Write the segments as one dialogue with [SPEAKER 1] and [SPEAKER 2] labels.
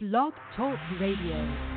[SPEAKER 1] Blog Talk Radio.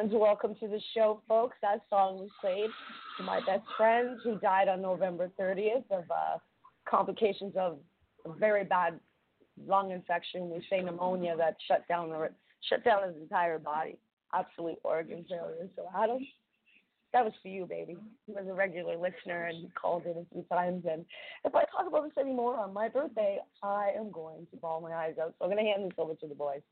[SPEAKER 2] And welcome to the show, folks. That song was played to my best friend who died on November 30th of uh, complications of a very bad lung infection. We say pneumonia that shut down the shut down his entire body, absolute organ failure. So Adam, that was for you, baby. He was a regular listener and he called in a few times. And if I talk about this anymore on my birthday, I am going to ball my eyes out. So I'm going to hand this over to the boys.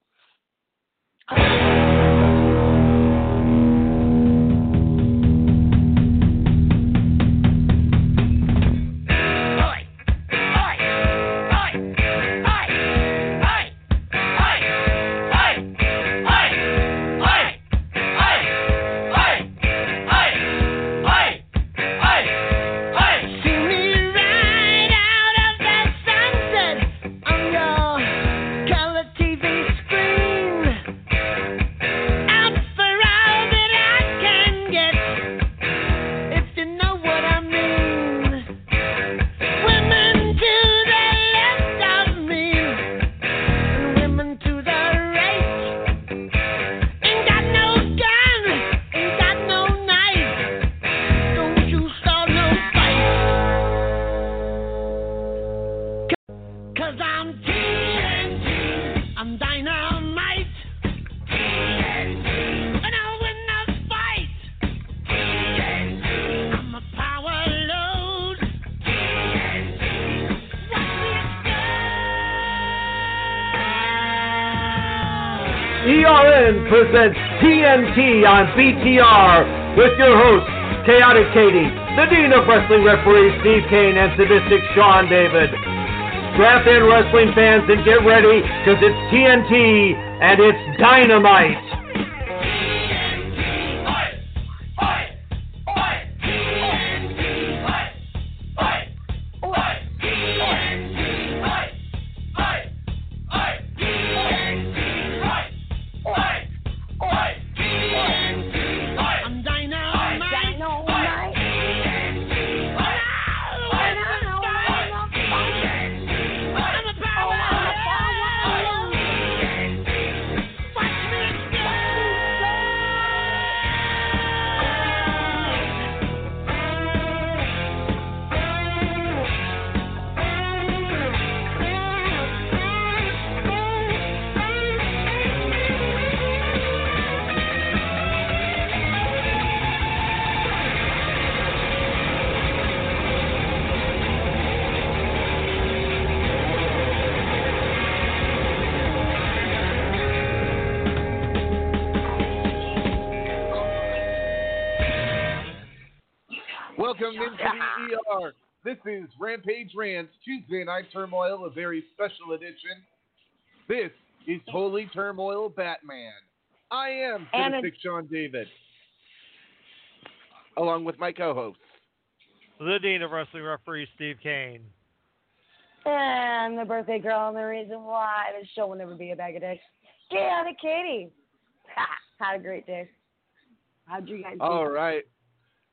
[SPEAKER 1] Presents TNT on BTR with your hosts, Khaotic Katie, the Dean of Wrestling Referee Steve Cain, and Sadistic Sean David. Strap in, wrestling fans, and get ready because it's TNT and it's dynamite.
[SPEAKER 3] Rampage Rants Tuesday Night Turmoil, a very special edition. This is Holy Turmoil Batman. I am
[SPEAKER 2] And
[SPEAKER 3] Cynic Sean David, along with my co-host.
[SPEAKER 4] The Dean of Wrestling Referee, Steve Cain.
[SPEAKER 2] And the birthday girl and the reason why this show will never be a bag of dicks. Khaotic Katie. Ha, had a great day. How'd you guys do?
[SPEAKER 3] All right.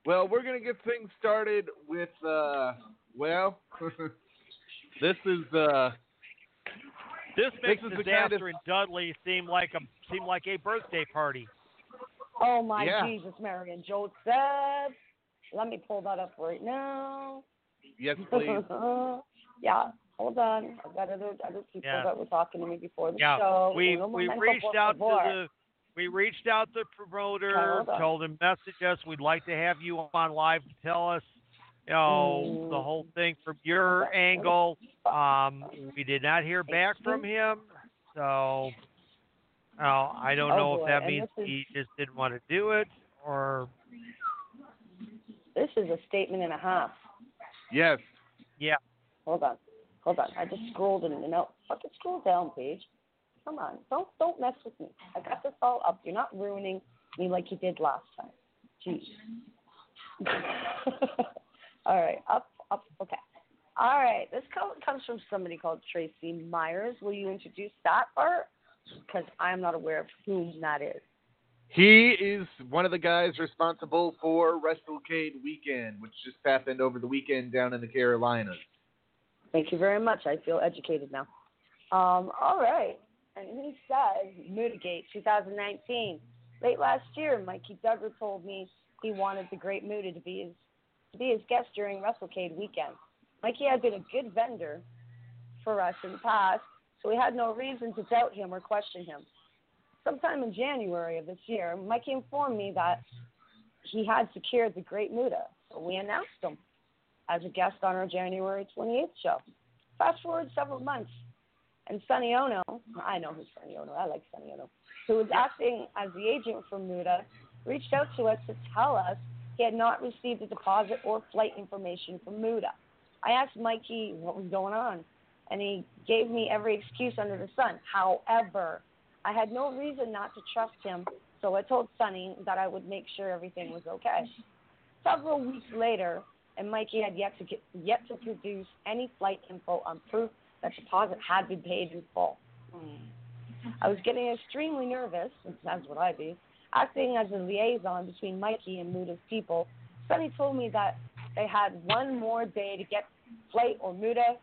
[SPEAKER 3] Well, we're gonna get things started with uh, well, this is uh,
[SPEAKER 4] This
[SPEAKER 3] This
[SPEAKER 4] makes
[SPEAKER 3] is the
[SPEAKER 4] disaster
[SPEAKER 3] kind of-
[SPEAKER 4] in Dudley seem like a seem like a birthday party.
[SPEAKER 2] Oh my
[SPEAKER 3] Yeah.
[SPEAKER 2] Jesus, Mary and Joseph. Let me pull that up right now.
[SPEAKER 3] yes, please.
[SPEAKER 2] yeah, hold on. I've got other other people
[SPEAKER 4] Yeah.
[SPEAKER 2] that were talking to me before the
[SPEAKER 4] Yeah,
[SPEAKER 2] show.
[SPEAKER 4] we we reached out to the we reached out to the promoter, told him message us. We'd like to have you on live to tell us, you know,
[SPEAKER 2] Mm.
[SPEAKER 4] the whole thing from your angle. Um, we did not hear back from him, so uh, I don't
[SPEAKER 2] Oh,
[SPEAKER 4] know
[SPEAKER 2] boy,
[SPEAKER 4] if that
[SPEAKER 2] and
[SPEAKER 4] means
[SPEAKER 2] is-
[SPEAKER 4] he just didn't want to do it or
[SPEAKER 2] This is a statement and a half.
[SPEAKER 3] Yes. Yeah.
[SPEAKER 2] Hold on. Hold on. I just scrolled in and out. Fucking scroll down, page. Come on. Don't don't mess with me. I got this all up. You're not ruining me like you did last time. Jeez. all right. Up, up. Okay. All right. This comes from somebody called Tracy Myers. Will you introduce that part? Because I'm not aware of whom that is.
[SPEAKER 3] He is one of the guys responsible for WrestleCade weekend, which just happened over the weekend down in the Carolinas.
[SPEAKER 2] Thank you very much. I feel educated now. Um, all right. And he says, Mudagate 2019. Late last year, Mikey Duggar told me he wanted the Great Muta to be his to be his guest during WrestleCade weekend. Mikey had been a good vendor for us in the past, so we had no reason to doubt him or question him. Sometime in January of this year, Mikey informed me that he had secured the Great Muta, so we announced him as a guest on our January 28th show. Fast forward several months, and Sonny Onoo, I know who's Sonny Onoo, I like Sonny Onoo, who was acting as the agent for Muta, reached out to us to tell us he had not received a deposit or flight information from Muta. I asked Mikey what was going on, and he gave me every excuse under the sun. However, I had no reason not to trust him, so I told Sonny that I would make sure everything was okay. Several weeks later, and Mikey had yet to get, yet to produce any flight info on proof that the deposit had been paid in full. Hmm. I was getting extremely nervous, that's what I be, acting as a liaison between Mikey and Muta's people. Sonny told me that they had one more day to get flight or Muta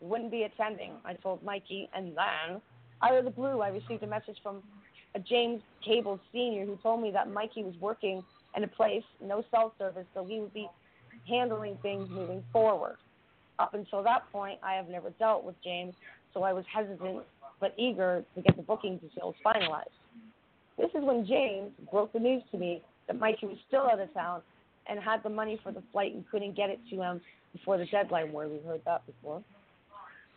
[SPEAKER 2] wouldn't be attending. I told Mikey, and then out of the blue, I received a message from a James Cable Sr. who told me that Mikey was working in a place, no cell service, so he would be handling things moving forward. Up until that point, I have never dealt with James, so I was hesitant but eager to get the booking details finalized. This is when James broke the news to me that Mikey was still out of town and had the money for the flight and couldn't get it to him before the deadline. Where we heard that before.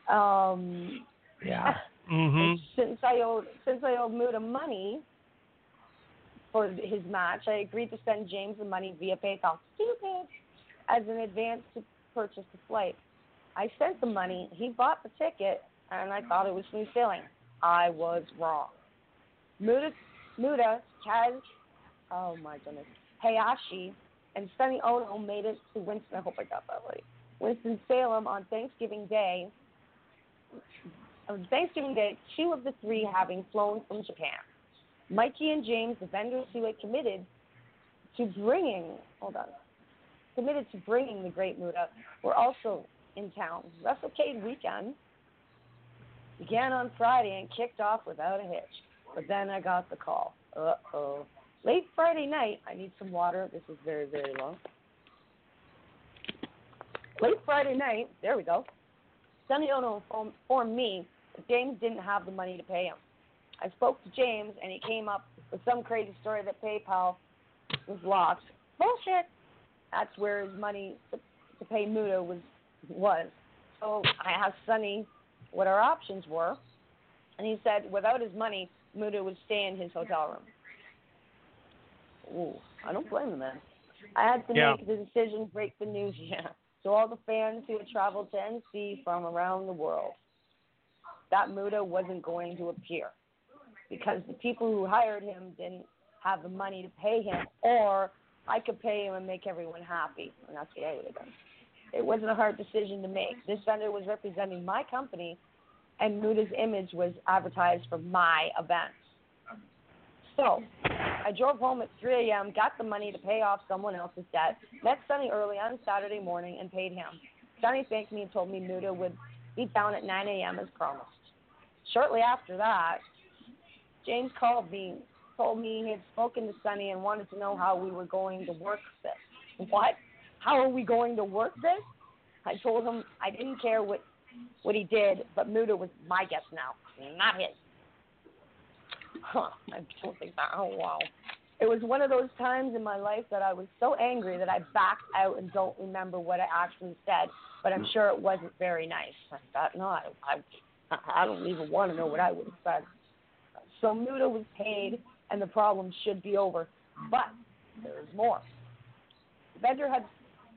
[SPEAKER 2] Um,
[SPEAKER 4] Yeah. Mm-hmm.
[SPEAKER 2] Since I owed since I owed Muta money for his match, I agreed to send James the money via PayPal. Stupid. As an advance to purchase the flight. I sent the money. He bought the ticket, and I thought it was smooth sailing. I was wrong. Muta, Muta, Kaz, oh my goodness, Hayashi, and Sonny Onoo made it to Winston. I hope I got that right. Winston Salem on Thanksgiving Day. On Thanksgiving Day, two of the three having flown from Japan. Mikey and James, the vendors who had committed to bringing, hold on, committed to bringing the Great Muta, were also in town. WrestleCade weekend began on Friday and kicked off without a hitch. But then I got the call. Uh oh. Late Friday night, I need some water. This is very, very long. Late Friday night, there we go. Sonny Onoo informed- me that James didn't have the money to pay him. I spoke to James, and he came up with some crazy story that PayPal was locked. Bullshit. That's where his money to, to pay Muta was was. So I asked Sonny what our options were, and he said without his money, Muta would stay in his hotel room. Ooh, I don't blame him, man. I had to
[SPEAKER 4] Yeah.
[SPEAKER 2] make the decision, break the news, yeah, to all the fans who had traveled to NC from around the world. That Muta wasn't going to appear because the people who hired him didn't have the money to pay him, or I could pay him and make everyone happy, and that's what I would have done. It wasn't a hard decision to make. This vendor was representing my company, and Muta's image was advertised for my events. So, I drove home at 3 a.m., got the money to pay off someone else's debt, met Sonny early on Saturday morning, and paid him. Sonny thanked me and told me Muta would be down at 9 a.m. as promised. Shortly after that, James called me, told me he had spoken to Sonny and wanted to know how we were going to work this. What? How are we going to work this? I told him I didn't care what what he did, but Muta was my guest now, not his. Huh, I don't think that. Oh wow. It was one of those times in my life that I was so angry that I backed out and don't remember what I actually said, but I'm mm. sure it wasn't very nice. I thought, no, I, I, I don't even want to know what I would have said. So Muta was paid, and the problem should be over. But there's more. The vendor had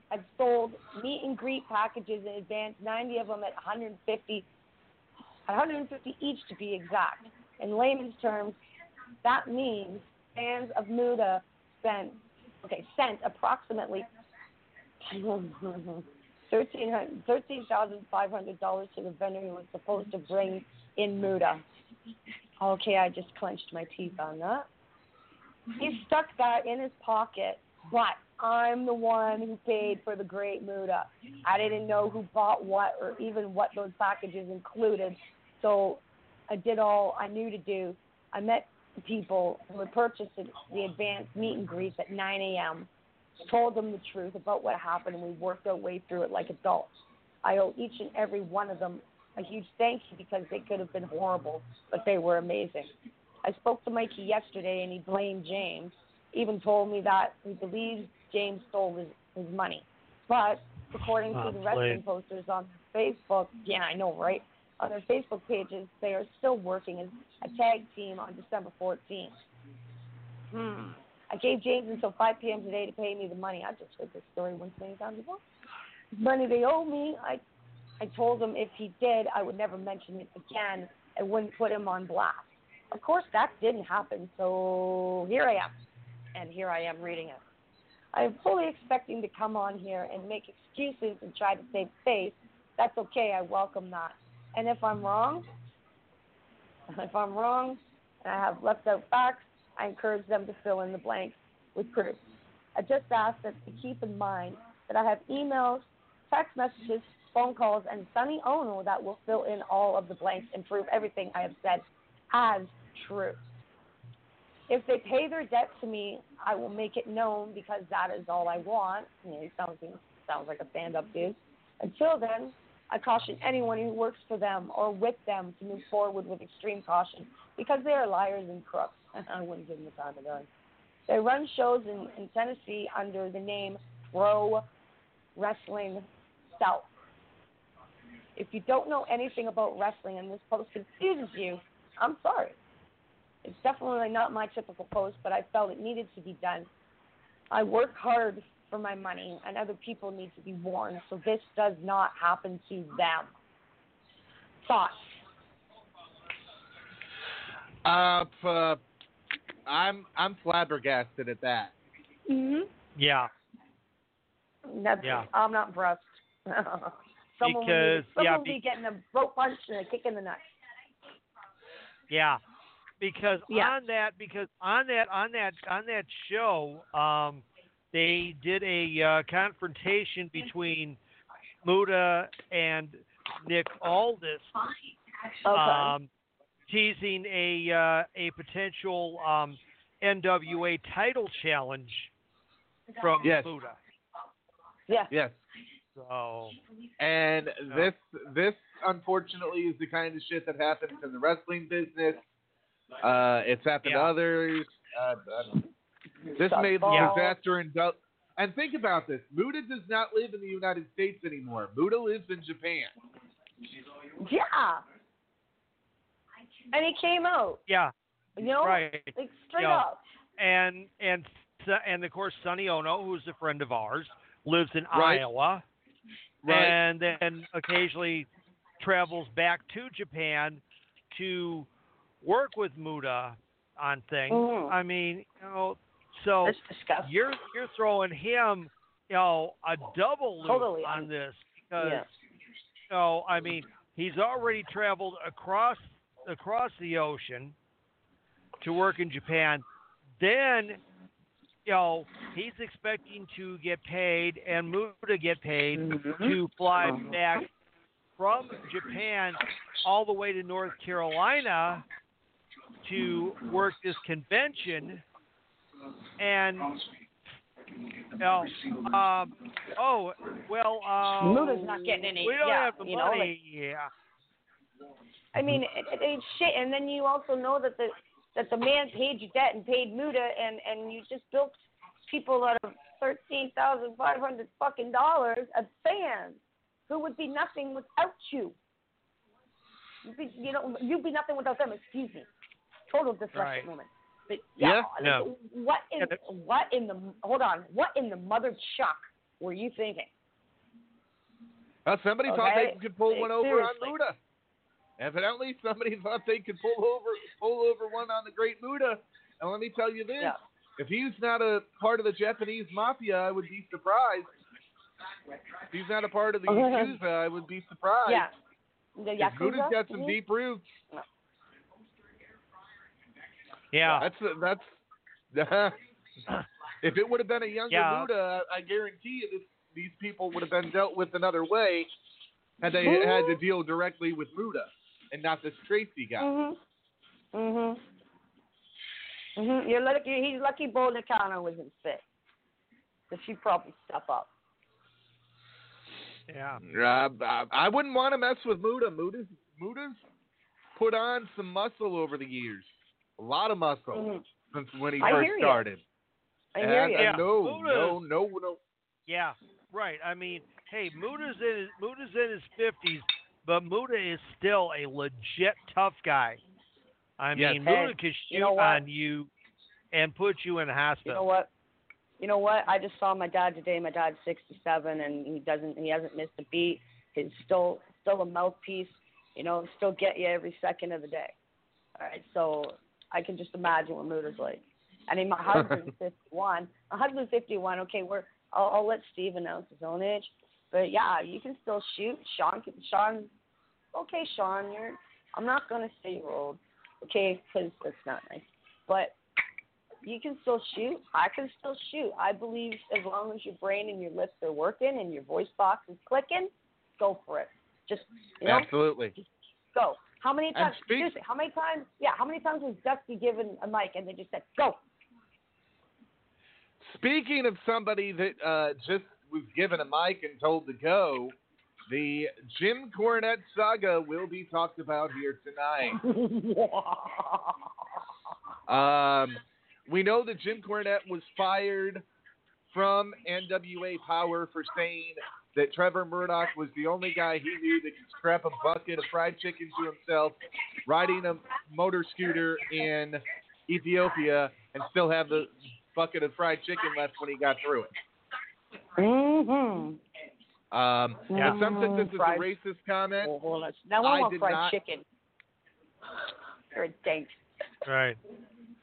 [SPEAKER 2] had sold meet and greet packages in advance, 90 of them at 150, 150 each to be exact. In layman's terms, that means fans of Muta spent, okay, sent approximately $13,500 to the vendor who was supposed to bring in Muta. Okay, I just clenched my teeth on that. He stuck that in his pocket, but I'm the one who paid for the great Muta. I didn't know who bought what or even what those packages included, so I did all I knew to do. I met people who had purchased the advanced meet and greets at 9 a.m. Told them the truth about what happened, and we worked our way through it like adults. I owe each and every one of them a huge thank you because they could have been horrible, but they were amazing. I spoke to Mikey yesterday, and he blamed James. Even told me that he believes James stole his, his money. But according to
[SPEAKER 4] Oh,
[SPEAKER 2] the wrestling posters on Facebook, yeah, I know, right? On their Facebook pages, they are still working as a tag team on December 14th. Hmm. I gave James until 5 p.m. today to pay me the money. I just heard this story once many times before. Money they owe me. I, I told him if he did, I would never mention it again. I wouldn't put him on blast. Of course, that didn't happen. So here I am, and here I am reading it. I am fully expecting to come on here and make excuses and try to save face. That's okay. I welcome that. And if I'm wrong, if I'm wrong and I have left out facts, I encourage them to fill in the blanks with proof. I just ask them to keep in mind that I have emails, text messages, phone calls, and Sonny Onoo that will fill in all of the blanks and prove everything I have said as true. If they pay their debt to me, I will make it known because that is all I want. You know, he sounds, sounds like a stand up dude. Until then, I caution anyone who works for them or with them to move forward with extreme caution because they are liars and crooks. I wouldn't give them the time of day. They run shows in, in Tennessee under the name Pro Wrestling South. If you don't know anything about wrestling and this post confuses you, I'm sorry. It's definitely not my typical post, but I felt it needed to be done. I work hard for my money, and other people need to be warned, so this does not happen to them. Thoughts?
[SPEAKER 3] Uh, uh, I'm I'm flabbergasted at that.
[SPEAKER 2] Mm-hmm.
[SPEAKER 4] Yeah.
[SPEAKER 2] That's,
[SPEAKER 4] Yeah.
[SPEAKER 2] I'm not impressed. someone will,
[SPEAKER 4] Because-
[SPEAKER 2] be, someone
[SPEAKER 4] yeah,
[SPEAKER 2] will
[SPEAKER 4] be-
[SPEAKER 2] be getting a throat punch and a kick in the nuts.
[SPEAKER 4] Yeah, because
[SPEAKER 2] Yeah.
[SPEAKER 4] on that, because on that, on that, on that show, um, they did a uh, confrontation between Muta and Nick Aldis,
[SPEAKER 2] Okay.
[SPEAKER 4] um, teasing a uh, a potential um, NWA title challenge from
[SPEAKER 3] Yes.
[SPEAKER 4] Muta.
[SPEAKER 2] yeah.
[SPEAKER 3] Yes.
[SPEAKER 4] So
[SPEAKER 3] And this this unfortunately is the kind of shit that happens in the wrestling business. Uh, it's happened to
[SPEAKER 4] Yeah.
[SPEAKER 3] others. Uh, uh, this
[SPEAKER 2] Suck
[SPEAKER 3] made
[SPEAKER 2] balls.
[SPEAKER 3] disaster and du- and think about this. Muta does not live in the United States anymore. Muta lives in Japan.
[SPEAKER 2] Yeah. And he came out,
[SPEAKER 4] yeah,
[SPEAKER 2] you know,
[SPEAKER 4] right.
[SPEAKER 2] like straight
[SPEAKER 4] Yeah.
[SPEAKER 2] up.
[SPEAKER 4] and and and of course Sonny Onoo, who's a friend of ours, lives in
[SPEAKER 3] Right.
[SPEAKER 4] Iowa,
[SPEAKER 3] Right.
[SPEAKER 4] and then occasionally travels back to Japan to work with Muta on things.
[SPEAKER 2] Mhm.
[SPEAKER 4] I mean, you know, so you're you're throwing him, you know, a double loop
[SPEAKER 2] Totally
[SPEAKER 4] on this because
[SPEAKER 2] Yeah.
[SPEAKER 4] you know, I mean, he's already traveled across across the ocean to work in Japan. Then, you know, he's expecting to get paid and to get paid
[SPEAKER 2] Mhm.
[SPEAKER 4] to fly
[SPEAKER 2] Mhm.
[SPEAKER 4] back from Japan all the way to North Carolina to work this convention. And know, um, oh well, um,
[SPEAKER 2] Muta's not getting any-
[SPEAKER 4] We don't
[SPEAKER 2] yeah,
[SPEAKER 4] have the
[SPEAKER 2] you know,
[SPEAKER 4] money. yeah,
[SPEAKER 2] I mean, it, it, it's shit. And then you also know that the that the man paid you debt and paid Muta, and and you just built people out of thirteen thousand five hundred fucking dollars of fans who would be nothing without you. You'd be, you know, you'd be nothing without them. Excuse me. Total dyslexic
[SPEAKER 4] Right.
[SPEAKER 2] moment. But
[SPEAKER 3] Yeah,
[SPEAKER 2] like,
[SPEAKER 4] yeah.
[SPEAKER 2] What in
[SPEAKER 4] Yeah,
[SPEAKER 2] what in the hold on? What in the mother chuck were you thinking?
[SPEAKER 3] Well, somebody thought they could pull one over
[SPEAKER 2] Seriously.
[SPEAKER 3] on Muta. Evidently, somebody thought they could pull over pull over one on the Great Muta. And let me tell you this:
[SPEAKER 2] Yeah.
[SPEAKER 3] if he's not a part of the Japanese mafia, I would be surprised. If he's not a part of the Yakuza, I would be surprised.
[SPEAKER 2] Yeah. The Yakuza.
[SPEAKER 3] Muta's got some
[SPEAKER 2] Mhm.
[SPEAKER 3] deep roots.
[SPEAKER 4] Yeah,
[SPEAKER 3] That's that's. if it would have been a younger
[SPEAKER 4] Yeah.
[SPEAKER 3] Muta, I I guarantee you this, these people would have been dealt with another way had they had to deal directly with Muta and not this Tracy guy.
[SPEAKER 2] Mhm. Mhm. Mhm. You're lucky. He's lucky. Bull Nakano wasn't fit. Cause she'd probably step up.
[SPEAKER 4] yeah.
[SPEAKER 3] Uh, I- I wouldn't want to mess with Muta. Muta's Muta's put on some muscle over the years, a lot of muscle
[SPEAKER 2] Mhm.
[SPEAKER 3] since when he
[SPEAKER 2] I
[SPEAKER 3] first
[SPEAKER 2] hear ya.
[SPEAKER 3] started.
[SPEAKER 2] I hear
[SPEAKER 3] and,
[SPEAKER 2] you.
[SPEAKER 4] Yeah.
[SPEAKER 3] and no, no, no, no.
[SPEAKER 4] Yeah, right. I mean, hey, Muta's in his, Muta's in his fifties, but Muta is still a legit tough guy. I
[SPEAKER 3] Yes.
[SPEAKER 4] mean,
[SPEAKER 2] Hey,
[SPEAKER 4] Muta can shoot
[SPEAKER 2] you know
[SPEAKER 4] on you and put you in
[SPEAKER 2] a
[SPEAKER 4] hospital.
[SPEAKER 2] You know what? You know what? I just saw my dad today. My dad's 67, and he doesn't. He hasn't missed a beat. He's still still a mouthpiece. You know, still get you every second of the day. All right, so I can just imagine what Muta's like. I mean, my husband's 51. My husband's 51. Okay, we're. I'll, I'll let Steve announce his own age, but yeah, you can still shoot. Sean, can, Sean. Okay, Sean, you're. I'm not gonna say you're old, okay, because that's not nice. But you can still shoot. I can still shoot. I believe as long as your brain and your lips are working and your voice box is clicking, go for it. Just you know,
[SPEAKER 3] Absolutely.
[SPEAKER 2] go. How many times?
[SPEAKER 3] speak-
[SPEAKER 2] seriously, how many times? Yeah, how many times was Dusty given a mic and they just said go?
[SPEAKER 3] Speaking of somebody that uh, just was given a mic and told to go, the Jim Cornette saga will be talked about here tonight. Um, we know that Jim Cornette was fired from NWA Power for saying that Trevor Murdoch was the only guy he knew that could strap a bucket of fried chicken to himself, riding a motor scooter in Ethiopia, and still have the bucket of fried chicken left when he got through it.
[SPEAKER 2] Mm-hmm.
[SPEAKER 3] Um,
[SPEAKER 4] Yeah.
[SPEAKER 3] and some said this is
[SPEAKER 2] Fried-
[SPEAKER 3] a racist comment.
[SPEAKER 2] Hold on. Now
[SPEAKER 3] I
[SPEAKER 2] I want
[SPEAKER 3] did
[SPEAKER 2] fried
[SPEAKER 3] not-
[SPEAKER 2] chicken. You're a dank.
[SPEAKER 4] Right.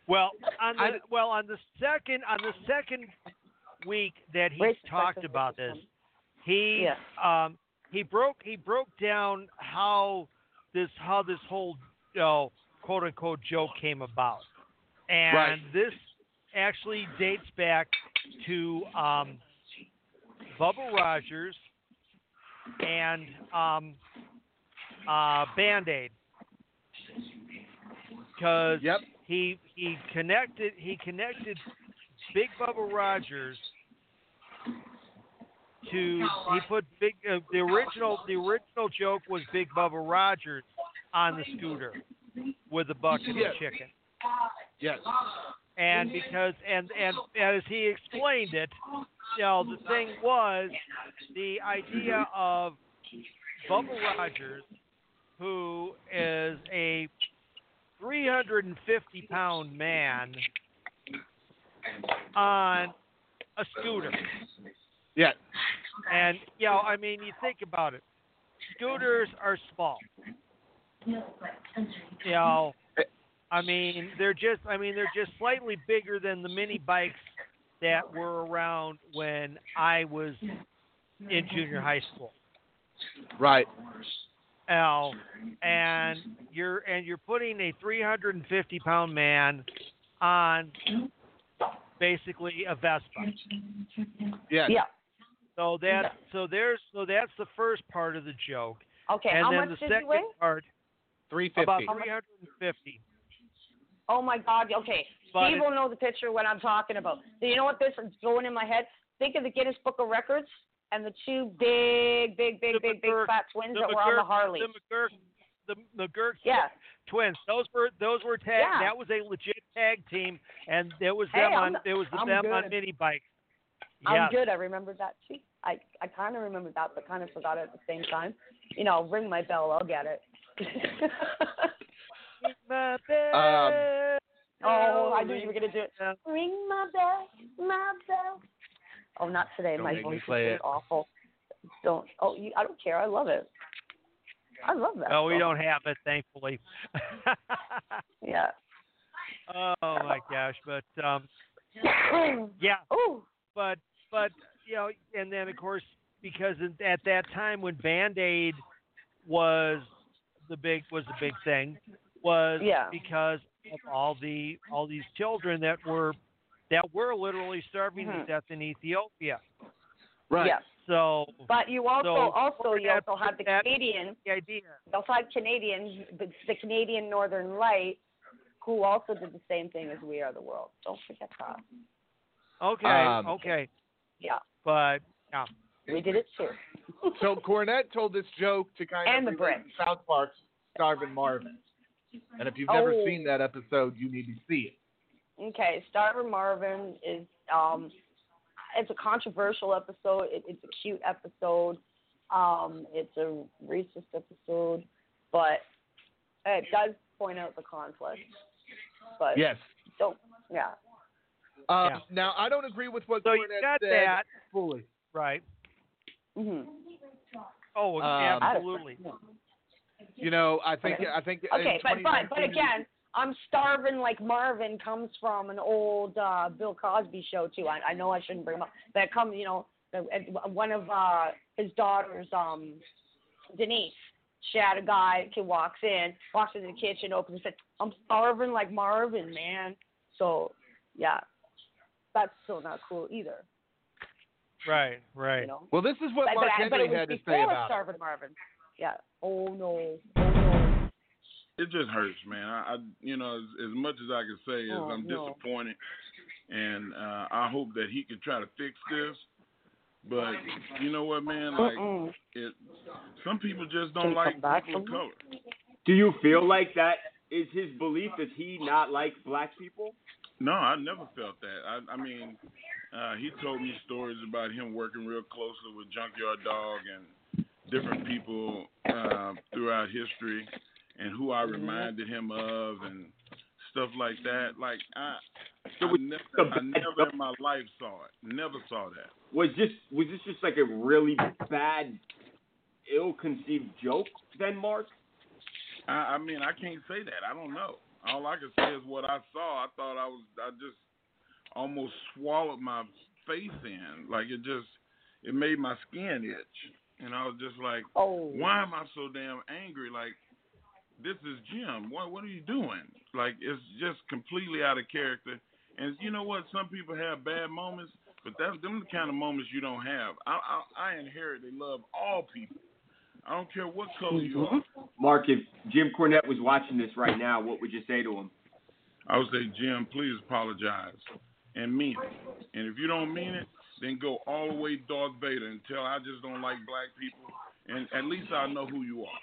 [SPEAKER 4] Well, on the
[SPEAKER 3] I-
[SPEAKER 4] well on the second on the second week that he talked about this,
[SPEAKER 2] racism.
[SPEAKER 4] He
[SPEAKER 2] Yeah.
[SPEAKER 4] um he broke he broke down how this how this whole you know, quote unquote joke came about, and
[SPEAKER 3] Right.
[SPEAKER 4] this actually dates back to um, Bubba Rogers and um, uh, Band Aid because
[SPEAKER 3] Yep.
[SPEAKER 4] he he connected he connected Big Bubba Rogers to he put big uh, the original the original joke was Big Bubba Rogers on the scooter with a bucket
[SPEAKER 3] Yes.
[SPEAKER 4] of chicken
[SPEAKER 3] Yes.
[SPEAKER 4] and because and and as he explained it you know the thing was the idea of Bubba Rogers who is a 350 pound man on a scooter
[SPEAKER 3] Yeah.
[SPEAKER 4] And you know I mean you think about it scooters are small you know I mean, they're just I mean, they're just slightly bigger than the mini bikes that were around when I was in junior high school.
[SPEAKER 3] Right.
[SPEAKER 4] Now, and you're and you're putting a 350 pound man on basically a Vespa.
[SPEAKER 3] Yes.
[SPEAKER 2] Yeah.
[SPEAKER 4] So that so there's so that's the first part of the joke,
[SPEAKER 2] Okay.
[SPEAKER 4] and
[SPEAKER 2] How
[SPEAKER 4] then
[SPEAKER 2] much
[SPEAKER 4] the
[SPEAKER 2] did
[SPEAKER 4] second
[SPEAKER 2] you weigh?
[SPEAKER 4] part
[SPEAKER 3] Three fifty.
[SPEAKER 4] about 350.
[SPEAKER 2] Oh my God. Okay.
[SPEAKER 4] But
[SPEAKER 2] Steve will know the picture what I'm talking about. Do you know what this is going in my head? Think of the Guinness Book of Records and the two big, big, big,
[SPEAKER 4] The
[SPEAKER 2] big, big fat twins
[SPEAKER 4] the
[SPEAKER 2] that were on the Harley.
[SPEAKER 4] The McGuire, the McGuire
[SPEAKER 2] Yeah.
[SPEAKER 4] twins. Those were those were tag.
[SPEAKER 2] Yeah.
[SPEAKER 4] That was a legit tag team, and it was
[SPEAKER 2] Hey,
[SPEAKER 4] them
[SPEAKER 2] I'm-
[SPEAKER 4] on. It was
[SPEAKER 2] I'm
[SPEAKER 4] them on mini bikes.
[SPEAKER 2] I'm
[SPEAKER 4] Yes.
[SPEAKER 2] good. I remembered that too. I I kind of remembered that, but kind of forgot it at the same time. You know, I'll ring my bell. I'll get it.
[SPEAKER 4] My
[SPEAKER 3] Um,
[SPEAKER 4] bell,
[SPEAKER 2] oh, I knew you were gonna do it.
[SPEAKER 4] Yeah.
[SPEAKER 2] Ring my bell, my bell. Oh, not today.
[SPEAKER 3] Don't
[SPEAKER 2] my voice is
[SPEAKER 3] it.
[SPEAKER 2] awful. Don't. Oh, you, I don't care. I love it. I love that.
[SPEAKER 4] Oh, we don't have it, thankfully.
[SPEAKER 2] Yeah.
[SPEAKER 4] oh my gosh, but um, yeah,
[SPEAKER 2] oh.
[SPEAKER 4] but but you know, and then of course because at that time when Band Aid was the big was the big thing was
[SPEAKER 2] Yeah.
[SPEAKER 4] because of all the all these children that were that were literally starving
[SPEAKER 2] Mhm.
[SPEAKER 4] to death in Ethiopia.
[SPEAKER 3] Right.
[SPEAKER 2] Yeah.
[SPEAKER 4] So
[SPEAKER 2] But you also
[SPEAKER 4] So,
[SPEAKER 2] also you
[SPEAKER 4] that-
[SPEAKER 2] also had the
[SPEAKER 4] that-
[SPEAKER 2] Canadian
[SPEAKER 4] the idea,
[SPEAKER 2] you also had Canadians the, the Canadian Northern Light who also did the same thing as We Are the World. Don't forget that.
[SPEAKER 4] okay,
[SPEAKER 3] Um,
[SPEAKER 4] okay,
[SPEAKER 2] Yeah.
[SPEAKER 4] but yeah,
[SPEAKER 2] We did it too.
[SPEAKER 3] So Cornette told this joke to kind
[SPEAKER 2] And
[SPEAKER 3] of
[SPEAKER 2] the Brits.
[SPEAKER 3] South Park's Starvin' Marvin. And if you've never
[SPEAKER 2] Oh.
[SPEAKER 3] seen that episode, you need to see it.
[SPEAKER 2] Okay, Starver Marvin is um, it's a controversial episode. It, it's a cute episode. Um, it's a racist episode, but it does point out the conflict. But
[SPEAKER 3] Yes.
[SPEAKER 2] don't, yeah.
[SPEAKER 3] Um,
[SPEAKER 4] Yeah.
[SPEAKER 3] Now I don't agree with what
[SPEAKER 4] so you
[SPEAKER 3] Cornette
[SPEAKER 4] got
[SPEAKER 3] said
[SPEAKER 4] that
[SPEAKER 3] fully.
[SPEAKER 4] right.
[SPEAKER 2] hmm
[SPEAKER 4] Oh,
[SPEAKER 3] Um,
[SPEAKER 4] absolutely.
[SPEAKER 3] You know, I think I think
[SPEAKER 2] Okay, but but but again, I'm starving like Marvin comes from an old uh, Bill Cosby show too. I, I know I shouldn't bring him up, but it comes, you know, the- one of uh, his daughters, um, Denise. She had a guy who walks in, walks into the kitchen, opens and said, "I'm starving like Marvin, man." So, yeah, that's still not cool either,
[SPEAKER 4] Right, right.
[SPEAKER 2] you know.
[SPEAKER 3] Well, this is what
[SPEAKER 2] But,
[SPEAKER 3] Mark
[SPEAKER 2] but, but
[SPEAKER 3] Henry
[SPEAKER 2] it was
[SPEAKER 3] had to say
[SPEAKER 2] before
[SPEAKER 3] about it.
[SPEAKER 2] starving Marvin. Yeah. Oh no. Oh no.
[SPEAKER 5] It just hurts, man. I, I you know, as, as much as I can say is
[SPEAKER 2] Oh,
[SPEAKER 5] I'm
[SPEAKER 2] no.
[SPEAKER 5] disappointed, and uh, I hope that he can try to fix this. But you know what, man? Like
[SPEAKER 2] Mm-mm.
[SPEAKER 5] it, some people just don't like
[SPEAKER 2] come back
[SPEAKER 5] people of color.
[SPEAKER 6] Do you feel like that is his belief? Does he not like black people?
[SPEAKER 5] No, I never felt that. I, I mean, Uh, he told me stories about him working real closely with Junkyard Dog and different people uh, throughout history, and who I reminded him of, and stuff like that. Like I,
[SPEAKER 6] So
[SPEAKER 5] I never, I never in my life saw it. Never saw that.
[SPEAKER 6] Was this was this just like a really bad, ill-conceived joke then, Mark?
[SPEAKER 5] I, I mean, I can't say that. I don't know. All I can say is what I saw. I thought I was. I just almost swallowed my face in. Like it just, it made my skin itch, and I was just like,
[SPEAKER 2] Oh.
[SPEAKER 5] why am I so damn angry? Like, this is Jim. What what are you doing? Like, it's just completely out of character. And you know what? Some people have bad moments, but that's them the kind of moments you don't have. I I, I inherently love all people. I don't care what color you are.
[SPEAKER 6] Mark, if Jim Cornette was watching this right now, what would you say to him?
[SPEAKER 5] I would say, Jim, please apologize and mean it. And if you don't mean it, then go all the way Darth Vader and tell I just don't like black people, and at least I know who you are.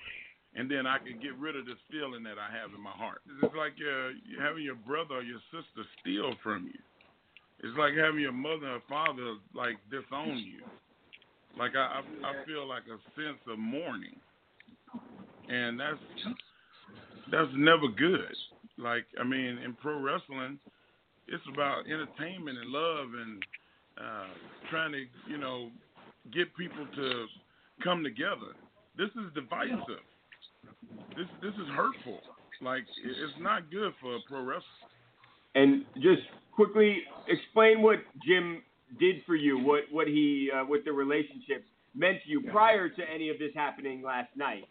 [SPEAKER 5] And then I can get rid of this feeling that I have in my heart. It's like uh, you having your brother or your sister steal from you. It's like having your mother or father like disown you. Like I, I, I feel like a sense of mourning, and that's that's never good. Like I mean, in pro wrestling, it's about entertainment and love and uh, trying to you know get people to come together. This is divisive. This this is hurtful. Like it's not good for pro wrestling.
[SPEAKER 6] And just quickly explain what Jim did for you, what what he uh, what the relationships meant to you prior to any of this happening last night.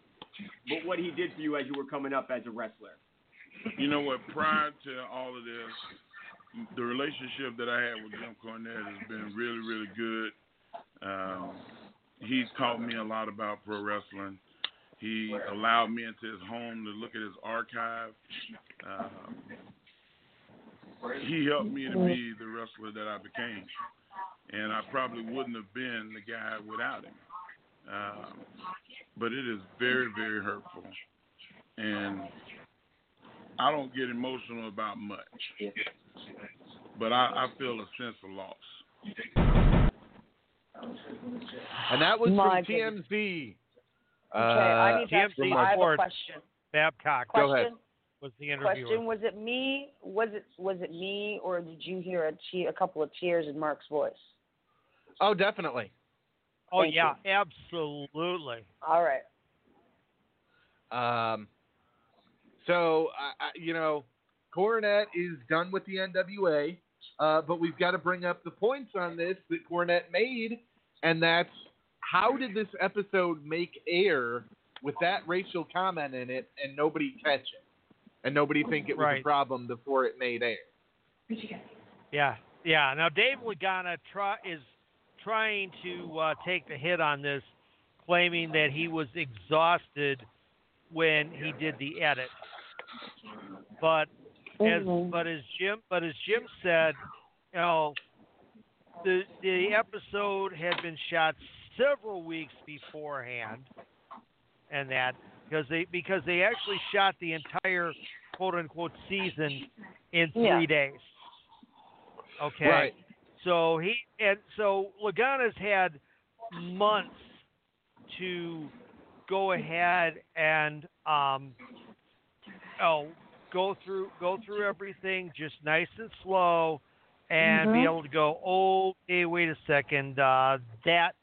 [SPEAKER 6] But what he did for you as you were coming up as a wrestler.
[SPEAKER 5] You know what? Prior to all of this, the relationship that I had with Jim Cornette has been really, really good. Um, he taught me a lot about pro wrestling. He allowed me into his home to look at his archive. Um, he helped me to be the wrestler that I became, and I probably wouldn't have been the guy without him. Um, but it is very, very hurtful, and I don't get emotional about much, but I, I feel a sense of loss.
[SPEAKER 3] And that was
[SPEAKER 2] My
[SPEAKER 3] from
[SPEAKER 2] goodness.
[SPEAKER 3] TMZ.
[SPEAKER 2] Okay, I
[SPEAKER 3] Uh,
[SPEAKER 2] need to
[SPEAKER 4] TMZ
[SPEAKER 2] ask you, I have a question.
[SPEAKER 4] Babcock
[SPEAKER 3] Go ahead.
[SPEAKER 4] Was the interviewer.
[SPEAKER 2] Question: Was it me? Was it was it me, or did you hear a te- a couple of tears in Mark's voice?
[SPEAKER 3] Oh, definitely.
[SPEAKER 4] oh
[SPEAKER 2] Thank
[SPEAKER 4] yeah, absolutely.
[SPEAKER 2] All right.
[SPEAKER 3] Um, so, I, I, you know, Cornette is done with the NWA, uh, but we've got to bring up the points on this that Cornette made, and that's how did this episode make air with that racial comment in it and nobody catch it? And nobody think it was a problem before it made air.
[SPEAKER 4] Yeah, yeah. Now Dave Lagana try, is trying to uh, take the hit on this, claiming that he was exhausted when he did the edit. But as
[SPEAKER 2] Mhm.
[SPEAKER 4] but as Jim but as Jim said, you know, the the episode had been shot several weeks beforehand, and that because they because they actually shot the entire quote unquote season in three
[SPEAKER 2] Yeah.
[SPEAKER 4] days. Okay.
[SPEAKER 3] Right.
[SPEAKER 4] So he and so Lagana's had months to go ahead and um oh go through go through everything just nice and slow and be
[SPEAKER 2] Mhm.
[SPEAKER 4] able to go, oh hey wait a second, uh that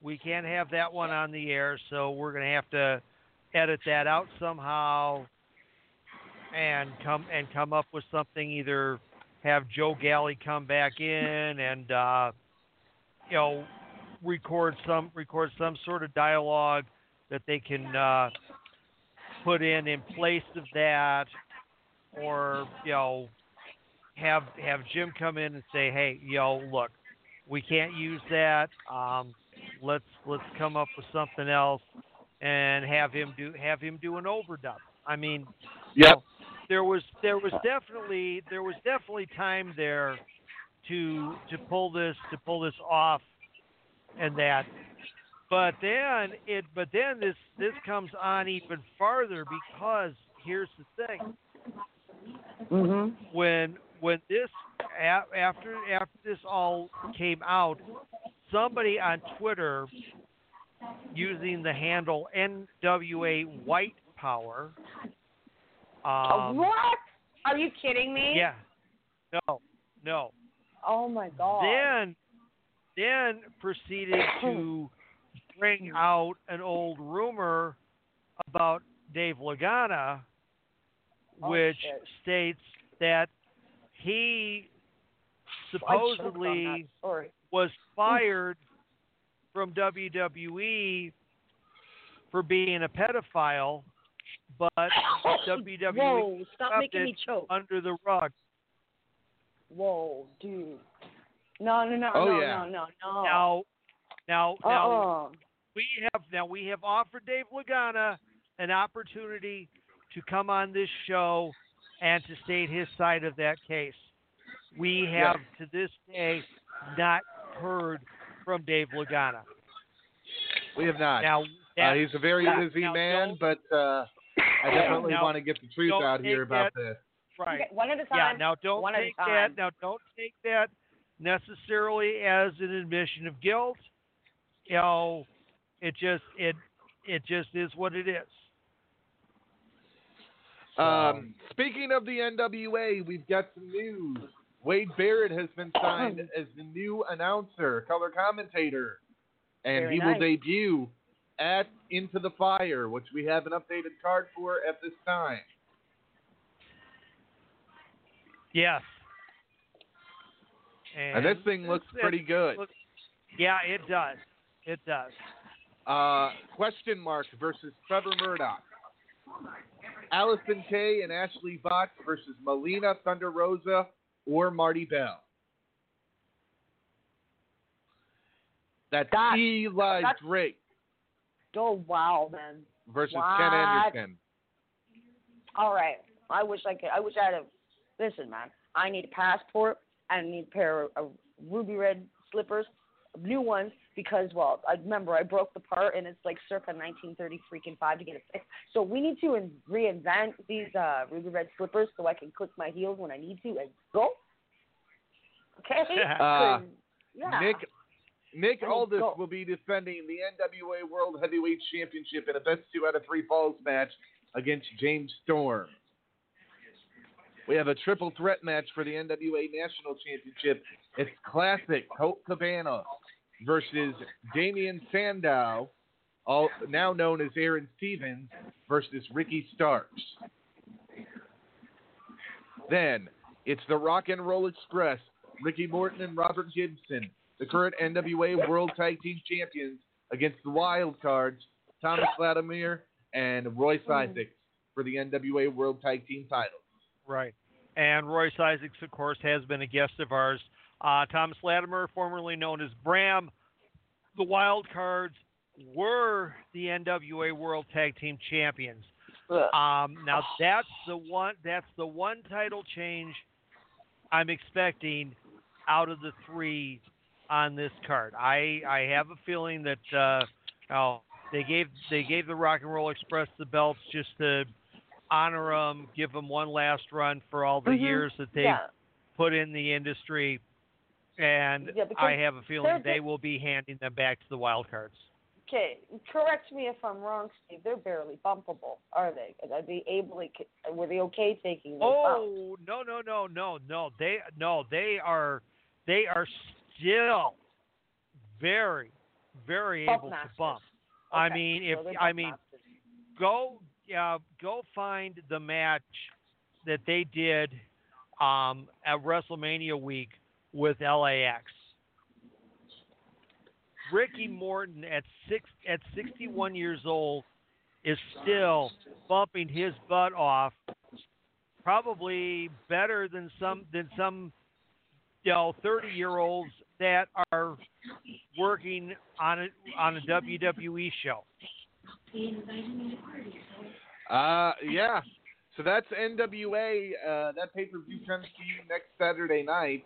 [SPEAKER 4] we can't have that one on the air, so we're gonna have to edit that out somehow and come and come up with something either have Joe Galli come back in and uh, you know record some record some sort of dialogue that they can uh, put in in place of that, or you know have have Jim come in and say, hey, yo, look, we can't use that. Um, let's let's come up with something else and have him do have him do an overdub. I mean, you know, there was there was definitely there was definitely time there to to pull this to pull this off and that but then it but then this this comes on even farther because here's the thing
[SPEAKER 2] Mhm.
[SPEAKER 4] when when this after after this all came out, somebody on Twitter using the handle NWA White Power. Um,
[SPEAKER 2] what? Are you kidding me?
[SPEAKER 4] Yeah. No. No.
[SPEAKER 2] Oh my god.
[SPEAKER 4] Then then proceeded to bring out an old rumor about Dave Lagana,
[SPEAKER 2] Oh,
[SPEAKER 4] which
[SPEAKER 2] shit.
[SPEAKER 4] states that he
[SPEAKER 2] I choked on
[SPEAKER 4] supposedly was fired from WWE for being a pedophile, but WWE
[SPEAKER 2] Whoa! Stop making me choke.
[SPEAKER 4] under the rug.
[SPEAKER 2] Whoa, dude. No, no, no,
[SPEAKER 3] Oh,
[SPEAKER 2] no,
[SPEAKER 3] yeah.
[SPEAKER 2] no, no, no.
[SPEAKER 4] Now, now, now,
[SPEAKER 2] Uh-uh.
[SPEAKER 4] we have now we have offered Dave Lagana an opportunity to come on this show and to state his side of that case. We have to this day not heard from Dave Lagana.
[SPEAKER 3] We have not.
[SPEAKER 4] Now,
[SPEAKER 3] Uh, he's a very busy
[SPEAKER 4] now
[SPEAKER 3] man, but uh, I definitely
[SPEAKER 4] Now,
[SPEAKER 3] want to get the truth out here
[SPEAKER 4] take
[SPEAKER 3] about
[SPEAKER 4] that-
[SPEAKER 3] this.
[SPEAKER 4] right.
[SPEAKER 2] Okay, one at a time.
[SPEAKER 4] Yeah, now don't
[SPEAKER 2] one
[SPEAKER 4] take that. Now don't take that necessarily as an admission of guilt. You know, it just it it just is what it is.
[SPEAKER 3] Um, speaking of the NWA, we've got some news. Wade Barrett has been signed as the new announcer, color commentator, and
[SPEAKER 2] Very
[SPEAKER 3] he
[SPEAKER 2] nice.
[SPEAKER 3] will debut at Into the Fire, which we have an updated card for at this time.
[SPEAKER 4] Yes.
[SPEAKER 3] And this thing looks pretty good.
[SPEAKER 4] look- Yeah, it does. It does.
[SPEAKER 3] Uh, question mark versus Trevor Murdoch. Allysin Kay and Ashley Vox versus Melina Thunder Rosa or Marti Belle. That's
[SPEAKER 2] That-
[SPEAKER 3] Eli
[SPEAKER 2] that's-
[SPEAKER 3] Drake
[SPEAKER 2] Oh wow, man.
[SPEAKER 3] versus Ken Anderson.
[SPEAKER 2] All right. I wish I could. I wish I had a. Listen, man. I need a passport. I need a pair of, of ruby red slippers, new ones, because well, I remember I broke the part, and it's like circa 1930 freaking five to get it fixed. So we need to in- reinvent these uh, ruby red slippers so I can click my heels when I need to and go. Okay.
[SPEAKER 3] Uh,
[SPEAKER 2] yeah.
[SPEAKER 3] Nick Nick Aldis will be defending the NWA World Heavyweight Championship in a best two out of three falls match against James Storm. We have a triple threat match for the NWA National Championship. It's classic Colt Cabana versus Damien Sandow, all now known as Aaron Stevens, versus Ricky Starks. Then it's the Rock and Roll Express, Ricky Morton and Robert Gibson, the current NWA World Tag Team Champions, against the Wild Cards, Thomas Latimer and Royce Isaacs for the NWA World Tag Team titles.
[SPEAKER 4] Right. And Royce Isaacs, of course, has been a guest of ours. Uh, Thomas Latimer, formerly known as Bram. The Wild Cards were the NWA World Tag Team Champions. Um, now that's the one. That's the one title change I'm expecting out of the three on this card. I I have a feeling that uh, oh, they gave they gave the Rock and Roll Express the belts just to honor them, give them one last run for all the
[SPEAKER 2] Mhm.
[SPEAKER 4] years that they've
[SPEAKER 2] yeah.
[SPEAKER 4] put in the industry, and
[SPEAKER 2] Yeah,
[SPEAKER 4] I have a feeling
[SPEAKER 2] they're-
[SPEAKER 4] will be handing them back to the Wild Cards.
[SPEAKER 2] Okay, correct me if I'm wrong, Steve. They're barely bumpable, are they? Are they able? To, were they okay taking those bumps?
[SPEAKER 4] Oh no no no no no they no they are they are still very very able
[SPEAKER 2] masters.
[SPEAKER 4] to bump. I mean if
[SPEAKER 2] they're
[SPEAKER 4] I mean
[SPEAKER 2] masters.
[SPEAKER 4] go yeah go find the match that they did um, at WrestleMania week with LAX. Ricky Morton at six at 61 years old is still bumping his butt off, probably better than some than some you know 30 year olds that are working on a on a WWE show.
[SPEAKER 3] Uh, yeah. So that's NWA. Uh, that pay per view comes to you next Saturday night,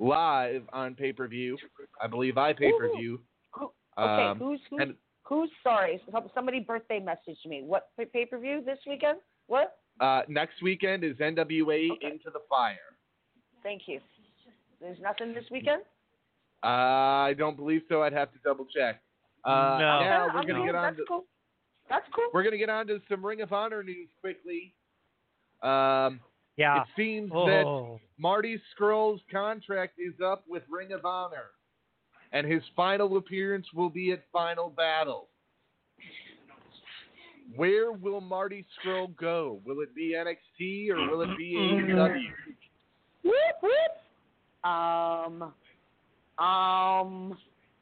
[SPEAKER 3] live on pay per view. I believe I pay per view.
[SPEAKER 2] Who, okay,
[SPEAKER 3] Um,
[SPEAKER 2] who's who's,
[SPEAKER 3] and-
[SPEAKER 2] who's sorry? Somebody birthday messaged me. What pay per view this weekend? What?
[SPEAKER 3] Uh, next weekend is NWA
[SPEAKER 2] Okay.
[SPEAKER 3] Into the Fire.
[SPEAKER 2] Thank you. There's nothing this weekend.
[SPEAKER 3] I don't believe so. I'd have to double check. Uh,
[SPEAKER 4] No.
[SPEAKER 3] Now
[SPEAKER 2] Yeah,
[SPEAKER 3] we're gonna
[SPEAKER 2] cool.
[SPEAKER 3] get on
[SPEAKER 2] That's
[SPEAKER 3] to
[SPEAKER 2] cool. That's cool.
[SPEAKER 3] we're gonna get on to some Ring of Honor news quickly. Um,
[SPEAKER 4] Yeah.
[SPEAKER 3] It seems that
[SPEAKER 4] Oh.
[SPEAKER 3] Marty Scurll's contract is up with Ring of Honor, and his final appearance will be at Final Battle. Where will Marty Scurll go? Will it be NXT or will it be AEW?
[SPEAKER 2] Whoop whoop. Um, um,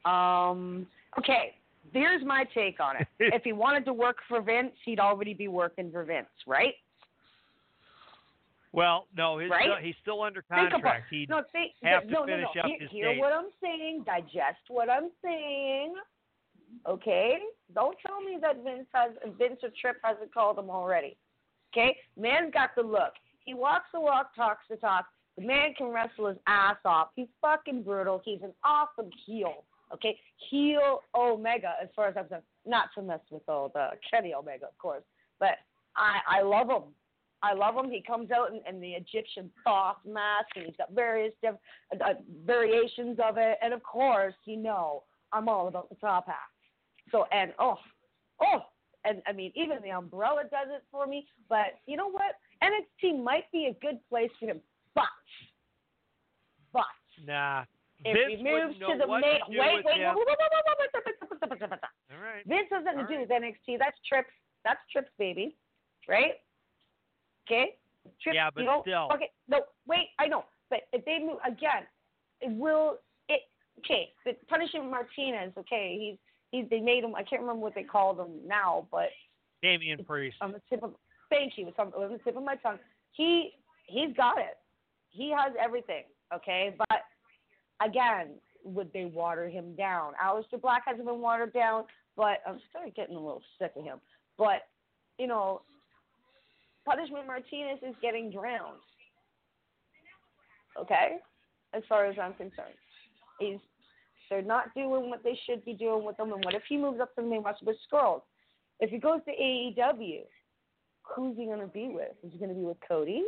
[SPEAKER 2] um. Okay, here's my take on it. if he wanted to work for Vince, he'd already be working for Vince, right?
[SPEAKER 4] Well, no, he's,
[SPEAKER 2] Right?
[SPEAKER 4] he's still under contract. He
[SPEAKER 2] no, think,
[SPEAKER 4] have to
[SPEAKER 2] no, no,
[SPEAKER 4] finish
[SPEAKER 2] no.
[SPEAKER 4] up
[SPEAKER 2] Hear,
[SPEAKER 4] his
[SPEAKER 2] hear
[SPEAKER 4] date.
[SPEAKER 2] what I'm saying. Digest what I'm saying. Okay. Don't tell me that Vince has Vince or Trip hasn't called him already. Okay. Man's got the look. He walks the walk, talks the talk. The man can wrestle his ass off. He's fucking brutal. He's an awesome heel. Okay, heel Omega as far as I'm concerned. Not to mess with all the Kenny Omega, of course, but I I love him. I love him. He comes out in, in the Egyptian thoth mask, and he's got various diff- uh, uh, variations of it. And of course, you know, I'm all about the top hat. So and oh, oh, and I mean, even the umbrella does it for me. But you know what? NXT might be a good place for him, but, but.
[SPEAKER 4] Nah.
[SPEAKER 2] If
[SPEAKER 4] Vince
[SPEAKER 2] he moves to the main,
[SPEAKER 4] to
[SPEAKER 2] wait, wait, wait, wait, wait,
[SPEAKER 4] right.
[SPEAKER 2] Vince doesn't All do right. NXT. That's Trips. That's Trips, baby. Right? Okay. Trips.
[SPEAKER 4] Yeah, but
[SPEAKER 2] you know,
[SPEAKER 4] still.
[SPEAKER 2] Okay. No, wait. I know, but if they move again, it will. It okay. The punishing Martinez. Okay, he's he's. They made him. I can't remember what they called him now, but.
[SPEAKER 4] Damien Priest.
[SPEAKER 2] On the tip of. Thank you. On the tip of my tongue. He he's got it. He has everything, okay? But again, would they water him down? Aleister Black hasn't been watered down, but I'm starting getting a little sick of him. But you know, Punishment Martinez is getting drowned. Okay, as far as I'm concerned, he's they're not doing what they should be doing with him. And what if he moves up to the main roster with Scurll's? If he goes to AEW, who's he going to be with? Is he going to be with Cody?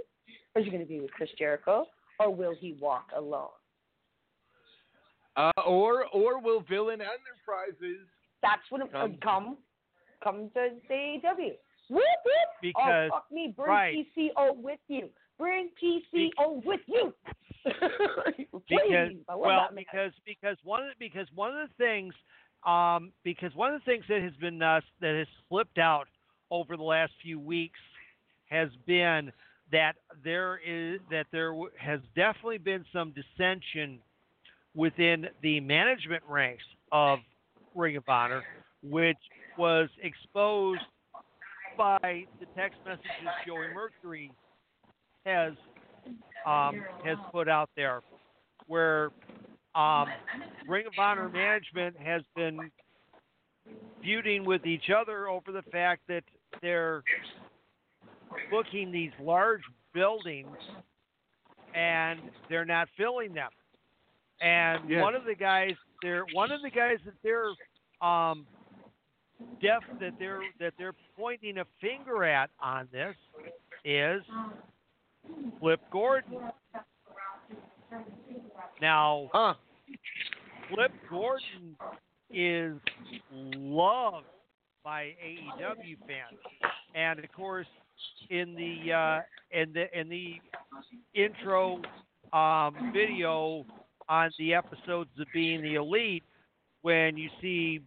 [SPEAKER 2] Or is he going to be with Chris Jericho? Or will he walk alone?
[SPEAKER 3] Uh, or or will Villain Enterprises?
[SPEAKER 2] That's what it
[SPEAKER 3] Come.
[SPEAKER 2] come come to the AEW. Whoop whoop!
[SPEAKER 4] Because-
[SPEAKER 2] oh fuck me, bring
[SPEAKER 4] right.
[SPEAKER 2] PCO with you. Bring PCO with you.
[SPEAKER 4] Because well because because one of the, because one of the things um because one of the things that has been uh, that has slipped out over the last few weeks has been that there is that there has definitely been some dissension within the management ranks of Ring of Honor, which was exposed by the text messages Joey Mercury has um, has put out there, where um, Ring of Honor management has been feuding with each other over the fact that they're booking these large buildings and they're not filling them. And
[SPEAKER 3] Yes.
[SPEAKER 4] one of the guys, they're one of the guys that they're um, def that they're that they're pointing a finger at on this is Flip Gordon. Now,
[SPEAKER 3] Huh?
[SPEAKER 4] Flip Gordon is loved by AEW fans, and of course, in the uh, in the in the intro um, video on the episodes of Being the Elite, when you see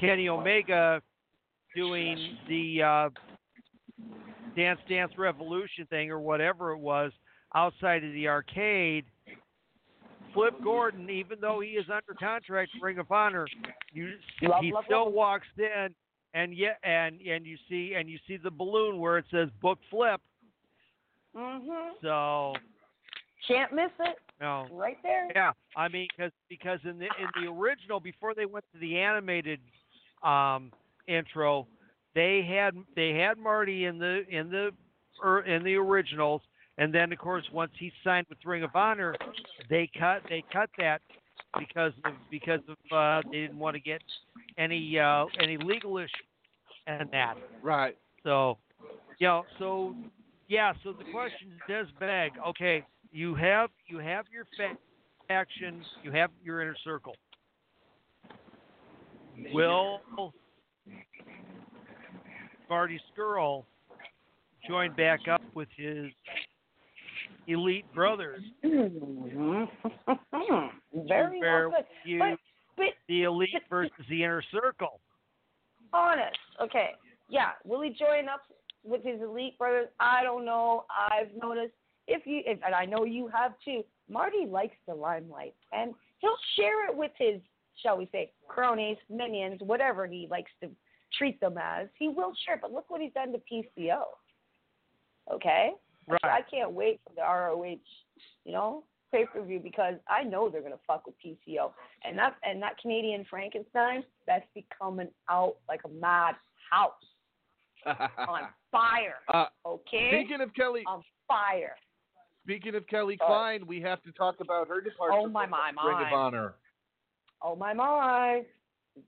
[SPEAKER 4] Kenny Omega doing the uh, Dance Dance Revolution thing or whatever it was outside of the arcade. Flip Gordon, even though he is under contract to Ring of Honor, you, he still walks in, and yet, and and you see, and you see the balloon where it says "Book Flip."
[SPEAKER 2] Mhm.
[SPEAKER 4] So,
[SPEAKER 2] Can't miss it.
[SPEAKER 4] no,
[SPEAKER 2] Right there.
[SPEAKER 4] yeah, I mean, cause, because in the in the original, before they went to the animated um, intro, they had they had Marty in the in the er, in the originals, and then of course once he signed with Ring of Honor, they cut they cut that because of because of uh, they didn't want to get any uh, any legal issue and that.
[SPEAKER 3] Right.
[SPEAKER 4] So, yeah. so yeah, so the question does beg, okay, you have you have your fa- faction, you have your inner circle. Will Marty Scurll join back up with his elite brothers
[SPEAKER 2] Very
[SPEAKER 4] where
[SPEAKER 2] well put. But,
[SPEAKER 4] the elite
[SPEAKER 2] but-
[SPEAKER 4] versus the inner circle?
[SPEAKER 2] honest. Okay. Yeah. Will he join up with his elite brothers? I don't know. I've noticed if you if, and I know you have too. Marty likes the limelight, and he'll share it with his, shall we say, cronies, minions, whatever he likes to treat them as. He will share. it, But look what he's done to PCO. Okay.
[SPEAKER 4] Right.
[SPEAKER 2] I can't wait for the ROH, you know, pay per view because I know they're gonna fuck with PCO. And that and that Canadian Frankenstein, that's becoming out like a mad house on fire.
[SPEAKER 3] uh,
[SPEAKER 2] Okay?
[SPEAKER 3] speaking of Kelly,
[SPEAKER 2] on fire.
[SPEAKER 3] speaking of Kelly
[SPEAKER 2] Oh.
[SPEAKER 3] Klein, we have to talk about her departure
[SPEAKER 2] Oh my my
[SPEAKER 3] from Ring of Honor.
[SPEAKER 2] Oh my my.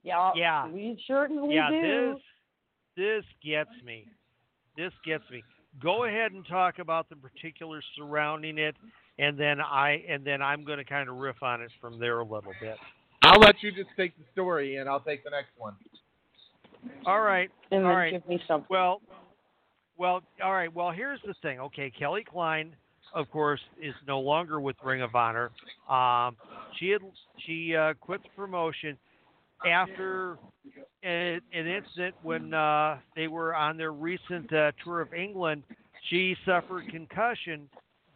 [SPEAKER 2] Yeah.
[SPEAKER 4] Yeah.
[SPEAKER 2] We certainly
[SPEAKER 4] yeah,
[SPEAKER 2] do.
[SPEAKER 4] this this gets me. This gets me. Go ahead and talk about the particulars surrounding it, and then I and then I'm going to kind of riff on it from there a little bit.
[SPEAKER 3] I'll let you just take the story, and I'll take the next one.
[SPEAKER 4] All right.
[SPEAKER 2] and
[SPEAKER 4] all
[SPEAKER 2] then
[SPEAKER 4] right.
[SPEAKER 2] give me something.
[SPEAKER 4] Well, well, all right. Well, here's the thing. Okay, Kelly Klein, of course, is no longer with Ring of Honor. Um, she had she uh, quit the promotion after a, an incident when uh, they were on their recent uh, tour of England. She suffered concussion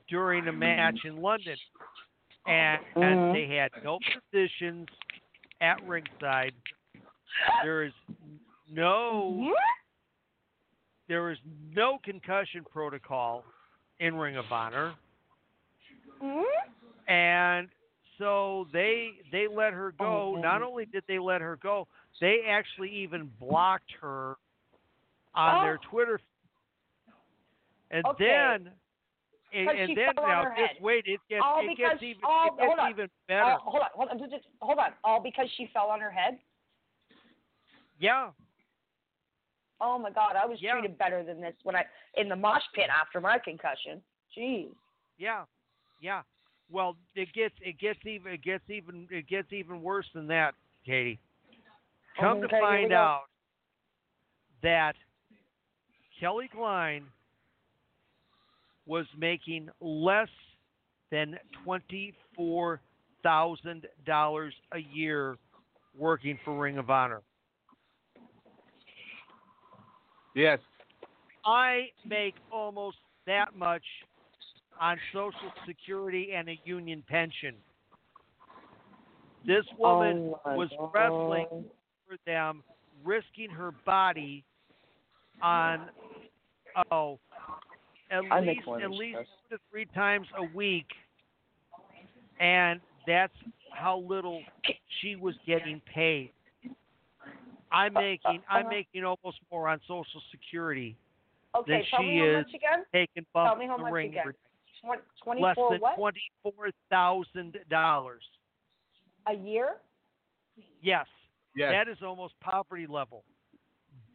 [SPEAKER 4] during a match in London, and, and mm-hmm. they had no physicians at ringside. There is no there is no concussion protocol in Ring of Honor, mm-hmm. and so they they let her go.
[SPEAKER 2] Oh,
[SPEAKER 4] Not only did they let her go, they actually even blocked her on oh. their
[SPEAKER 2] Oh.
[SPEAKER 4] Twitter. And
[SPEAKER 2] Okay.
[SPEAKER 4] then, and, and then now wait, it gets
[SPEAKER 2] All
[SPEAKER 4] it
[SPEAKER 2] because-
[SPEAKER 4] gets even
[SPEAKER 2] all-
[SPEAKER 4] it gets even better.
[SPEAKER 2] Uh, hold on, hold on, just- hold on. All because she fell on her head.
[SPEAKER 4] yeah,
[SPEAKER 2] Oh my God, I was
[SPEAKER 4] Yeah.
[SPEAKER 2] treated better than this when I in the mosh pit after my concussion. Jeez.
[SPEAKER 4] Yeah, yeah. Well, it gets it gets even it gets even it gets even worse than that, Katie. Come
[SPEAKER 2] Okay,
[SPEAKER 4] to find out that Kelly Klein was making less than twenty four thousand dollars a year working for Ring of Honor.
[SPEAKER 3] Yes.
[SPEAKER 4] I make almost that much on Social Security and a union pension. This woman
[SPEAKER 2] Oh,
[SPEAKER 4] was
[SPEAKER 2] God.
[SPEAKER 4] wrestling for them, risking her body on oh at
[SPEAKER 2] I
[SPEAKER 4] least
[SPEAKER 2] more
[SPEAKER 4] at least
[SPEAKER 2] this.
[SPEAKER 4] two to three times a week, and that's how little she was getting paid. I'm making I'm
[SPEAKER 2] Uh,
[SPEAKER 4] making almost more on Social Security
[SPEAKER 2] Okay,
[SPEAKER 4] then
[SPEAKER 2] tell
[SPEAKER 4] she
[SPEAKER 2] me how
[SPEAKER 4] is
[SPEAKER 2] much again.
[SPEAKER 4] taking
[SPEAKER 2] Tell me how
[SPEAKER 4] the
[SPEAKER 2] much
[SPEAKER 4] ring
[SPEAKER 2] again.
[SPEAKER 4] every
[SPEAKER 2] Twen-
[SPEAKER 4] less than twenty four thousand dollars.
[SPEAKER 2] a year?
[SPEAKER 4] Yes,
[SPEAKER 3] Yes.
[SPEAKER 4] that is almost poverty level.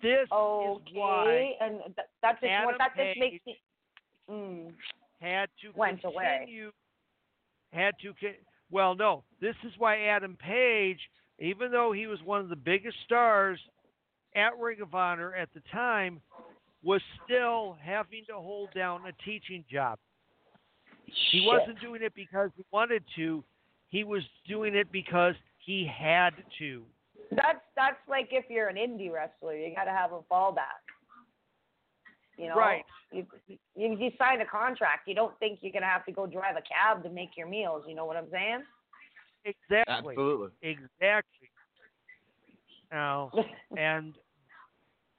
[SPEAKER 4] This is why
[SPEAKER 2] and th- that just
[SPEAKER 4] Adam
[SPEAKER 2] that just makes me. Mm.
[SPEAKER 4] had to
[SPEAKER 2] Went away.
[SPEAKER 4] continue. Had to well, no. This is why Adam Page, even though he was one of the biggest stars at Ring of Honor at the time, was still having to hold down a teaching job. He wasn't doing it because he wanted to. He was doing it because he had to.
[SPEAKER 2] That's that's like if you're an indie wrestler, you got to have a fallback. You know,
[SPEAKER 4] Right.
[SPEAKER 2] You, you you sign a contract. You don't think you're gonna have to go drive a cab to make your meals. You know what I'm saying?
[SPEAKER 4] Exactly.
[SPEAKER 3] Absolutely.
[SPEAKER 4] Exactly. Now, and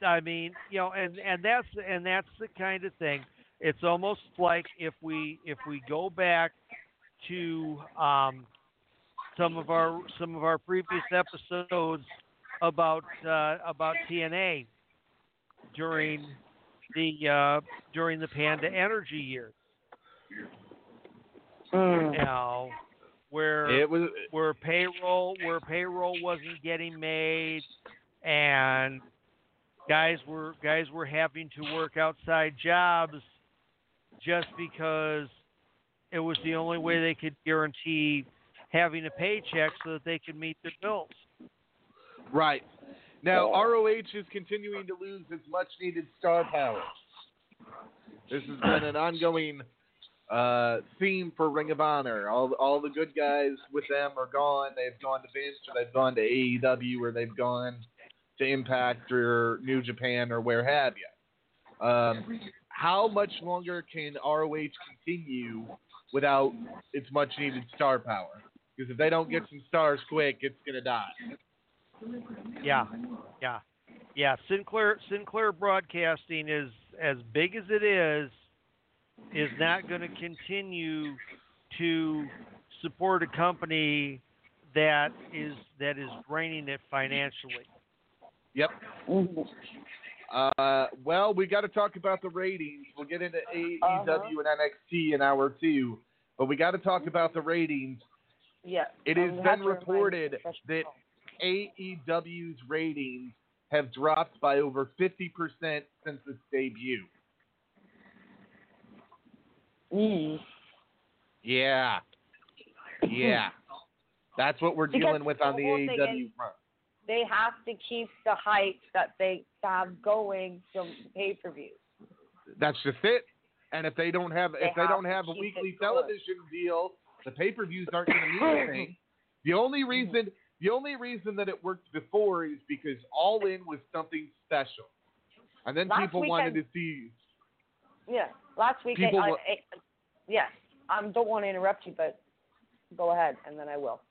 [SPEAKER 4] I mean, you know, and and that's and that's the kind of thing. It's almost like if we if we go back to um, some of our some of our previous episodes about uh, about TNA during the uh, during the Panda Energy years.
[SPEAKER 2] Mm.
[SPEAKER 4] You know, where
[SPEAKER 3] It was.
[SPEAKER 4] where payroll where payroll wasn't getting made and guys were guys were having to work outside jobs just because it was the only way they could guarantee having a paycheck so that they could meet their bills.
[SPEAKER 3] Right. Now, ROH is continuing to lose its much needed star power. This has been an ongoing uh, theme for Ring of Honor. All, all the good guys with them are gone. They've gone to Vince, or they've gone to AEW, or they've gone to Impact, or New Japan, or where have you. Um, how much longer can ROH continue without its much needed star power? Because if they don't get some stars quick, it's going to die.
[SPEAKER 4] Yeah, yeah, yeah. Sinclair Sinclair Broadcasting is as big as it is, is not going to continue to support a company that is that is draining it financially.
[SPEAKER 3] Yep. Uh, well, we got to talk about the ratings. We'll get into AEW
[SPEAKER 2] Uh-huh.
[SPEAKER 3] and NXT in hour two, but we got to talk about the ratings.
[SPEAKER 2] Yeah.
[SPEAKER 3] It has been reported
[SPEAKER 2] professional-
[SPEAKER 3] that AEW's ratings have dropped by over 50% since its debut.
[SPEAKER 2] Mm.
[SPEAKER 3] Yeah. Yeah. That's what we're
[SPEAKER 2] Because
[SPEAKER 3] dealing with on the
[SPEAKER 2] the
[SPEAKER 3] AEW front.
[SPEAKER 2] They have to keep the hype that they have going from pay per views.
[SPEAKER 3] That's just it. And if they don't have
[SPEAKER 2] They
[SPEAKER 3] if they
[SPEAKER 2] have
[SPEAKER 3] don't have a weekly television deal, the pay per views aren't going to mean anything. The only reason the only reason that it worked before is because All In was something special, and then
[SPEAKER 2] Last
[SPEAKER 3] people wanted to see.
[SPEAKER 2] Yeah. Last week,
[SPEAKER 3] People
[SPEAKER 2] I,
[SPEAKER 3] wa-
[SPEAKER 2] I, yes. I don't want to interrupt you, but go ahead, and then I will.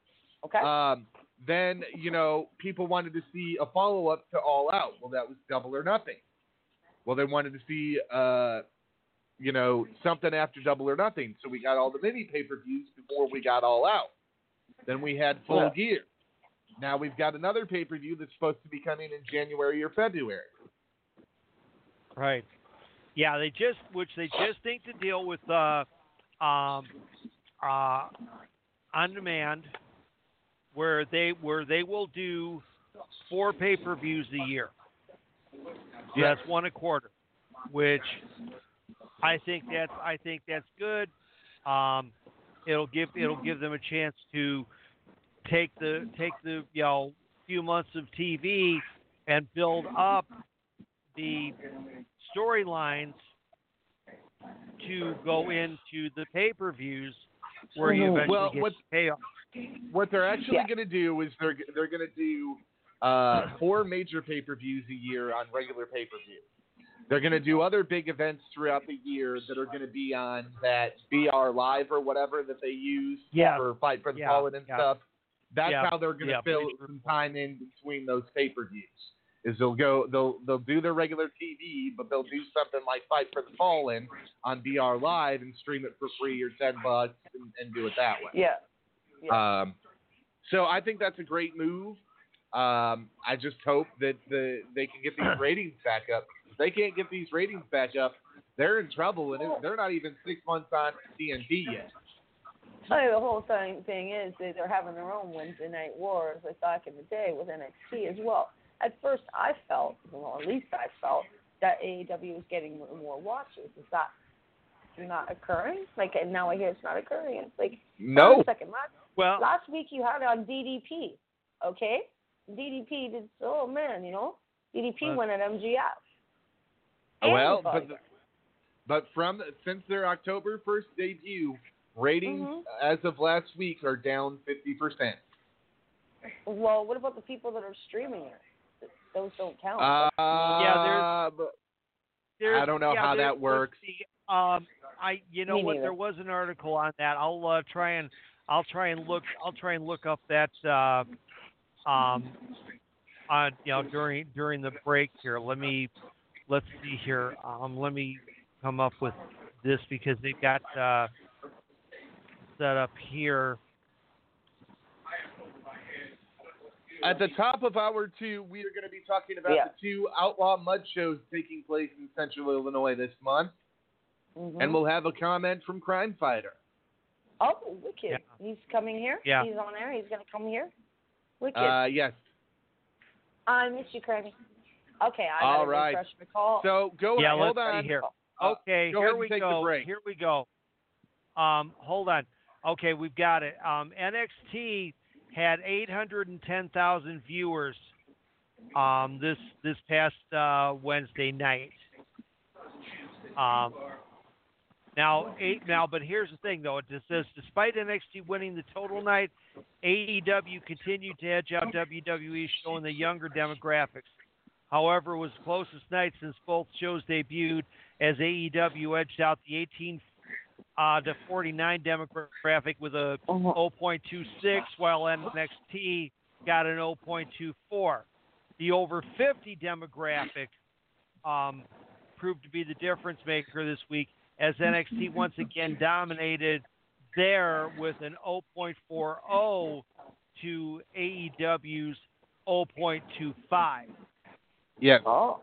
[SPEAKER 2] Okay.
[SPEAKER 3] Um, then you know people wanted to see a follow up to All Out. Well, that was Double or Nothing. Well, they wanted to see uh, you know something after Double or Nothing, so we got all the mini pay per views before we got All Out. Then we had Full
[SPEAKER 2] Yeah.
[SPEAKER 3] Gear. Now we've got another pay per view that's supposed to be coming in January or February.
[SPEAKER 4] Right. Yeah, they just which they just inked to deal with uh um uh on demand where they where they will do four pay per views a year. So That's one a quarter. Which I think that's I think that's good. Um it'll give it'll give them a chance to take the take the you know few months of TV and build up the storylines to go into the pay per views where you eventually
[SPEAKER 3] Well,
[SPEAKER 4] get
[SPEAKER 3] what-
[SPEAKER 4] the payoff.
[SPEAKER 3] What they're actually
[SPEAKER 2] Yeah.
[SPEAKER 3] going to do is they're they're going to do uh, four major pay per views a year on regular pay per view. They're going to do other big events throughout the year that are going to be on that BR Live or whatever that they use
[SPEAKER 4] Yeah.
[SPEAKER 3] for Fight for the
[SPEAKER 4] Yeah,
[SPEAKER 3] Fallen and
[SPEAKER 4] yeah.
[SPEAKER 3] stuff. That's
[SPEAKER 4] Yeah,
[SPEAKER 3] how they're going to
[SPEAKER 4] yeah,
[SPEAKER 3] fill some time in between those pay per views. Is they'll go they'll they'll do their regular TV, but they'll do something like Fight for the Fallen on BR Live and stream it for free or ten bucks and, and do it that way.
[SPEAKER 2] yeah. Yeah.
[SPEAKER 3] Um, so I think that's a great move. Um, I just hope that the they can get these ratings back up. If they can't get these ratings back up, they're in trouble, and it, they're not even six months on TNT yet.
[SPEAKER 2] The whole thing thing is that they're having their own Wednesday night wars like back in the day with NXT as well. At first, I felt, well, at least I felt that AEW was getting more, watchers. Is that not occurring? Like, and now I hear it's not occurring. It's like,
[SPEAKER 3] No,
[SPEAKER 2] second, last,
[SPEAKER 4] Well,
[SPEAKER 2] last week you had it on DDP, okay? DDP did, oh man, you know, DDP
[SPEAKER 4] Uh,
[SPEAKER 2] went at MGF.
[SPEAKER 3] well, but but from since their October first debut, ratings
[SPEAKER 2] Mhm.
[SPEAKER 3] as of last week are down fifty percent.
[SPEAKER 2] well, what about the people that are streaming it? Those don't count.
[SPEAKER 3] Uh,
[SPEAKER 4] Yeah,
[SPEAKER 3] but-
[SPEAKER 4] there's-
[SPEAKER 3] I don't know
[SPEAKER 4] yeah,
[SPEAKER 3] how that works.
[SPEAKER 4] let's Um, I, you know
[SPEAKER 2] Me
[SPEAKER 4] what?
[SPEAKER 2] neither.
[SPEAKER 4] There was an article on that. I'll uh, try and I'll try and look. I'll try and look up that. Uh, um, on you know during during the break here. Let me let's see here. Um, let me come up with this because they've got uh, set up here.
[SPEAKER 3] At the top of hour two, we are going to be talking about
[SPEAKER 2] Yeah.
[SPEAKER 3] the two outlaw mud shows taking place in Central Illinois this month,
[SPEAKER 2] Mhm.
[SPEAKER 3] and we'll have a comment from Crime Fighter.
[SPEAKER 2] Oh, wicked.
[SPEAKER 4] Yeah.
[SPEAKER 2] He's coming here.
[SPEAKER 4] Yeah.
[SPEAKER 2] He's on air. He's gonna come here. Wicked.
[SPEAKER 3] Uh, yes.
[SPEAKER 2] I miss you, Craig. Okay, I
[SPEAKER 3] All
[SPEAKER 2] gotta
[SPEAKER 3] right.
[SPEAKER 2] refresh my call.
[SPEAKER 3] So go
[SPEAKER 4] Yeah,
[SPEAKER 3] ahead. Hold
[SPEAKER 4] let's
[SPEAKER 3] on.
[SPEAKER 4] here.
[SPEAKER 3] Uh,
[SPEAKER 4] Okay,
[SPEAKER 3] go
[SPEAKER 4] here
[SPEAKER 3] ahead and
[SPEAKER 4] we
[SPEAKER 3] take the
[SPEAKER 4] go.
[SPEAKER 3] break.
[SPEAKER 4] Here we go. Um, hold on. Okay, we've got it. Um, NXT had 810,000 viewers um, this this past uh, Wednesday night. Um, now, eight, now, but here's the thing, though. It says, despite NXT winning the total night, AEW continued to edge out WWE, showing the younger demographics. However, it was the closest night since both shows debuted, as AEW edged out the 18 uh, to 49 demographic with a 0.26, while NXT got an 0.24. The over 50 demographic um, proved to be the difference maker this week, as NXT once again dominated there with an 0.40 to AEW's 0.25.
[SPEAKER 3] Yeah.
[SPEAKER 2] Oh,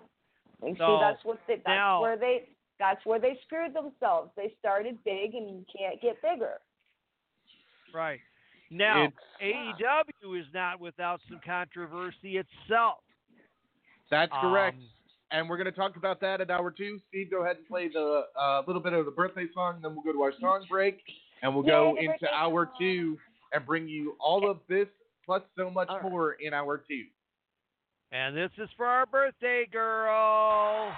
[SPEAKER 2] and see,
[SPEAKER 4] So,
[SPEAKER 2] that's what they, that's
[SPEAKER 4] now-
[SPEAKER 2] where they that's where they screwed themselves. They started big and you can't get bigger.
[SPEAKER 4] Right. Now,
[SPEAKER 3] It's-
[SPEAKER 4] AEW is not without some controversy itself.
[SPEAKER 3] That's correct.
[SPEAKER 4] Um,
[SPEAKER 3] and we're going to talk about that at hour two. Steve, go ahead and play the uh, little bit of the birthday song, then we'll go to our song break, and we'll go
[SPEAKER 2] Yay, the
[SPEAKER 3] into
[SPEAKER 2] birthday
[SPEAKER 3] hour
[SPEAKER 2] song.
[SPEAKER 3] two and bring you all of this plus so much
[SPEAKER 2] All right.
[SPEAKER 3] more in hour two.
[SPEAKER 4] And this is for our birthday girl.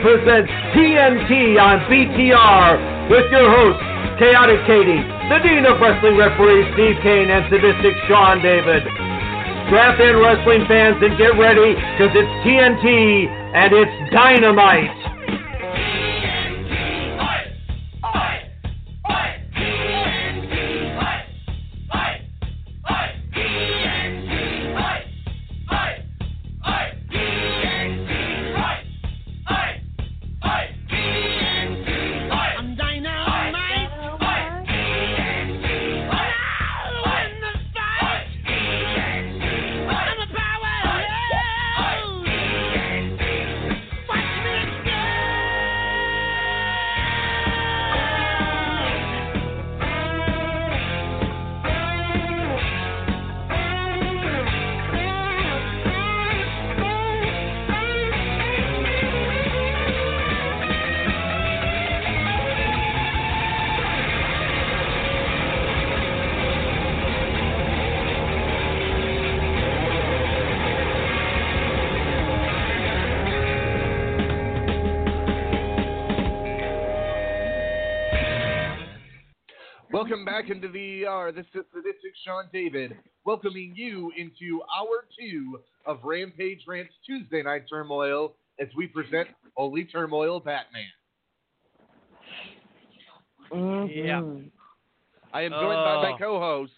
[SPEAKER 1] Presents TNT on BTR with your host, Khaotic Katie, the Dean of Wrestling Referees Steve Cain, and Sadistic Sean David. Strap in, wrestling fans, and get ready because it's TNT and it's dynamite.
[SPEAKER 3] Welcome back into the ER. This is Sadistic Sean David, welcoming you into hour two of Rampage Rants Tuesday Night Turmoil as we present Holy Turmoil Batman.
[SPEAKER 4] Yeah.
[SPEAKER 3] I am joined by my
[SPEAKER 4] Oh.
[SPEAKER 3] co-host.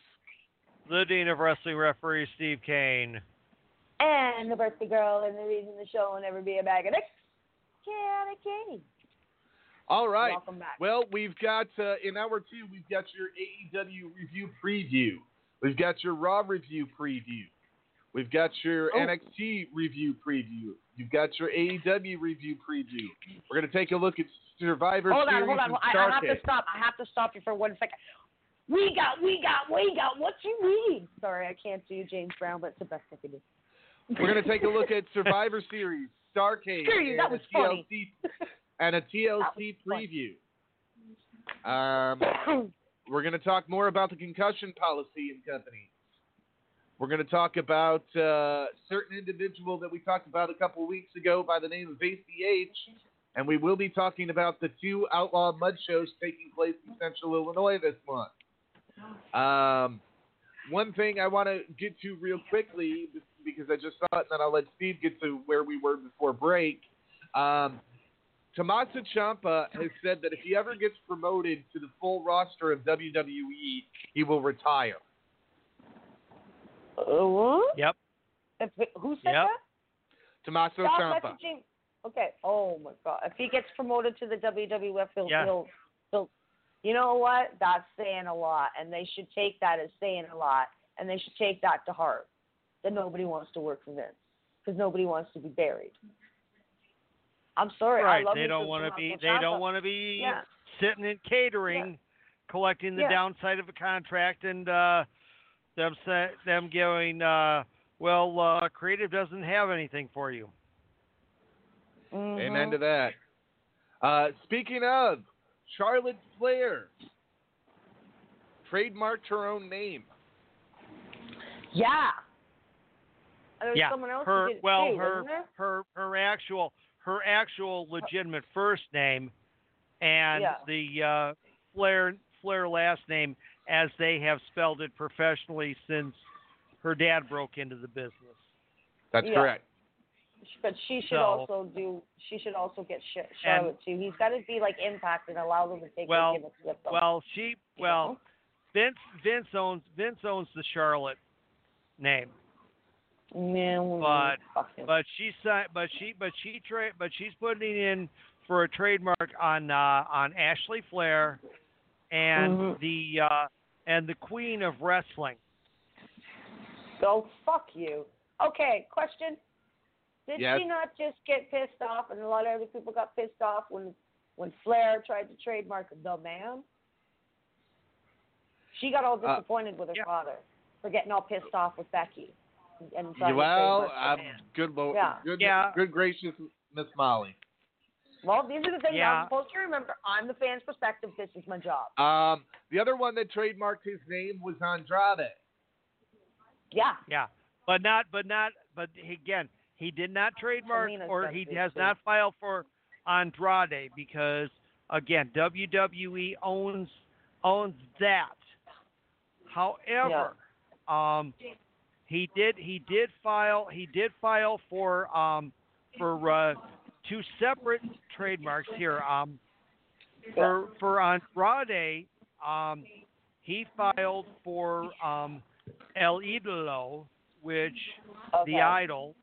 [SPEAKER 4] The Dean of Wrestling Referee Steve Cain.
[SPEAKER 2] And the birthday girl and the reason the show will never be a bag of dicks. Khaotic Katie.
[SPEAKER 3] All right.
[SPEAKER 2] Welcome back.
[SPEAKER 3] Well, we've got uh, in hour two, we've got your AEW review preview. We've got your Raw review preview. We've got your
[SPEAKER 2] Oh.
[SPEAKER 3] NXT review preview. You've got your AEW review preview. We're going to take a look at Survivor
[SPEAKER 2] hold on,
[SPEAKER 3] Series
[SPEAKER 2] hold on.
[SPEAKER 3] and
[SPEAKER 2] I, I have to stop. I have to stop you for one second. We got, we got, we got. What you mean? Sorry, I can't do James Brown, but it's the best I can do.
[SPEAKER 3] We're going to take a look at Survivor Series, Starrcade,
[SPEAKER 2] Screw you, that was funny.
[SPEAKER 3] And a TLC preview. Um, we're going to talk more about the concussion policy in companies. We're going to talk about uh, certain individual that we talked about a couple weeks ago by the name of ACH, and we will be talking about the two Outlaw Mud shows taking place in Central Illinois this month. Um, one thing I want to get to real quickly because I just saw it, and then I'll let Steve get to where we were before break. Um, Tommaso Ciampa has said that if he ever gets promoted to the full roster of WWE, he will retire.
[SPEAKER 2] Uh, what?
[SPEAKER 4] Yep.
[SPEAKER 2] If, who said
[SPEAKER 4] Yep.
[SPEAKER 2] that?
[SPEAKER 3] Tommaso
[SPEAKER 2] Stop
[SPEAKER 3] Ciampa.
[SPEAKER 2] messaging. Okay. Oh my God. If he gets promoted to the WWF, he'll,
[SPEAKER 4] Yeah.
[SPEAKER 2] he'll, he'll. You know what? That's saying a lot, and they should take that as saying a lot, and they should take that to heart. That nobody wants to work for Vince because nobody wants to be buried. I'm sorry. I
[SPEAKER 4] Right.
[SPEAKER 2] love
[SPEAKER 4] They don't want to be. They don't want to be
[SPEAKER 2] Yeah.
[SPEAKER 4] sitting in catering, collecting the
[SPEAKER 2] Yeah.
[SPEAKER 4] downside of a contract, and uh, them sa- them going. Uh, well, uh, creative doesn't have anything for you.
[SPEAKER 2] Mhm.
[SPEAKER 3] Amen to that. Uh, speaking of, Charlotte Flair trademarked her own name.
[SPEAKER 2] Yeah. There's
[SPEAKER 4] yeah.
[SPEAKER 2] someone else
[SPEAKER 4] her
[SPEAKER 2] who did
[SPEAKER 4] well,
[SPEAKER 2] too,
[SPEAKER 4] her her her actual her actual legitimate first name, and
[SPEAKER 2] Yeah.
[SPEAKER 4] the uh, Flair Flair last name as they have spelled it professionally since her dad broke into the business.
[SPEAKER 3] That's
[SPEAKER 2] Yeah.
[SPEAKER 3] correct.
[SPEAKER 2] But she should
[SPEAKER 4] So-
[SPEAKER 2] also do. She should also get Sh- Charlotte too. He's got to be like Impact and allow them to take
[SPEAKER 4] Well,
[SPEAKER 2] their gimmicks with them.
[SPEAKER 4] Well, she
[SPEAKER 2] you
[SPEAKER 4] well
[SPEAKER 2] know?
[SPEAKER 4] Vince Vince owns Vince owns the Charlotte name,
[SPEAKER 2] Man,
[SPEAKER 4] but- but she si- but she but she tra- but she's putting in for a trademark on uh, on Ashley Flair and
[SPEAKER 2] Mhm.
[SPEAKER 4] the uh, and the Queen of Wrestling.
[SPEAKER 2] Go fuck you. Okay, question. Did
[SPEAKER 3] Yes.
[SPEAKER 2] she not just get pissed off, and a lot of other people got pissed off when when Flair tried to trademark the man? She got all
[SPEAKER 3] Uh,
[SPEAKER 2] disappointed with her
[SPEAKER 4] yeah.
[SPEAKER 2] father for getting all pissed off with Becky. And trying
[SPEAKER 3] well,
[SPEAKER 2] trademark the
[SPEAKER 3] um, good, Lo-
[SPEAKER 2] Yeah.
[SPEAKER 3] good,
[SPEAKER 4] Yeah.
[SPEAKER 3] good gracious Miss Molly.
[SPEAKER 2] Well, these are the things
[SPEAKER 4] Yeah.
[SPEAKER 2] I'm supposed to remember. I'm the fan's perspective. This is my job.
[SPEAKER 3] Um, the other one that trademarked his name was Andrade.
[SPEAKER 2] Yeah.
[SPEAKER 4] Yeah, but not but not but again He did not trademark
[SPEAKER 2] Tamina's
[SPEAKER 4] or he has
[SPEAKER 2] too.
[SPEAKER 4] not filed for Andrade because again WWE owns owns that. However, um, he did he did file he did file for um for uh, two separate trademarks here. Um, for for Andrade, um, he filed for um, El Idolo, which
[SPEAKER 2] Okay.
[SPEAKER 4] the idol,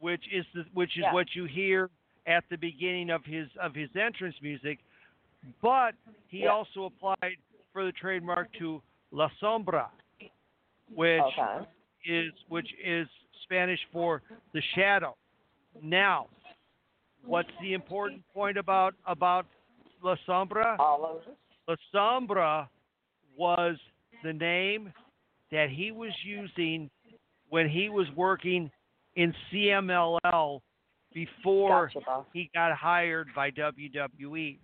[SPEAKER 4] which is the, which is
[SPEAKER 2] Yeah.
[SPEAKER 4] what you hear at the beginning of his of his entrance music. But he
[SPEAKER 2] Yeah.
[SPEAKER 4] also applied for the trademark to La Sombra, which
[SPEAKER 2] Okay.
[SPEAKER 4] Is which is Spanish for the shadow. Now, what's the important point about about La Sombra?
[SPEAKER 2] All of it.
[SPEAKER 4] La Sombra was the name that he was using when he was working in CMLL before
[SPEAKER 2] Gotcha,
[SPEAKER 4] he got hired by. WWE.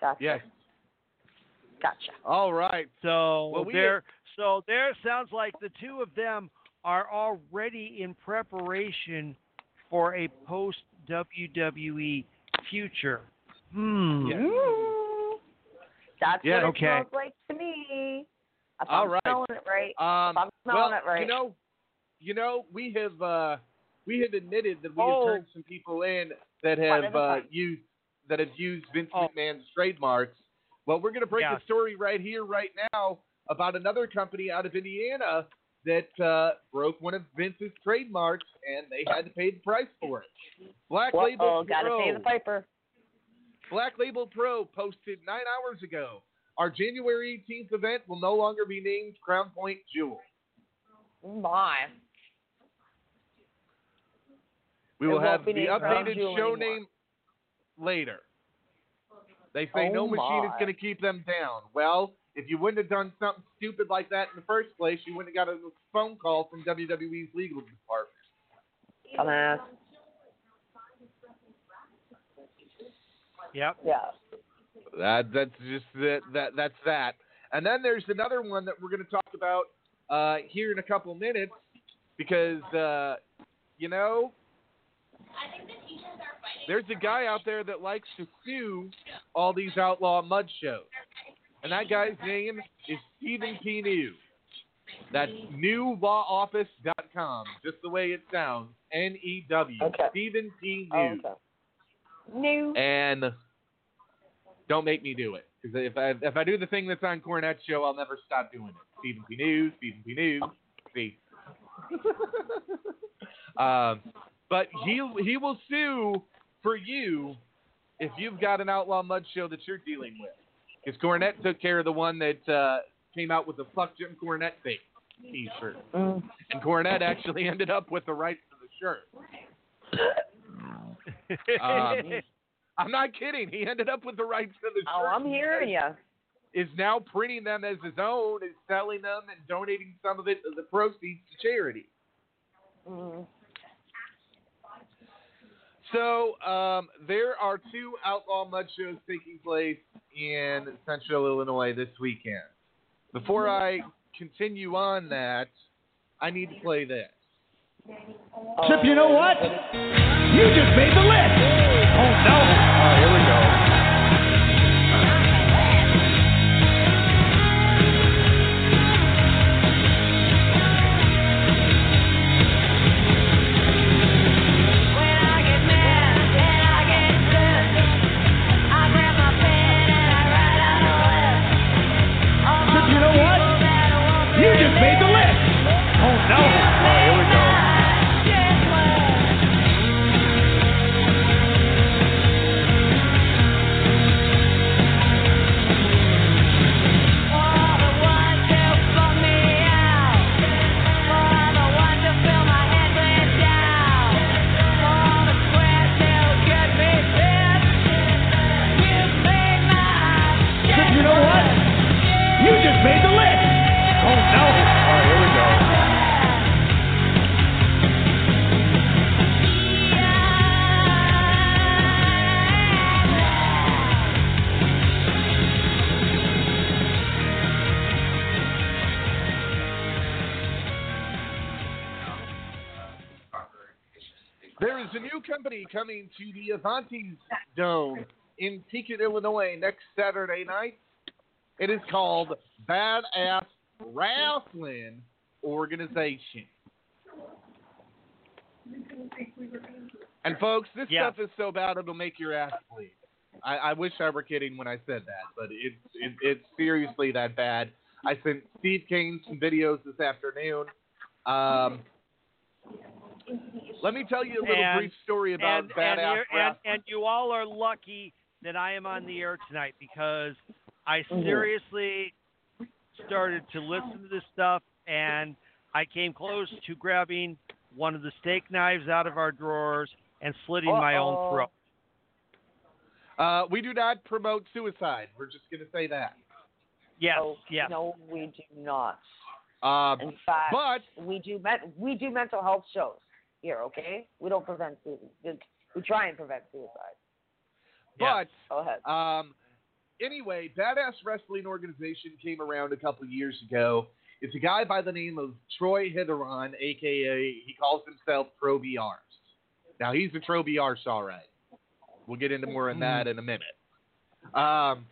[SPEAKER 2] Gotcha.
[SPEAKER 3] Yes.
[SPEAKER 2] Gotcha.
[SPEAKER 3] All right.
[SPEAKER 4] So
[SPEAKER 3] Well, we
[SPEAKER 4] there, so there sounds like the two of them are already in preparation for a post WWE future. Hmm.
[SPEAKER 3] Yeah.
[SPEAKER 2] That's
[SPEAKER 3] Yeah,
[SPEAKER 2] what it
[SPEAKER 4] okay.
[SPEAKER 2] smells like to me. If
[SPEAKER 3] All
[SPEAKER 2] I'm
[SPEAKER 3] right.
[SPEAKER 2] smelling it right.
[SPEAKER 3] Um,
[SPEAKER 2] If I'm smelling
[SPEAKER 3] well,
[SPEAKER 2] it right.
[SPEAKER 3] you know, you know, we have uh, we have admitted that we
[SPEAKER 4] Oh.
[SPEAKER 3] have turned some people in that have uh, used that have used Vince
[SPEAKER 4] Oh.
[SPEAKER 3] McMahon's trademarks. Well, we're going to break
[SPEAKER 4] Yes.
[SPEAKER 3] a story right here, right now, about another company out of Indiana that uh, broke one of Vince's trademarks, and they had to pay the price for it. Black
[SPEAKER 2] Well,
[SPEAKER 3] Label
[SPEAKER 2] oh, gotta
[SPEAKER 3] Pro.
[SPEAKER 2] pay the piper.
[SPEAKER 3] Black Label Pro posted nine hours ago. Our January 18th event will no longer be named Crown Point Jewel.
[SPEAKER 2] My.
[SPEAKER 3] We will have the updated show
[SPEAKER 2] anymore.
[SPEAKER 3] name later. They say
[SPEAKER 2] Oh
[SPEAKER 3] no machine is going to keep them down. Well, if you wouldn't have done something stupid like that in the first place, you wouldn't have got a phone call from WWE's legal department.
[SPEAKER 2] Dumbass.
[SPEAKER 4] Yep.
[SPEAKER 2] Yeah.
[SPEAKER 3] That that's just that, that that's that. And then there's another one that we're going to talk about uh, here in a couple minutes because uh, you know there's a guy out there that likes to sue all these outlaw mud shows, and that guy's name is Stephen P. New. That's newlawoffice.com, just the way it sounds. N E W.
[SPEAKER 2] Okay.
[SPEAKER 3] Stephen P. New.
[SPEAKER 2] Oh, okay. New.
[SPEAKER 3] And don't make me do it. Because if I if I do the thing that's on Cornette's show, I'll never stop doing it. Stephen P. News, Stephen P. News. See. um, but he he will sue for you if you've got an outlaw mud show that you're dealing with. Because Cornette took care of the one that uh, came out with the fuck Jim Cornette thing T-shirt,
[SPEAKER 2] Mm.
[SPEAKER 3] and Cornette actually ended up with the rights to the shirt. Um, I'm not kidding. He ended up with the rights to the
[SPEAKER 2] Oh,
[SPEAKER 3] shirt.
[SPEAKER 2] Oh, I'm hearing you.
[SPEAKER 3] Is now printing them as his own, is selling them, and donating some of it, to the proceeds to charity.
[SPEAKER 2] Mm.
[SPEAKER 3] So um, there are two outlaw mud shows taking place in Central Illinois this weekend. Before I continue on that, I need to play this.
[SPEAKER 7] Chip, you know what? You just made the list. Oh no.
[SPEAKER 3] New company coming to the Avanti's Dome in Pekin, Illinois next Saturday night. It is called Badass Wrestling Organization. And folks, this
[SPEAKER 4] Yeah.
[SPEAKER 3] stuff is so bad it'll make your ass bleed. I, I wish I were kidding when I said that, but it's it, it's seriously that bad. I sent Steve Cain some videos this afternoon. Um, let me tell you a little
[SPEAKER 4] And-
[SPEAKER 3] brief story about
[SPEAKER 4] and,
[SPEAKER 3] badass
[SPEAKER 4] and, you're- and, and you all are lucky that I am on the air tonight because I
[SPEAKER 2] Mhm.
[SPEAKER 4] seriously started to listen to this stuff and I came close to grabbing one of the steak knives out of our drawers and slitting my own throat.
[SPEAKER 3] Uh, we do not promote suicide. We're just going to say that.
[SPEAKER 4] Yes,
[SPEAKER 2] no,
[SPEAKER 4] yes.
[SPEAKER 2] no, we do not.
[SPEAKER 3] Um,
[SPEAKER 2] In fact,
[SPEAKER 3] but
[SPEAKER 2] we do men- we do mental health shows here. Okay, we don't prevent suicide. We try and prevent suicide.
[SPEAKER 3] but
[SPEAKER 2] Go ahead.
[SPEAKER 3] Um, anyway, Badass Wrestling Organization came around a couple years ago. It's a guy by the name of Troy Hideron, aka he calls himself Troby Arse. Now he's a Troby Arse, all right. We'll get into more on that in a minute. Um,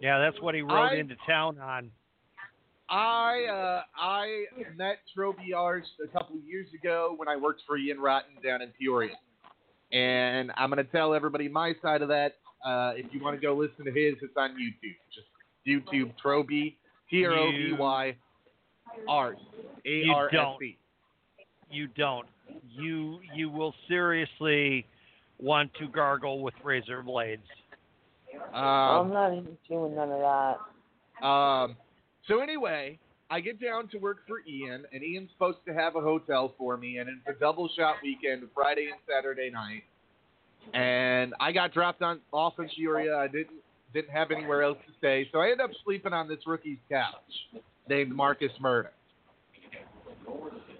[SPEAKER 4] Yeah, that's what he rode
[SPEAKER 3] I-
[SPEAKER 4] into town on.
[SPEAKER 3] I uh, I met Troby Arse a couple of years ago when I worked for Ian Rotten down in Peoria, and I'm going to tell everybody my side of that. Uh, if you want to go listen to his, it's on YouTube. Just YouTube Troby T R O B Y Arse A R S E.
[SPEAKER 4] You don't. You you will seriously want to gargle with razor blades.
[SPEAKER 2] I'm
[SPEAKER 3] Um,
[SPEAKER 2] not even doing none of that.
[SPEAKER 3] um, so anyway, I get down to work for Ian, and Ian's supposed to have a hotel for me, and it's a double shot weekend, Friday and Saturday night. And I got dropped on off in Peoria. I didn't didn't have anywhere else to stay, so I ended up sleeping on this rookie's couch named Marcus Murder.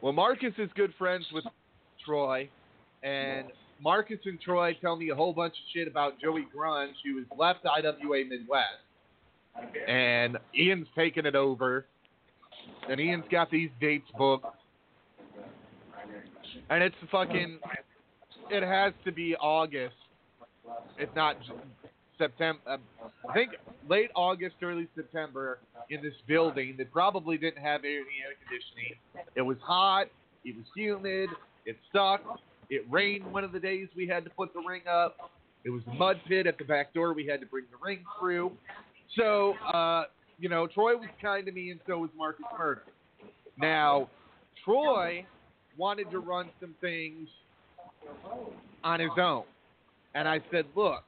[SPEAKER 3] Well, Marcus is good friends with Troy, and Marcus and Troy tell me a whole bunch of shit about Joey Grunge, who has left IWA Midwest and Ian's taking it over. And Ian's got these dates booked. And it's fucking. It has to be August, if not September. Uh, I think late August, early September in this building that probably didn't have any air conditioning. It was hot. It was humid. It sucked. It rained one of the days we had to put the ring up. It was a mud pit at the back door. We had to bring the ring through. So, uh, you know, Troy was kind to me, and so was Marcus Murder. Now, Troy wanted to run some things on his own, and I said, "Look,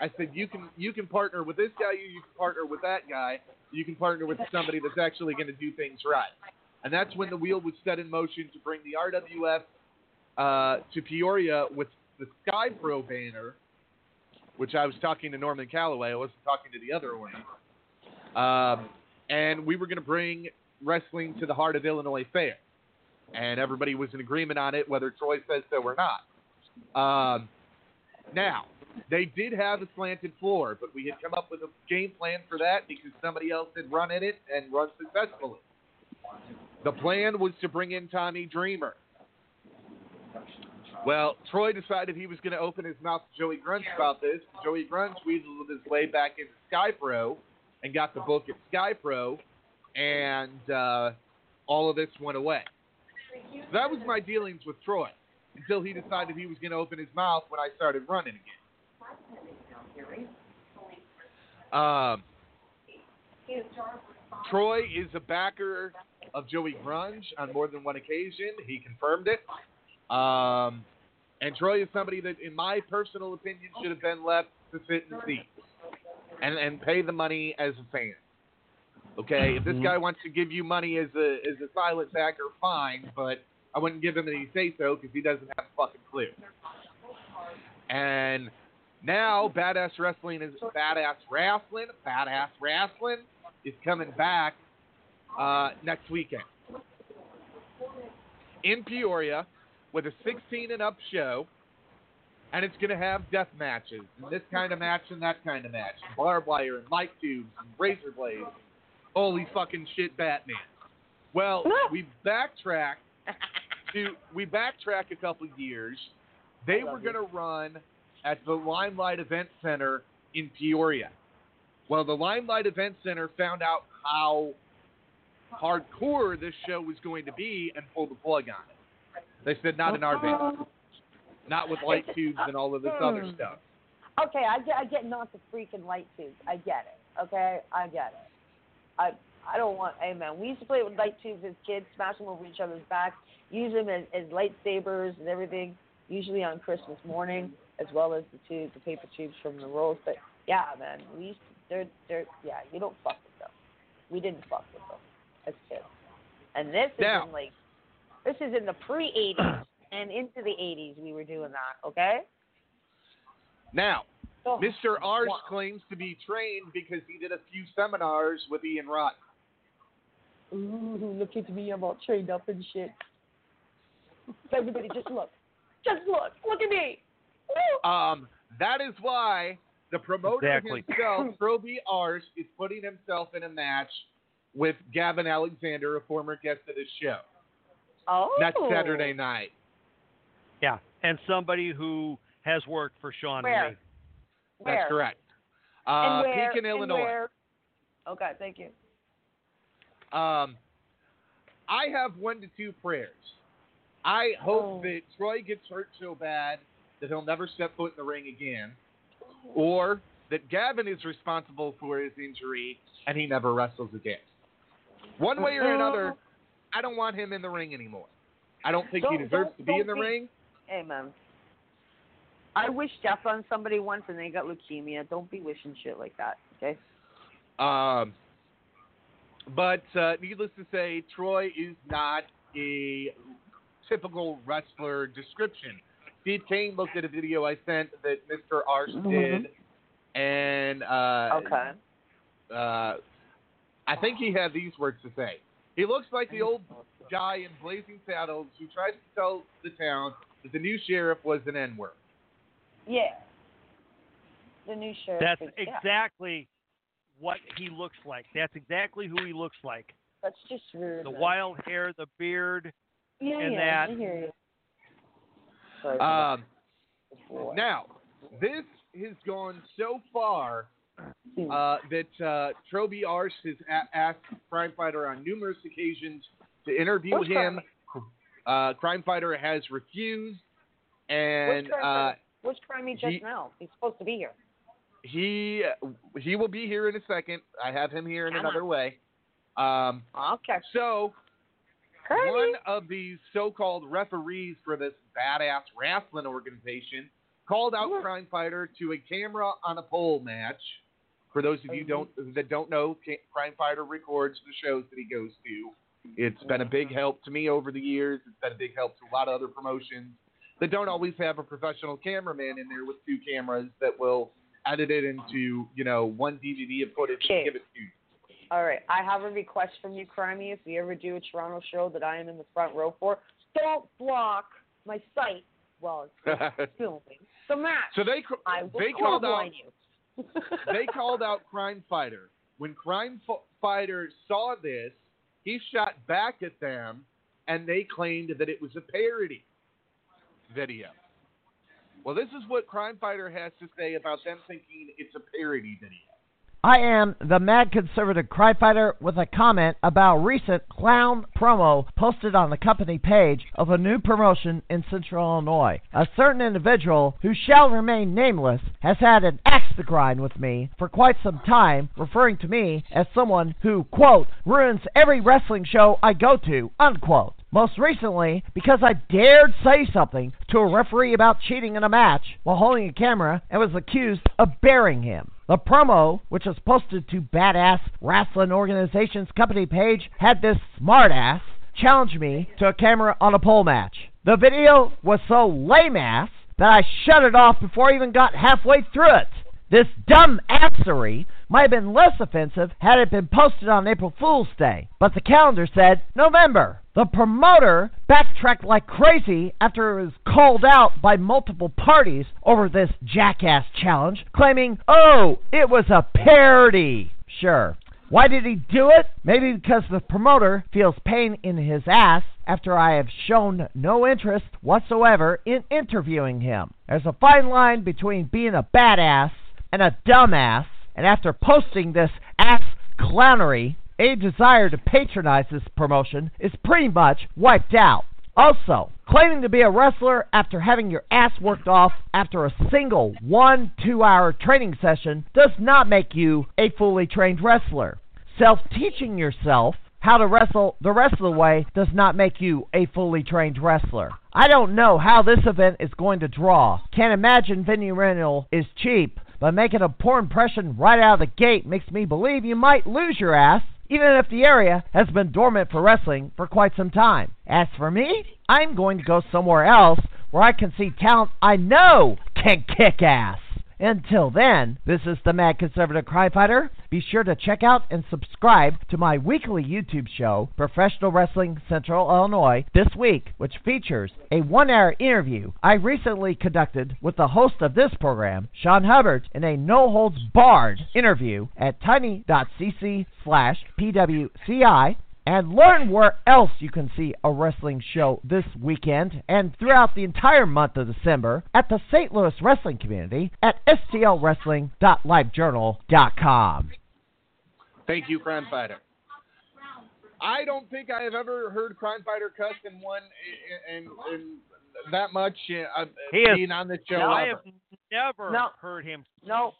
[SPEAKER 3] I said you can you can partner with this guy, you, you can partner with that guy, you can partner with somebody that's actually going to do things right." And that's when the wheel was set in motion to bring the RWF uh, to Peoria with the Sky Pro banner, which I was talking to Norman Calloway. I wasn't talking to the other one. Um, and we were going to bring wrestling to the heart of Illinois Fair. And everybody was in agreement on it, whether Troy says so or not. Um, now, they did have a slanted floor, but we had come up with a game plan for that because somebody else had run in it and run successfully. The plan was to bring in Tommy Dreamer. Well, Troy decided he was going to open his mouth to Joey Grunge about this. Joey Grunge weaseled his way back into SkyPro and got the book at SkyPro, and uh, all of this went away. So that was my dealings with Troy until he decided he was going to open his mouth when I started running again. Um, Troy is a backer of Joey Grunge on more than one occasion. He confirmed it. Um, and Troy is somebody that, in my personal opinion, should have been left to sit in seats and and pay the money as a fan. Okay, if this guy wants to give you money as a as a silent backer, fine, but I wouldn't give him any say so because he doesn't have a fucking clue. And now, badass wrestling is badass wrestling. Badass wrestling is coming back uh, next weekend in Peoria with a 16 and up show, and it's going to have death matches, and this kind of match and that kind of match, and barbed wire and light tubes and razor blades. Holy fucking shit, Batman! Well, we backtracked to we backtrack a couple years. They were going to run at the Limelight Event Center in Peoria. Well, the Limelight Event Center found out how hardcore this show was going to be and pulled the plug on it. They said not in our venue, not with light tubes and all of this other
[SPEAKER 2] Hmm.
[SPEAKER 3] stuff.
[SPEAKER 2] Okay, I get, I get not the freaking light tubes. I get it. Okay, I get it. I I don't want. Hey man, we used to play with light tubes as kids, smash them over each other's backs, use them as, as lightsabers and everything. Usually on Christmas morning, as well as the tubes, the paper tubes from the rolls. But yeah, man, we used to. They're they're yeah. You don't fuck with them. We didn't fuck with them as kids. And this is in like this is in the pre '80s and into the '80s. We were doing that. Okay.
[SPEAKER 3] Now,
[SPEAKER 2] So,
[SPEAKER 3] Mr. Arse
[SPEAKER 2] wow.
[SPEAKER 3] claims to be trained because he did a few seminars with Ian Rotten.
[SPEAKER 2] Ooh, look at me, I'm all trained up and shit. Everybody just look. Just look. Look at me. Woo!
[SPEAKER 3] Um, that is why the promoter
[SPEAKER 4] Exactly.
[SPEAKER 3] himself, Troby Arse, is putting himself in a match with Gavin Alexander, a former guest of this show,
[SPEAKER 2] Oh.
[SPEAKER 3] next Saturday night.
[SPEAKER 4] Yeah, and somebody who has worked for Sean
[SPEAKER 2] Where?
[SPEAKER 4] Lee.
[SPEAKER 2] Where?
[SPEAKER 3] That's correct.
[SPEAKER 2] And
[SPEAKER 3] Uh,
[SPEAKER 2] where?
[SPEAKER 3] Pekin,
[SPEAKER 2] and
[SPEAKER 3] Illinois.
[SPEAKER 2] where? Okay, thank you.
[SPEAKER 3] Um, I have one to two prayers. I hope
[SPEAKER 2] Oh.
[SPEAKER 3] that Troy gets hurt so bad that he'll never step foot in the ring again, or that Gavin is responsible for his injury and he never wrestles again. One way or another, I don't want him in the ring anymore. I don't think he
[SPEAKER 2] Don't-
[SPEAKER 3] deserves to be in the
[SPEAKER 2] be-
[SPEAKER 3] ring.
[SPEAKER 2] Amen. I wished death on somebody once and they got leukemia. Don't be wishing shit like that, okay?
[SPEAKER 3] Um, but uh, needless to say, Troy is not a typical wrestler description. Steve Cain looked at a video I sent that Mr. Arse
[SPEAKER 2] Mhm.
[SPEAKER 3] did, and uh,
[SPEAKER 2] Okay.
[SPEAKER 3] uh, I think he had these words to say. He looks like the old guy in Blazing Saddles who tried to tell the town that the new sheriff was an N-word.
[SPEAKER 2] Yeah. The new sheriff.
[SPEAKER 4] That's
[SPEAKER 2] is- yeah,
[SPEAKER 4] exactly what he looks like. That's exactly who he looks like.
[SPEAKER 2] That's just rude.
[SPEAKER 4] The
[SPEAKER 2] man.
[SPEAKER 4] wild hair, the beard.
[SPEAKER 2] yeah,
[SPEAKER 4] and
[SPEAKER 2] yeah,
[SPEAKER 4] that-
[SPEAKER 2] I hear you. Sorry,
[SPEAKER 3] Um, now, this has gone so far. Uh, that uh, Troby Arse has a- asked Crime Fighter on numerous occasions to interview
[SPEAKER 2] Which
[SPEAKER 3] him.
[SPEAKER 2] Crime-
[SPEAKER 3] Uh, Crime Fighter has refused, and
[SPEAKER 2] Which Crime
[SPEAKER 3] uh?
[SPEAKER 2] Which crime he just
[SPEAKER 3] he-
[SPEAKER 2] now? He's supposed to be here.
[SPEAKER 3] he he will be here in a second. I have him here in
[SPEAKER 2] Come
[SPEAKER 3] another
[SPEAKER 2] on.
[SPEAKER 3] way. Um,
[SPEAKER 2] Okay.
[SPEAKER 3] so
[SPEAKER 2] Kirby.
[SPEAKER 3] one of these so-called referees for this badass wrestling organization called out
[SPEAKER 2] Yeah.
[SPEAKER 3] Crime Fighter to a camera on a pole match. For those of you mm-hmm. don't that don't know, Crime Fighter records the shows that he goes to. It's been a big mm-hmm. help to me over the years. It's been a big help to a lot of other promotions that don't always have a professional cameraman in there with two cameras that will edit it into you know one DVD of footage
[SPEAKER 2] Okay.
[SPEAKER 3] and give it to you.
[SPEAKER 2] All right. I have a request from you, Crimey. If you ever do a Toronto show that I am in the front row for, don't block my site while it's filming the match.
[SPEAKER 3] so they cr-
[SPEAKER 2] I will
[SPEAKER 3] they called out
[SPEAKER 2] you.
[SPEAKER 3] They called out Crime Fighter. When Crime F- Fighter saw this, he shot back at them, and they claimed that it was a parody video. Well, this is what Crime Fighter has to say about them thinking it's a parody video.
[SPEAKER 8] I am the mad conservative Crime Fighter with a comment about recent clown promo posted on the company page of a new promotion in Central Illinois. A certain individual who shall remain nameless has had an axe to grind with me for quite some time, referring to me as someone who, quote, ruins every wrestling show I go to, unquote. Most recently, because I dared say something to a referee about cheating in a match while holding a camera and was accused of burying him. The promo, which was posted to Badass Wrestling Organization's company page, had this smartass challenge me to a camera on a pole match. The video was so lame ass that I shut it off before I even got halfway through it. This dumb assery might have been less offensive had it been posted on April Fool's Day, but the calendar said November. The promoter backtracked like crazy after it was called out by multiple parties over this jackass challenge, claiming, oh, it was a parody. Sure. Why did he do it? Maybe because the promoter feels pain in his ass after I have shown no interest whatsoever in interviewing him. There's a fine line between being a badass and a dumbass, and after posting this ass clownery, a desire to patronize this promotion is pretty much wiped out. Also, claiming to be a wrestler after having your ass worked off after a single one two hour training session does not make you a fully trained wrestler. Self teaching yourself how to wrestle the rest of the way does not make you a fully trained wrestler. I don't know how this event is going to draw. Can't imagine venue rental is cheap, but making a poor impression right out of the gate makes me believe you might lose your ass even if the area has been dormant for wrestling for quite some time. As for me, I'm going to go somewhere else where I can see talent I know can kick ass. Until then, this is the Mad Conservative Crime Fighter. Be sure to check out and subscribe to my weekly YouTube show, Professional Wrestling Central Illinois, this week, which features a one hour interview I recently conducted with the host of this program, Sean Hubbard, in a no holds barred interview at tiny.cc slash PWCI and learn where else you can see a wrestling show this weekend and throughout the entire month of December at the St. Louis Wrestling Community at stlwrestling.livejournal.com.
[SPEAKER 3] Thank you, Crime Fighter. I don't think I have ever heard Crime Fighter cuss in one in, in that much uh,
[SPEAKER 4] He is-
[SPEAKER 3] being on the show.
[SPEAKER 4] I
[SPEAKER 3] ever.
[SPEAKER 4] have never
[SPEAKER 2] No.
[SPEAKER 4] heard him.
[SPEAKER 2] No,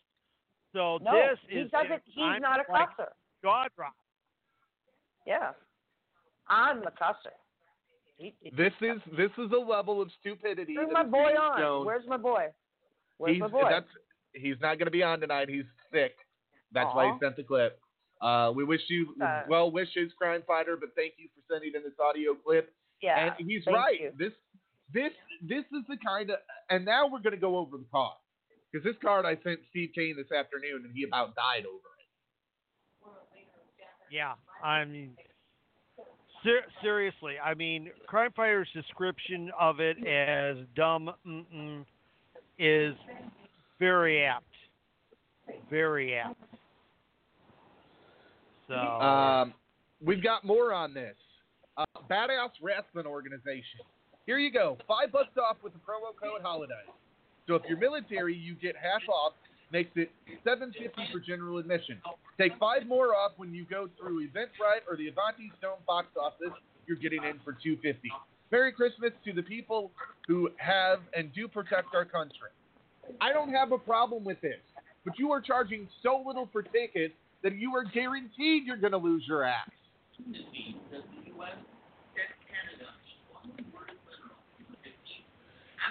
[SPEAKER 4] So
[SPEAKER 2] no,
[SPEAKER 4] this
[SPEAKER 2] he
[SPEAKER 4] is
[SPEAKER 2] doesn't. He's
[SPEAKER 4] I'm
[SPEAKER 2] not a
[SPEAKER 4] like
[SPEAKER 2] cusser.
[SPEAKER 4] jaw drop.
[SPEAKER 2] Yeah, I'm the cusser. He, he,
[SPEAKER 3] This is this is a level of stupidity.
[SPEAKER 2] Bring my boy on.
[SPEAKER 3] shown.
[SPEAKER 2] Where's my boy? Where's
[SPEAKER 3] he's
[SPEAKER 2] my boy?
[SPEAKER 3] that's he's not going to be on tonight. He's sick. That's why he sent the clip. Uh, we wish you
[SPEAKER 2] Uh,
[SPEAKER 3] well wishes, Crime Fighter, but thank you for sending in this audio clip.
[SPEAKER 2] yeah,
[SPEAKER 3] and he's right.
[SPEAKER 2] you.
[SPEAKER 3] This this this is the kind of and now we're going to go over the card because this card I sent Steve Cain this afternoon and he about died over it.
[SPEAKER 4] Yeah, I mean, ser- seriously, I mean, Crime Fighter's description of it as dumb is very apt. Very apt. So,
[SPEAKER 3] Um, we've got more on this. Uh, Badass Wrestling Organization. Here you go. Five bucks off with the promo code Holiday. So if you're military, you get half off. Makes it seven fifty for general admission. Take five more off when you go through Eventbrite or the Avanti's Dome box office. You're getting in for two fifty. Merry Christmas to the people who have and do protect our country. I don't have a problem with this, but you are charging so little for tickets that you are guaranteed you're going to lose your ass.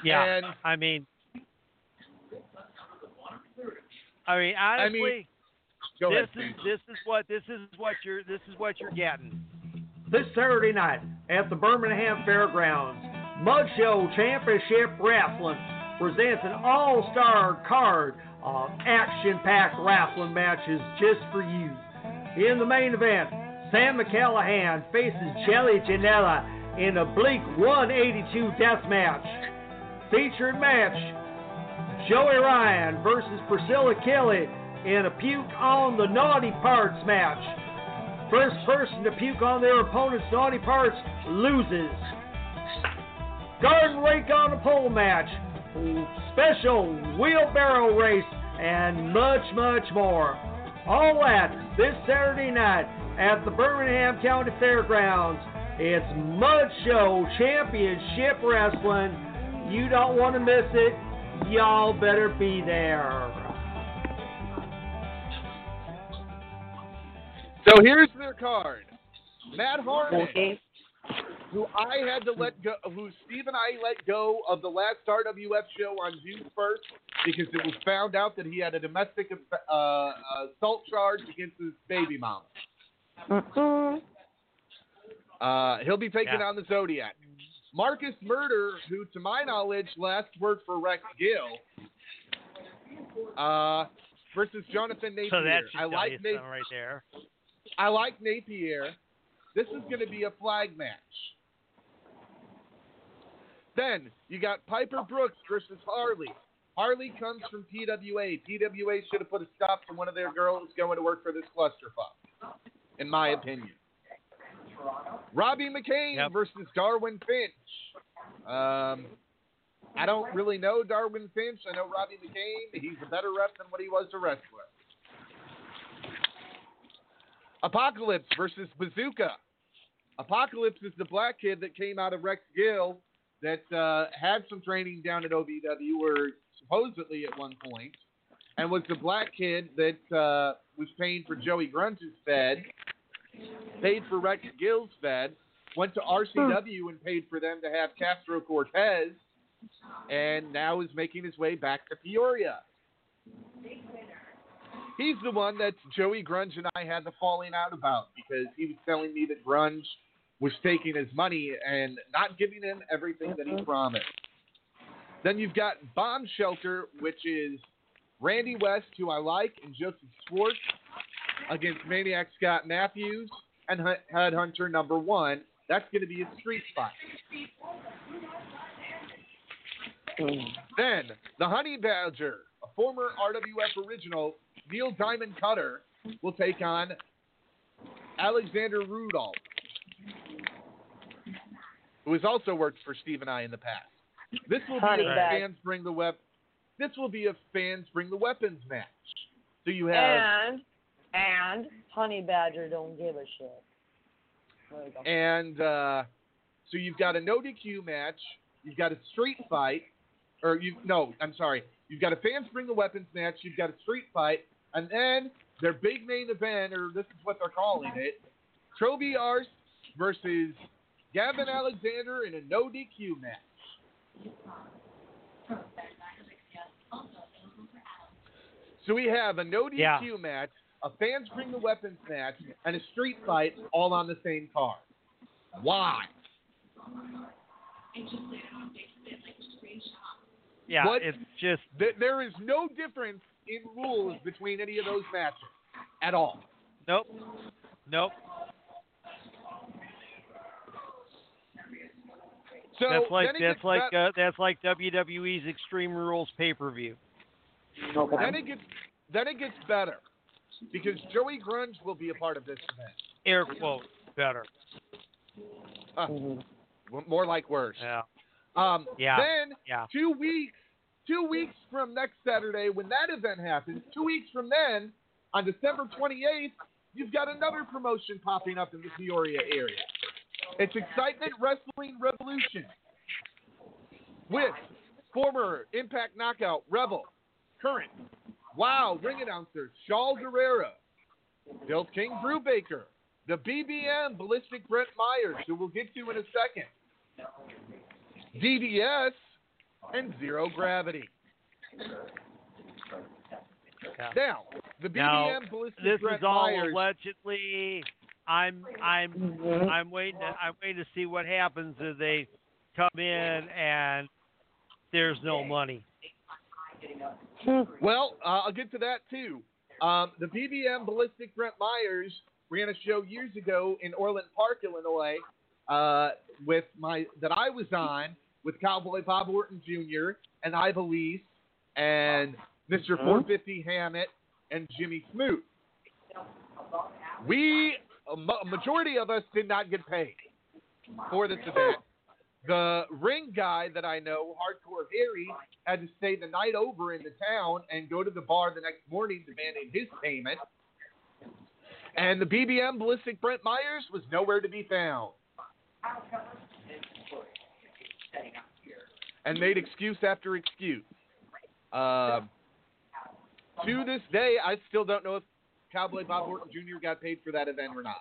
[SPEAKER 4] yeah,
[SPEAKER 3] And
[SPEAKER 4] I mean, I mean, honestly,
[SPEAKER 3] mean,
[SPEAKER 4] this
[SPEAKER 3] ahead.
[SPEAKER 4] is this is what this is what you're this is what you're getting.
[SPEAKER 7] This Saturday night at the Birmingham Fairgrounds, Mud Show Championship Wrestling presents an all-star card of action-packed wrestling matches just for you. In the main event, Sam McCallahan faces Jelly Janela in a bleak 182 death match. Featured match, Joey Ryan versus Priscilla Kelly in a puke on the naughty parts match. First person to puke on their opponent's naughty parts loses. Garden rake on a pole match, special wheelbarrow race, and much, much more. All that this Saturday night at the Birmingham County Fairgrounds. It's Mud Show Championship Wrestling. You don't want to miss it. Y'all better be there.
[SPEAKER 3] So here's their card. Matt Harmon,
[SPEAKER 2] Okay.
[SPEAKER 3] who I had to let go, who Steve and I let go of the last RWF show on June 1st because it was found out that he had a domestic uh, assault charge against his baby mom. Uh, he'll be taking
[SPEAKER 4] Yeah.
[SPEAKER 3] on the Zodiac. Marcus Murder, who to my knowledge last worked for Rex Gill, uh, versus Jonathan Napier.
[SPEAKER 4] So that should
[SPEAKER 3] I like Napier.
[SPEAKER 4] right there.
[SPEAKER 3] I like Napier. This is going to be a flag match. Then you got Piper Brooks versus Harley. Harley comes from PWA. PWA should have put a stop to one of their girls going to work for this clusterfuck, in my opinion. Robbie McCain
[SPEAKER 4] Yep.
[SPEAKER 3] versus Darwin Finch. Um, I don't really know Darwin Finch. I know Robbie McCain. He's a better rep than what he was a wrestler. Apocalypse versus Bazooka. Apocalypse is the black kid that came out of Rex Gill that uh, had some training down at OVW, or supposedly at one point, and was the black kid that uh, was paying for Joey Grunge's Fed, paid for Rex Gill's Fed, went to hmm. RCW and paid for them to have Castro Cortez, and now is making his way back to Peoria. He's the one that Joey Grunge and I had the falling out about because he was telling me that Grunge was taking his money and not giving him everything that he mm-hmm. promised. Then you've got Bomb Shelter, which is Randy West, who I like, and Joseph Schwartz against Maniac Scott Matthews and Headhunter number one. That's going to be a street fight. Then the Honey Badger, a former RWF original, Neil Diamond Cutter, will take on Alexander Rudolph, who has also worked for Steve and I in the past. This will
[SPEAKER 2] Honey
[SPEAKER 3] be a
[SPEAKER 2] bag.
[SPEAKER 3] fans bring the wep- This will be a fans bring the weapons match. So you have
[SPEAKER 2] And and Honey Badger don't give a shit. There you go.
[SPEAKER 3] and uh, so you've got a no DQ match. You've got a street fight, or you no, I'm sorry. You've got a fans bring the weapons match. You've got a street fight, and then their big main event, or this is what they're calling it, Troby Arse versus Gavin Alexander in a no DQ match. So we have a no DQ
[SPEAKER 4] Yeah.
[SPEAKER 3] match, a fans bring the weapons match, and a street fight all on the same card. Why?
[SPEAKER 4] Yeah,
[SPEAKER 3] What-
[SPEAKER 4] it's just
[SPEAKER 3] Th- there is no difference in rules between any of those matches at all.
[SPEAKER 4] nope, nope.
[SPEAKER 3] So
[SPEAKER 4] that's like that's
[SPEAKER 3] gets
[SPEAKER 4] like
[SPEAKER 3] bet-
[SPEAKER 4] uh, that's like WWE's Extreme Rules pay per view.
[SPEAKER 3] then it gets then it gets better because Joey Grunge will be a part of this event.
[SPEAKER 4] Air quote better.
[SPEAKER 3] Uh, more like worse.
[SPEAKER 4] Yeah,
[SPEAKER 3] Um,
[SPEAKER 4] Yeah.
[SPEAKER 3] Then
[SPEAKER 4] yeah.
[SPEAKER 3] two weeks, two weeks from next Saturday when that event happens, two weeks from then, on December 28th, you've got another promotion popping up in the Peoria area. It's Excitement Wrestling Revolution with former Impact Knockout Rebel, current Wow ring announcer Shaul Guerrero, Bill King Brew Baker, the BBM Ballistic Brent Myers, who we'll get to in a second. DDS, and Zero Gravity.
[SPEAKER 4] Yeah.
[SPEAKER 3] Now, the BBM
[SPEAKER 4] Now,
[SPEAKER 3] Ballistic
[SPEAKER 4] This
[SPEAKER 3] Brett
[SPEAKER 4] is all
[SPEAKER 3] Myers.
[SPEAKER 4] allegedly. I'm I'm. I'm waiting. To, I'm waiting to see what happens if they come in and there's no money.
[SPEAKER 3] Well, uh, I'll get to that too. Um, the BBM Ballistic Brent Myers ran a show years ago in Orland Park, Illinois, uh, with my that I was on with Cowboy Bob Orton Jr. and Iva and Mr. 450 Hammett and Jimmy Smoot. We, a majority of us, did not get paid for this event. The ring guy that I know, Hardcore Harry, had to stay the night over in the town and go to the bar the next morning demanding his payment. And the BBM Ballistic Brent Myers was nowhere to be found. And made excuse after excuse. Um, to this day, I still don't know if Cowboy Bob Orton Jr. got paid for that event or not.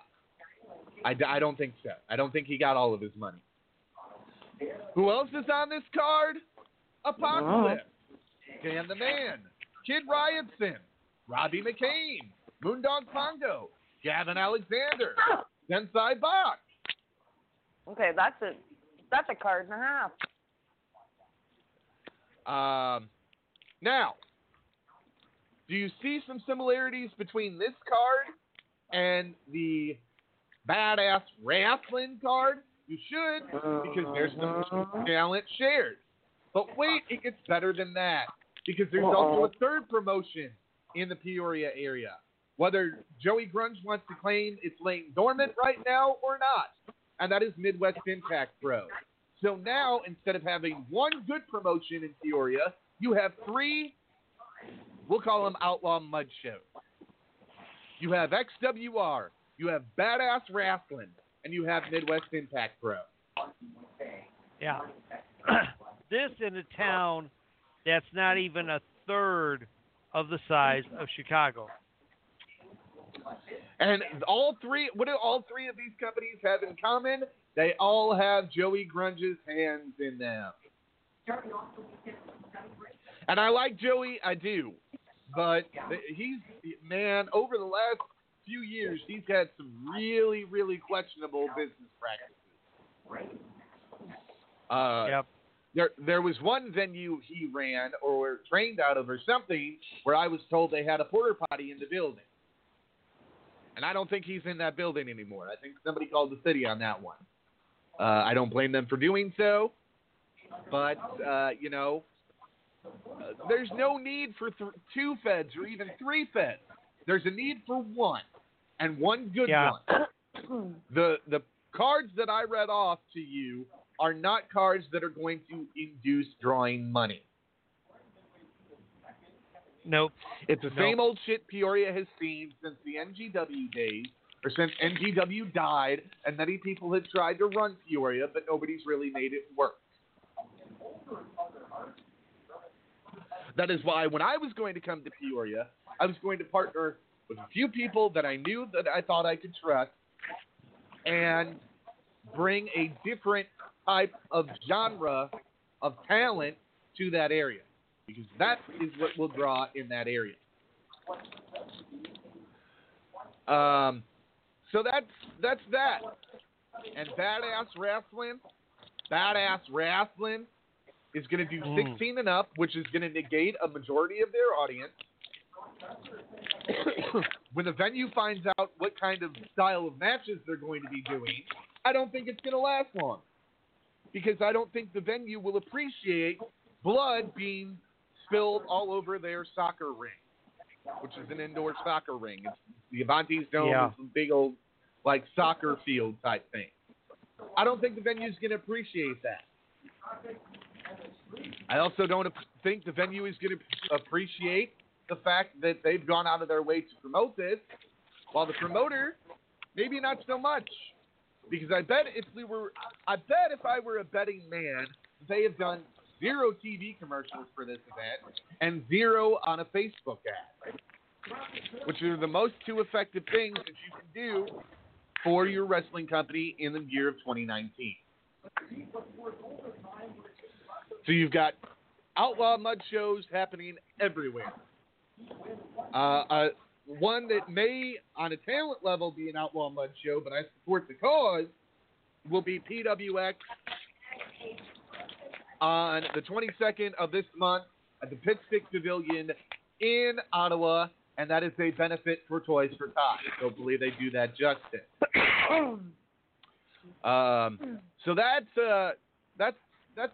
[SPEAKER 3] I, I don't think so. I don't think he got all of his money. Who else is on this card? Apocalypse, Dan the Man, Kid Riotson, Robbie McCain, Moondog Pongo, Gavin Alexander, Sensei Bach.
[SPEAKER 2] Okay, that's a that's a card and a half.
[SPEAKER 3] Um, now, do you see some similarities between this card and the badass wrestling card? You should, because there's some uh-huh. talent shared. But wait, it gets better than that. Because there's also a third promotion in the Peoria area. Whether Joey Grunge wants to claim it's laying dormant right now or not, and that is Midwest Impact Pro. So now, instead of having one good promotion in Peoria, you have three, we'll call them outlaw mud shows. You have XWR, you have Badass Wrestling, and you have Midwest Impact Pro.
[SPEAKER 4] Yeah. this in a town that's not even a third of the size of Chicago.
[SPEAKER 3] And all three, what do all three of these companies have in common? They all have Joey Grunge's hands in them. And I like Joey, I do. But he's, man, over the last few years, he's had some really, really questionable business practices. Uh,
[SPEAKER 4] Yep.
[SPEAKER 3] there there was one venue he ran or trained out of or something where I was told they had a porter potty in the building. And I don't think he's in that building anymore. I think somebody called the city on that one. Uh, I don't blame them for doing so, but uh, you know, uh, there's no need for th- two feds or even three feds. There's a need for one, and one good
[SPEAKER 4] Yeah.
[SPEAKER 3] one. The the cards that I read off to you are not cards that are going to induce drawing money.
[SPEAKER 4] Nope.
[SPEAKER 3] It's the
[SPEAKER 4] Nope.
[SPEAKER 3] same old shit Peoria has seen since the NGW days, or since NGW died, and many people have tried to run Peoria, but nobody's really made it work. That is why when I was going to come to Peoria, I was going to partner with a few people that I knew that I thought I could trust, and bring a different type of genre of talent to that area because that is what will draw in that area. Um, so that's that's that. And badass wrestling, badass wrestling is going to do
[SPEAKER 4] Mm.
[SPEAKER 3] 16 and up, which is going to negate a majority of their audience. when the venue finds out what kind of style of matches they're going to be doing, I don't think it's going to last long because I don't think the venue will appreciate blood being spilled all over their soccer ring, which is an indoor soccer ring. It's the Avanti's Dome
[SPEAKER 4] Yeah.
[SPEAKER 3] is a big old like soccer field type thing. I don't think the venue's going to appreciate that. I also don't think the venue is going to appreciate the fact that they've gone out of their way to promote this, while the promoter, maybe not so much. Because I bet if we were, I bet if I were a betting man, they have done zero TV commercials for this event and zero on a Facebook ad, which are the most two effective things that you can do for your wrestling company in the year of 2019. So you've got outlaw mud shows happening everywhere. Uh, uh, one that may, on a talent level, be an outlaw mud show, but I support the cause, will be PWX on the 22nd of this month at the Pitstick Pavilion in Ottawa, and that is a benefit for Toys for Tots. Hopefully, they do that justice. Um, so that's uh, that's that's,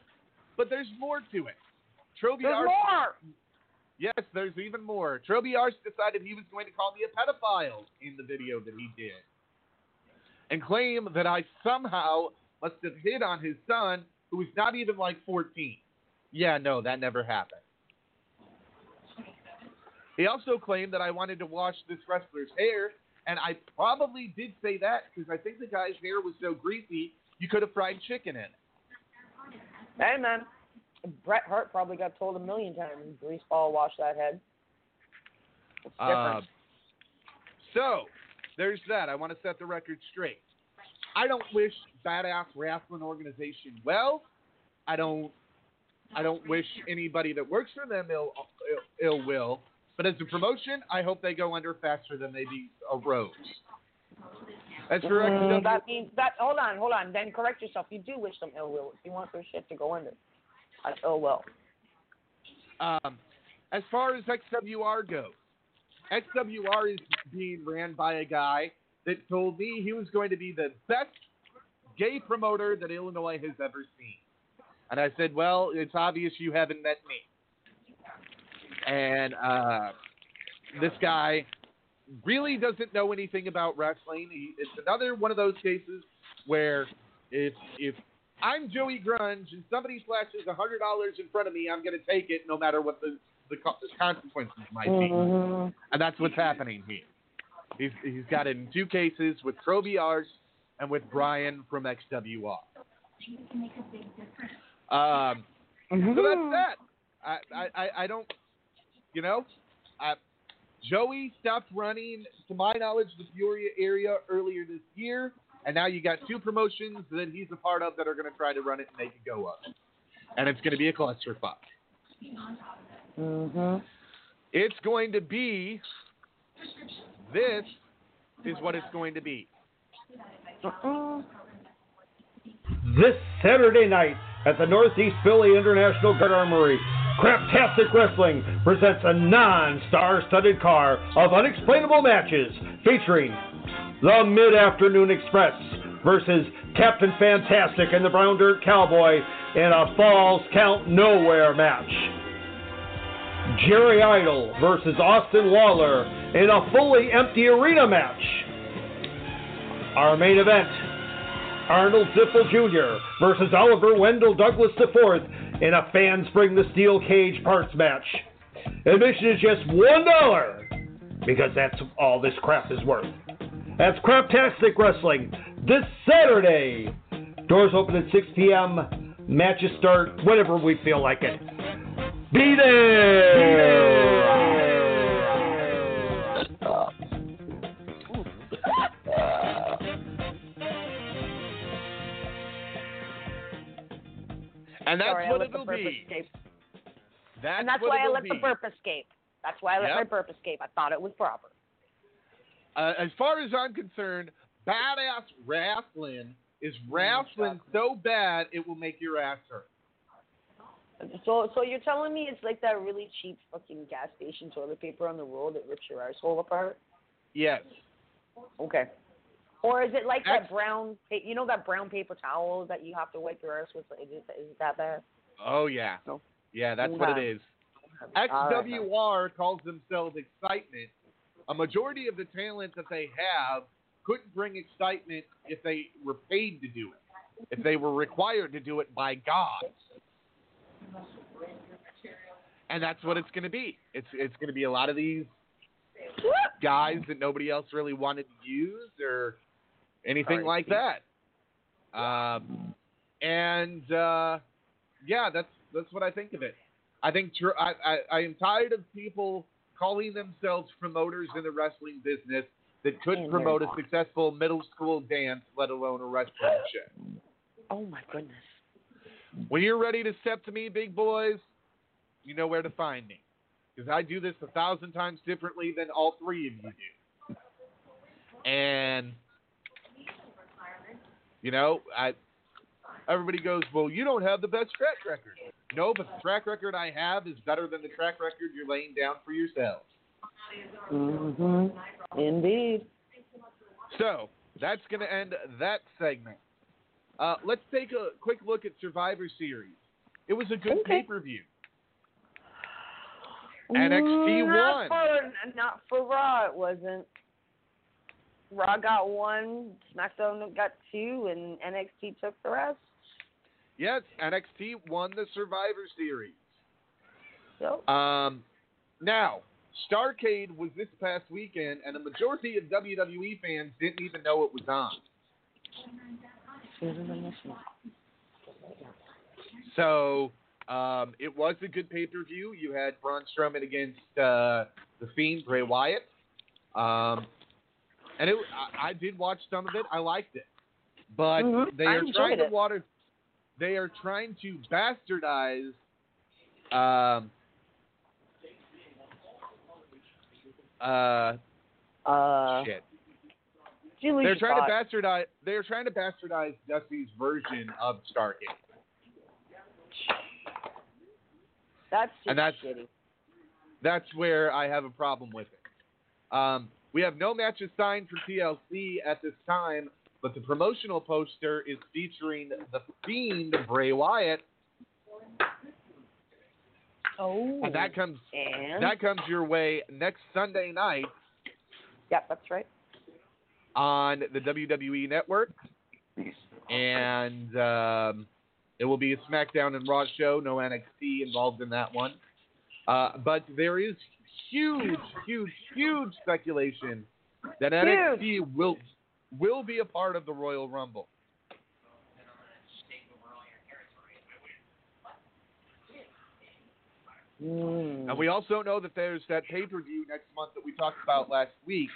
[SPEAKER 3] but there's more to it. Trophy
[SPEAKER 2] There's more.
[SPEAKER 3] Yes, there's even more. Troby Arse decided he was going to call me a pedophile in the video that he did, and claim that I somehow must have hit on his son, who was not even like 14. Yeah, no, that never happened. He also claimed that I wanted to wash this wrestler's hair, and I probably did say that because I think the guy's hair was so greasy you could have fried chicken in it.
[SPEAKER 2] Man, Bret Hart probably got told a million times, "Greaseball, wash that head." It's different.
[SPEAKER 3] Uh, so there's that. I want to set the record straight. I don't wish badass wrestling organization well. I don't. I don't wish anybody that works for them ill, ill, ill will. But as a promotion, I hope they go under faster than they be a rose. As for
[SPEAKER 2] Mm, that means that. Hold on, hold on. Then correct yourself. You do wish them ill will you want their shit to go under. That's ill will.
[SPEAKER 3] um, as far as XWR goes, XWR is being ran by a guy that told me he was going to be the best gay promoter that Illinois has ever seen. And I said, well, it's obvious you haven't met me. And uh, this guy really doesn't know anything about wrestling. He, it's another one of those cases where if if I'm Joey Grunge and somebody flashes a hundred dollars in front of me, I'm going to take it no matter what the the consequences might be,
[SPEAKER 2] Mhm.
[SPEAKER 3] and that's what's happening here. He's he's got it in two cases with Troby Arse and with Brian from XWR. Um, so
[SPEAKER 2] Mm-hmm.
[SPEAKER 3] that's that. I, I, I, I don't, you know, I, Joey stopped running, to my knowledge, the Peoria area earlier this year, and now you got two promotions that he's a part of that are going to try to run it and make it go up, and it's going to be a clusterfuck.
[SPEAKER 2] Mhm.
[SPEAKER 3] It's going to be. This is what it's going to be.
[SPEAKER 2] Mhm.
[SPEAKER 7] This Saturday night at the Northeast Philly International Guard Armory, Craptastic Wrestling presents a non-star-studded car of unexplainable matches featuring the Mid-Afternoon Express versus Captain Fantastic and the Brown Dirt Cowboy in a Falls Count Nowhere match. Jerry Idol versus Austin Lawler in a fully empty arena match. Our main event, Arnold Ziffel Jr. versus Oliver Wendell Douglas IV in a Fans Bring the Steel Cage Parts match. Admission is just $1 because that's all this crap is worth. That's Craptastic Wrestling this Saturday. Doors open at 6 p.m. Matches start whenever we feel like it. Be there!
[SPEAKER 3] And that's
[SPEAKER 2] Sorry,
[SPEAKER 3] what it'll be.
[SPEAKER 2] escape.
[SPEAKER 3] That's
[SPEAKER 2] and that's why I let
[SPEAKER 3] be.
[SPEAKER 2] the burp escape. That's why I let
[SPEAKER 3] Yep.
[SPEAKER 2] my burp escape. I thought it was proper.
[SPEAKER 3] Uh, as far as I'm concerned, badass wrestling is wrestling so bad it will make your ass hurt.
[SPEAKER 2] So, so you're telling me it's like that really cheap fucking gas station toilet paper on the road that rips your asshole apart?
[SPEAKER 3] Yes.
[SPEAKER 2] Okay. Or is it like that brown, you know, that brown paper towel that you have to wipe your ass with? Is it, is it that bad?
[SPEAKER 3] Oh yeah.
[SPEAKER 2] No.
[SPEAKER 3] Yeah, that's what it is.
[SPEAKER 2] All right.
[SPEAKER 3] XWR calls themselves excitement. A majority of the talent that they have couldn't bring excitement if they were paid to do it. If they were required to do it by God. And that's what it's going to be. It's it's going to be a lot of these guys that nobody else really wanted to use or anything
[SPEAKER 2] Sorry,
[SPEAKER 3] like that. Um, and uh, yeah, that's that's what I think of it. I think tr- I, I I am tired of people calling themselves promoters in the wrestling business that couldn't promote a successful middle school dance, let alone a wrestling show.
[SPEAKER 2] Oh my goodness.
[SPEAKER 3] When you're ready to step to me, big boys, you know where to find me. Because I do this a thousand times differently than all three of you do. And, you know, I. Everybody goes, well, you don't have the best track record. No, but the track record I have is better than the track record you're laying down for yourselves.
[SPEAKER 2] Mm-hmm. Indeed.
[SPEAKER 3] So that's going to end that segment. Uh, let's take a quick look at Survivor Series. It was a good
[SPEAKER 2] Okay.
[SPEAKER 3] pay per view. NXT
[SPEAKER 2] not
[SPEAKER 3] won.
[SPEAKER 2] For, not for Raw, it wasn't. Raw got one, SmackDown got two, and NXT took the rest.
[SPEAKER 3] Yes, NXT won the Survivor Series.
[SPEAKER 2] So,
[SPEAKER 3] Um, now, Starrcade was this past weekend, and a majority of WWE fans didn't even know it was on. So um, it was a good pay per view. You had Braun Strowman against uh, the Fiend Bray Wyatt, um, and it, I, I did watch some of it. I liked it, but
[SPEAKER 2] Mhm,
[SPEAKER 3] they are trying to
[SPEAKER 2] it.
[SPEAKER 3] water. They are trying to bastardize. Um, uh,
[SPEAKER 2] uh,
[SPEAKER 3] shit.
[SPEAKER 2] Julie
[SPEAKER 3] They're trying
[SPEAKER 2] Scott.
[SPEAKER 3] to bastardize. They're trying to bastardize Dusty's version of Starrcade.
[SPEAKER 2] That's just
[SPEAKER 3] and that's-
[SPEAKER 2] shitty.
[SPEAKER 3] That's where I have a problem with it. Um, we have no matches signed for TLC at this time, but the promotional poster is featuring the Fiend Bray Wyatt,
[SPEAKER 2] Oh.
[SPEAKER 3] and that comes
[SPEAKER 2] and
[SPEAKER 3] that comes your way next Sunday night
[SPEAKER 2] Yep, that's right.
[SPEAKER 3] on the WWE Network. and um, it will be a SmackDown and Raw show. No NXT involved in that one, uh, but there is huge, huge, huge speculation that NXT will will be a part of the Royal Rumble.
[SPEAKER 2] Mm.
[SPEAKER 3] And we also know that there's that pay per view next month that we talked about last week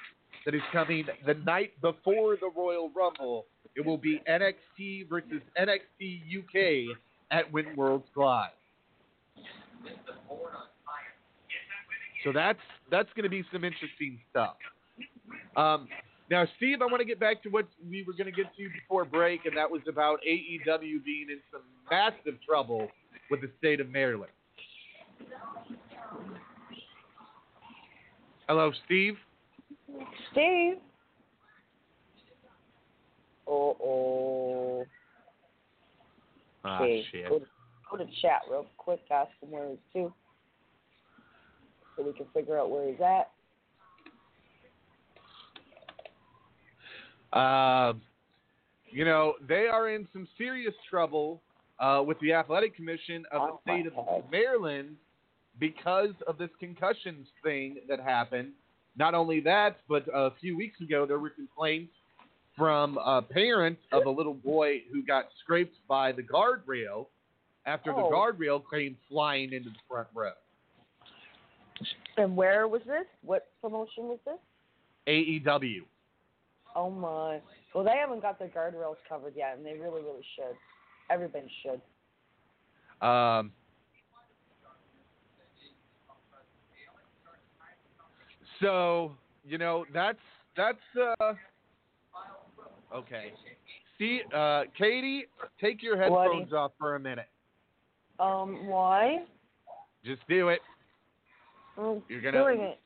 [SPEAKER 3] that is coming the night before the Royal Rumble. It will be NXT versus NXT UK at Win Worlds Live. So that's that's going to be some interesting stuff. Um, now, Steve, I want to get back to what we were going to get to before break, and that was about AEW being in some massive trouble with the state of Maryland. Hello, Steve.
[SPEAKER 2] Steve. Oh, oh.
[SPEAKER 3] Ah,
[SPEAKER 2] Okay,
[SPEAKER 3] shit.
[SPEAKER 2] Go, to, go to chat real quick. Ask him where he's to, so we can figure out where he's at.
[SPEAKER 3] Uh, you know, they are in some serious trouble uh, with the Athletic Commission of the
[SPEAKER 2] Oh, my
[SPEAKER 3] state of. Maryland because of this concussions thing that happened. Not only that, but a few weeks ago there were complaints from a parent of a little boy who got scraped by the guardrail after the
[SPEAKER 2] Oh.
[SPEAKER 3] guardrail came flying into the front row.
[SPEAKER 2] And where was this? What promotion was this?
[SPEAKER 3] AEW.
[SPEAKER 2] Oh my. Well, they haven't got their guardrails covered yet, and they really, really should. Everybody should.
[SPEAKER 3] Um, so you know that's that's uh, okay. See, uh, Katie, take your headphones off for a minute.
[SPEAKER 2] Um, why?
[SPEAKER 3] Just do it.
[SPEAKER 2] I'm
[SPEAKER 3] You're gonna-
[SPEAKER 2] doing it.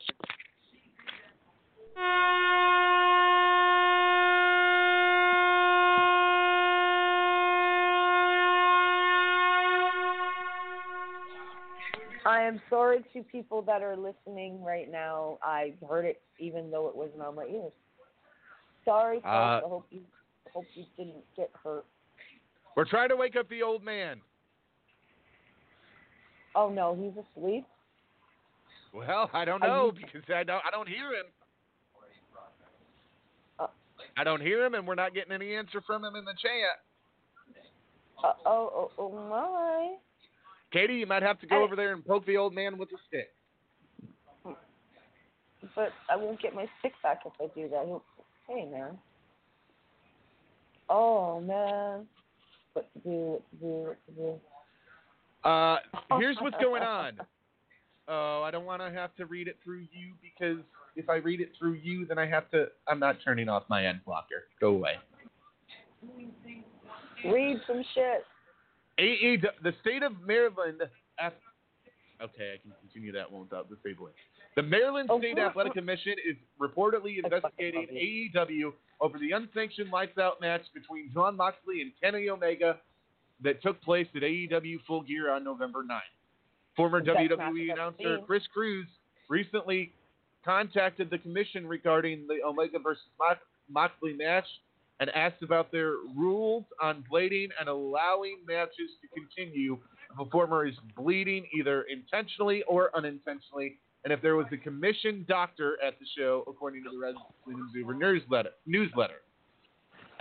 [SPEAKER 2] I am sorry to people that are listening right now. I heard it even though it wasn't on my ears. Sorry, folks.
[SPEAKER 3] Uh,
[SPEAKER 2] I hope you hope you didn't get hurt.
[SPEAKER 3] We're trying to wake up the old man.
[SPEAKER 2] Oh no, he's asleep.
[SPEAKER 3] Well, I don't know
[SPEAKER 2] you-
[SPEAKER 3] because I don't I don't hear him.
[SPEAKER 2] Uh,
[SPEAKER 3] I don't hear him, and we're not getting any answer from him in the chat.
[SPEAKER 2] uh, oh, oh, oh my.
[SPEAKER 3] Katie, you might have to go
[SPEAKER 2] I-
[SPEAKER 3] over there and poke the old man with a stick.
[SPEAKER 2] But I won't get my stick back if I do that. Hey man. Oh man. What to do? What to do? What to do?
[SPEAKER 3] Uh, here's what's going on. Oh, I don't want to have to read it through you because if I read it through you, then I have to. I'm not turning off my end blocker. Go away.
[SPEAKER 2] Read some shit.
[SPEAKER 3] AE, the state of Maryland. Okay, I can continue that one without disabling. The Maryland
[SPEAKER 2] Oh,
[SPEAKER 3] State. Athletic Commission is reportedly investigating AEW over the unsanctioned lights out match between Jon Moxley and Kenny Omega that took place at AEW Full Gear on November 9th. Former
[SPEAKER 2] match
[SPEAKER 3] WWE announcer. Chris Cruz recently contacted the commission regarding the Omega versus Mox- Moxley match and asked about their rules on blading and allowing matches to continue if a performer is bleeding either intentionally or unintentionally, and if there was a commission doctor at the show, according to the Wrestling Observer newsletter. newsletter.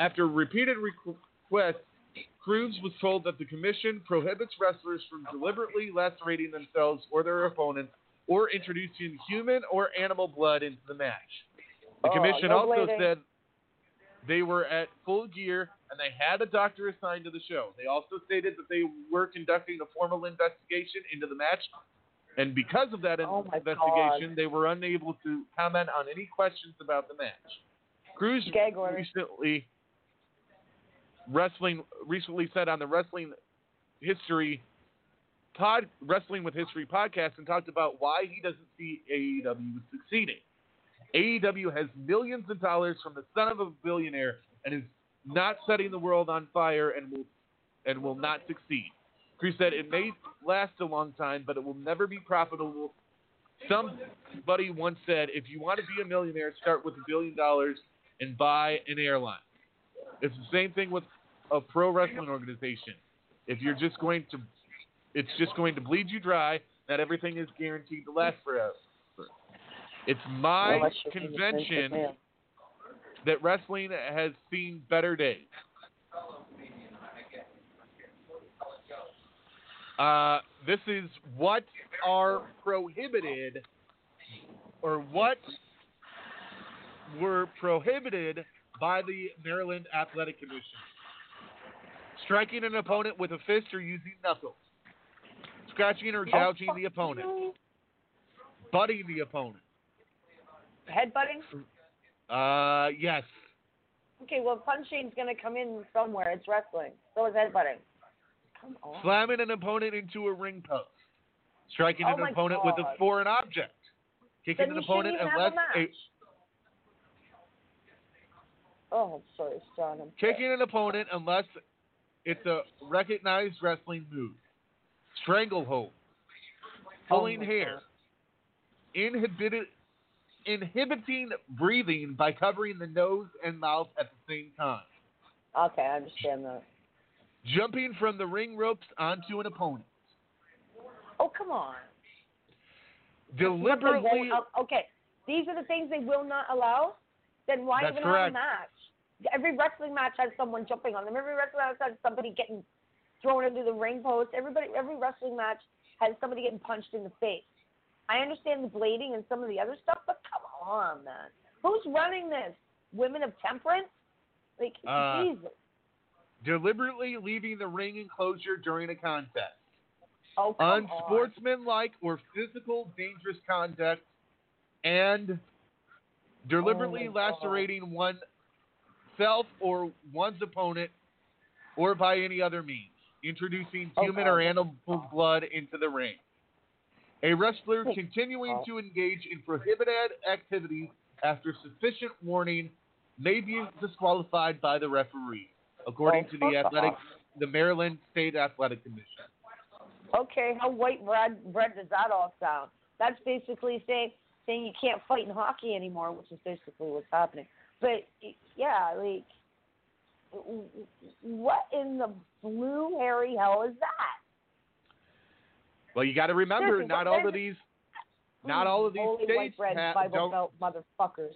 [SPEAKER 3] After repeated requests, Cruz was told that the commission prohibits wrestlers from deliberately lacerating themselves or their opponents or introducing human or animal blood into the match. The
[SPEAKER 2] Oh,
[SPEAKER 3] commission
[SPEAKER 2] no
[SPEAKER 3] also said they were at full gear and they had a doctor assigned to the show. They also stated that they were conducting a formal investigation into the match, and because of that
[SPEAKER 2] Oh
[SPEAKER 3] investigation,
[SPEAKER 2] God.
[SPEAKER 3] they were unable to comment on any questions about the match. Cruz
[SPEAKER 2] Gag
[SPEAKER 3] recently wrestling recently said on the wrestling history pod wrestling with history podcast and talked about why he doesn't see AEW succeeding. AEW has millions of dollars from the son of a billionaire and is not setting the world on fire and will and will not succeed. Cruz said it may last a long time, but it will never be profitable. Somebody once said, if you want to be a millionaire, start with a billion dollars and buy an airline. It's the same thing with a pro wrestling organization. If you're just going to, it's just going to bleed you dry. Not everything is guaranteed to last forever. It's my
[SPEAKER 2] Unless you're being a Vince
[SPEAKER 3] convention that wrestling has seen better days. Uh, this is what are prohibited, or what were prohibited by the Maryland Athletic Commission. Striking an opponent with a fist or using knuckles. Scratching or gouging the opponent. Butting the opponent.
[SPEAKER 2] Headbutting?
[SPEAKER 3] Uh, yes.
[SPEAKER 2] Okay, well, punching's going to come in somewhere. It's wrestling. So is headbutting. Come on.
[SPEAKER 3] Slamming an opponent into a ring post. Striking
[SPEAKER 2] Oh
[SPEAKER 3] an opponent with a foreign object. Kicking
[SPEAKER 2] Then
[SPEAKER 3] an opponent
[SPEAKER 2] a
[SPEAKER 3] unless
[SPEAKER 2] match. Oh, I'm sorry, Sean. I'm
[SPEAKER 3] kicking an opponent unless it's a recognized wrestling move. Stranglehold. Pulling
[SPEAKER 2] my
[SPEAKER 3] hair. Inhibited inhibiting breathing by covering the nose and mouth at the same time.
[SPEAKER 2] Okay, I understand that.
[SPEAKER 3] Jumping from the ring ropes onto an opponent.
[SPEAKER 2] Oh, come on.
[SPEAKER 3] Deliberately
[SPEAKER 2] oh, okay, these are the things they will not allow. Then why even have a match? Every wrestling match has someone jumping on them. Every wrestling match has somebody getting thrown into the ring post. Everybody, every wrestling match has somebody getting punched in the face. I understand the blading and some of the other stuff, but come on, man. Who's running this? Women of temperance? Like,
[SPEAKER 3] Uh,
[SPEAKER 2] Jesus.
[SPEAKER 3] deliberately leaving the ring enclosure during a contest.
[SPEAKER 2] Oh, come on.
[SPEAKER 3] unsportsmanlike or physical dangerous conduct, and deliberately
[SPEAKER 2] Oh, my God.
[SPEAKER 3] lacerating oneself or one's opponent, or by any other means, introducing
[SPEAKER 2] Oh,
[SPEAKER 3] human or animal blood into the ring. A wrestler continuing to engage in prohibited activities after sufficient warning may be disqualified by the referee, according to the athletic, the Maryland State Athletic Commission.
[SPEAKER 2] Okay, how white bread bread does that all sound? That's basically saying saying you can't fight in hockey anymore, which is basically what's happening. But yeah, like what in the blue hairy hell is that?
[SPEAKER 3] Well, you got to remember,
[SPEAKER 2] Seriously,
[SPEAKER 3] not all of these, not all of these states
[SPEAKER 2] white bread
[SPEAKER 3] ha-
[SPEAKER 2] Bible
[SPEAKER 3] don't.
[SPEAKER 2] Belt motherfuckers.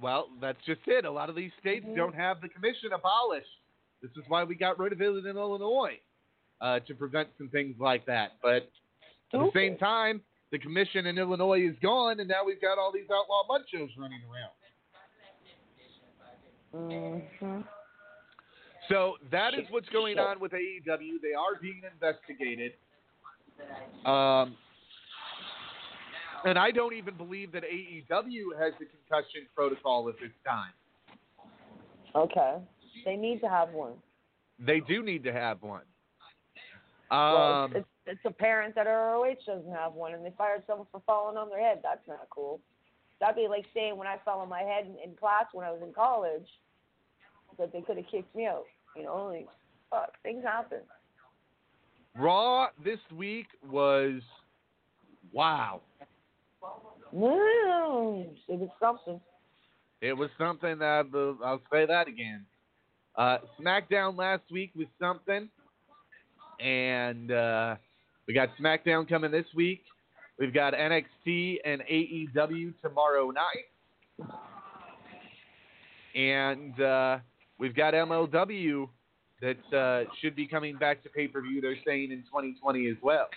[SPEAKER 3] Well, that's just it. A lot of these states
[SPEAKER 2] Mhm.
[SPEAKER 3] don't have the commission abolished. This is why we got rid of it in Illinois uh, to prevent some things like that. But at the same time, the commission in Illinois is gone, and now we've got all these outlaw mudshows running around.
[SPEAKER 2] hmm
[SPEAKER 3] So that is what's going on with AEW. They are being investigated. Um, and I don't even believe that AEW has a concussion protocol at this time.
[SPEAKER 2] Okay, they need to have one.
[SPEAKER 3] They do need to have one.
[SPEAKER 2] well,
[SPEAKER 3] Um,
[SPEAKER 2] it's, it's it's apparent that ROH doesn't have one, and they fired someone for falling on their head. That's not cool. That'd be like saying when I fell on my head in, in class when I was in college, that they could have kicked me out. You know, like fuck, things happen.
[SPEAKER 3] Raw this week was wow.
[SPEAKER 2] No, it was something.
[SPEAKER 3] It was something that I'll say that again. Uh, SmackDown last week was something, and uh, we got SmackDown coming this week. We've got NXT and AEW tomorrow night, and uh, we've got MLW that uh, should be coming back to pay per view. They're saying in 2020 as well.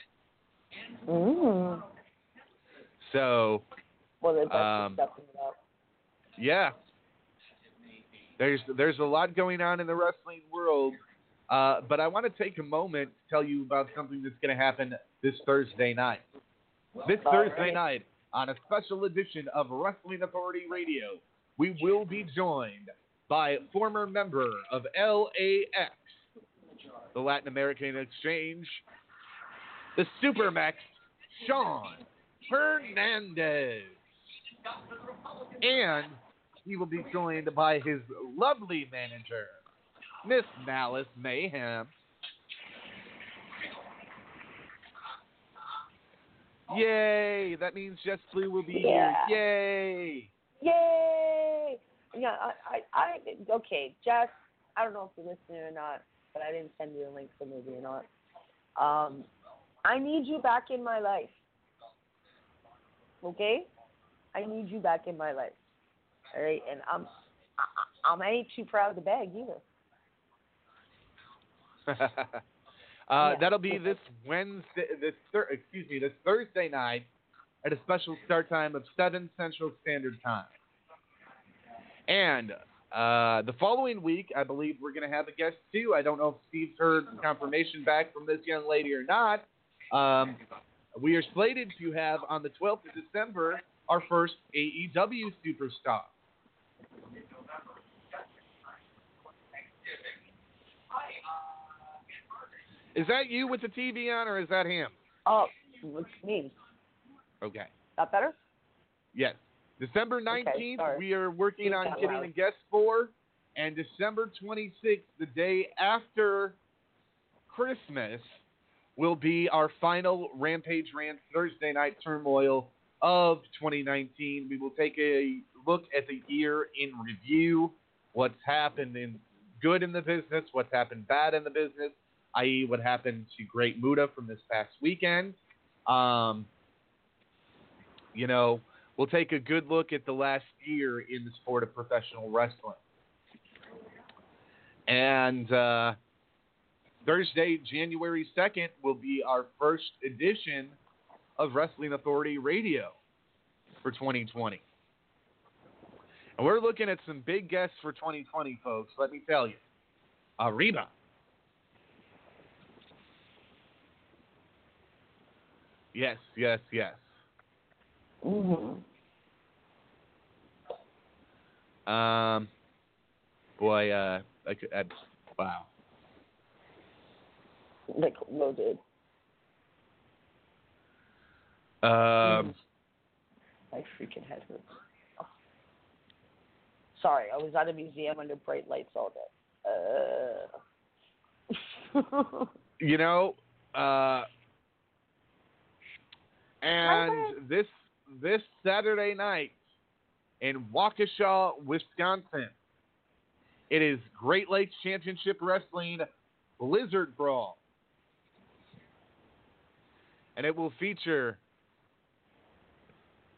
[SPEAKER 2] Mm.
[SPEAKER 3] So
[SPEAKER 2] Well, they better
[SPEAKER 3] Um,
[SPEAKER 2] step it up.
[SPEAKER 3] Yeah. There's there's a lot going on in the wrestling world, uh, but I want to take a moment to tell you about something that's going to happen this Thursday night. This
[SPEAKER 2] All
[SPEAKER 3] Thursday
[SPEAKER 2] right.
[SPEAKER 3] night, on a special edition of Wrestling Authority Radio, we will be joined by former member of LAX, the Latin American Exchange, the Supermex, Shawn Hernandez. And he will be joined by his lovely manager, Miss Malice Mayhem. Yay! That means Jess Blue will be
[SPEAKER 2] Yeah.
[SPEAKER 3] here. Yay!
[SPEAKER 2] Yay! Yeah, I, I, I, okay, Jess, I don't know if you're listening or not, but I didn't send you a link, so maybe you're not. Um, I need you back in my life. Okay? I need you back in my life. All right, and I'm I, I'm. ain't too proud to beg either.
[SPEAKER 3] uh,
[SPEAKER 2] Yeah.
[SPEAKER 3] That'll be this Wednesday, this thir- excuse me, this Thursday night at a special start time of seven Central Standard Time. And uh, the following week, I believe we're going to have a guest too. I don't know if Steve's heard confirmation back from this young lady or not. Um, we are slated to have on the 12th of December our first AEW superstar. Is that you with the TV on, or is that him?
[SPEAKER 2] Oh, it's me.
[SPEAKER 3] Okay.
[SPEAKER 2] That better?
[SPEAKER 3] Yes. December 19th,
[SPEAKER 2] sorry.
[SPEAKER 3] we are working on getting
[SPEAKER 2] loud.
[SPEAKER 3] a guest for. And December 26th, the day after Christmas, will be our final Rampage Rant Thursday Night Turmoil of 2019. We will take a look at the year in review, what's happened in good in the business, what's happened bad in the business, i.e., what happened to Great Muta from this past weekend. Um, you know, we'll take a good look at the last year in the sport of professional wrestling. And uh, Thursday, January 2nd, will be our first edition of Wrestling Authority Radio for 2020. And we're looking at some big guests for 2020, folks. Let me tell you. Arriba. Yes, yes, yes.
[SPEAKER 2] Mm-hmm.
[SPEAKER 3] Um, boy, uh, I, could- I, wow.
[SPEAKER 2] Like loaded.
[SPEAKER 3] Um,
[SPEAKER 2] My freaking head hurts. Oh. Sorry, I was at a museum under bright lights all day. Uh.
[SPEAKER 3] you know, uh, and this this Saturday night in Waukesha, Wisconsin, it is Great Lakes Championship Wrestling Blizzard Brawl, and it will feature